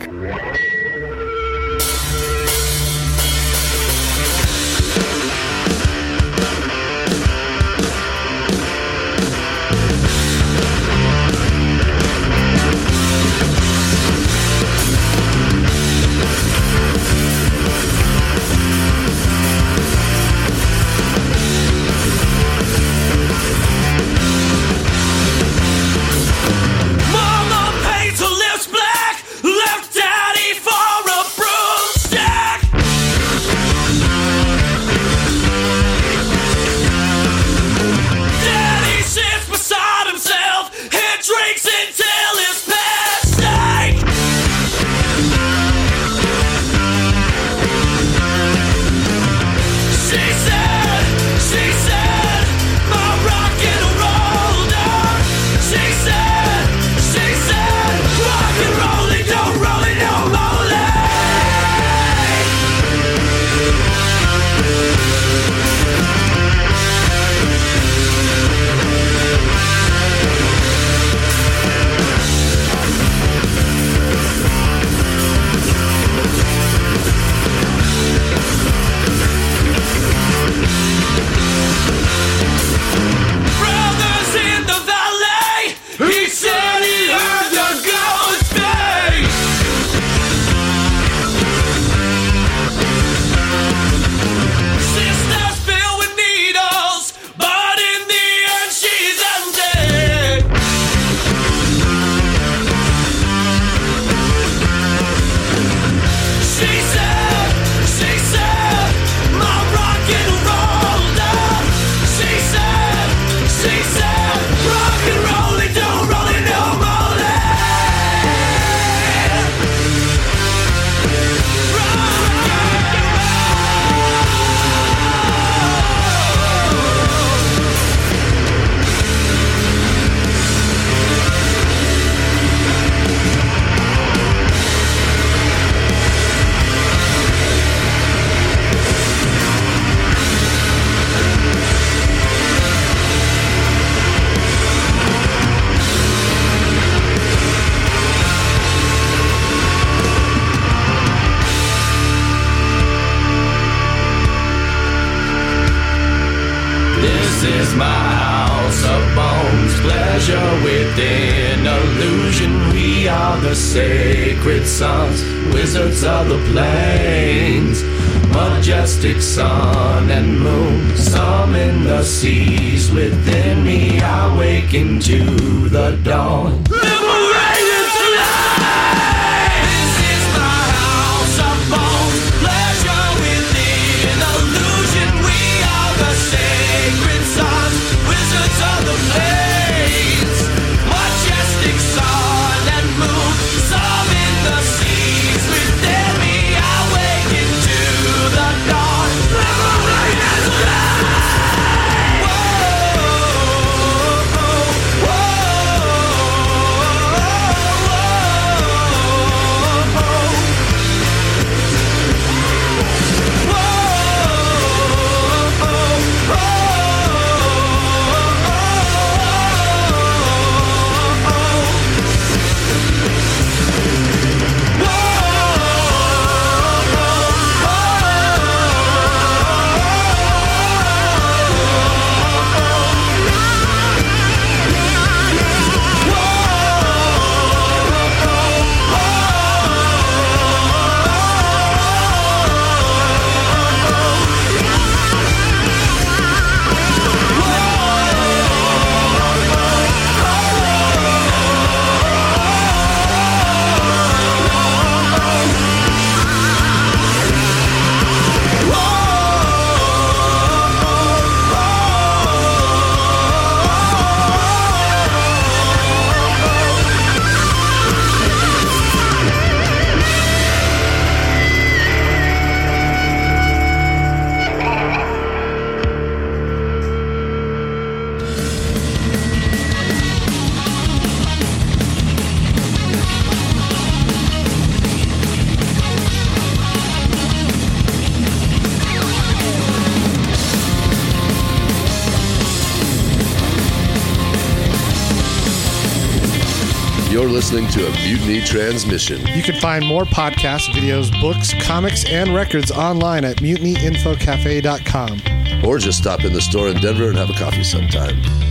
Mission.
You can find more podcasts, videos, books, comics, and records online at mutinyinfocafe.com.
Or just stop in the store in Denver and have a coffee sometime.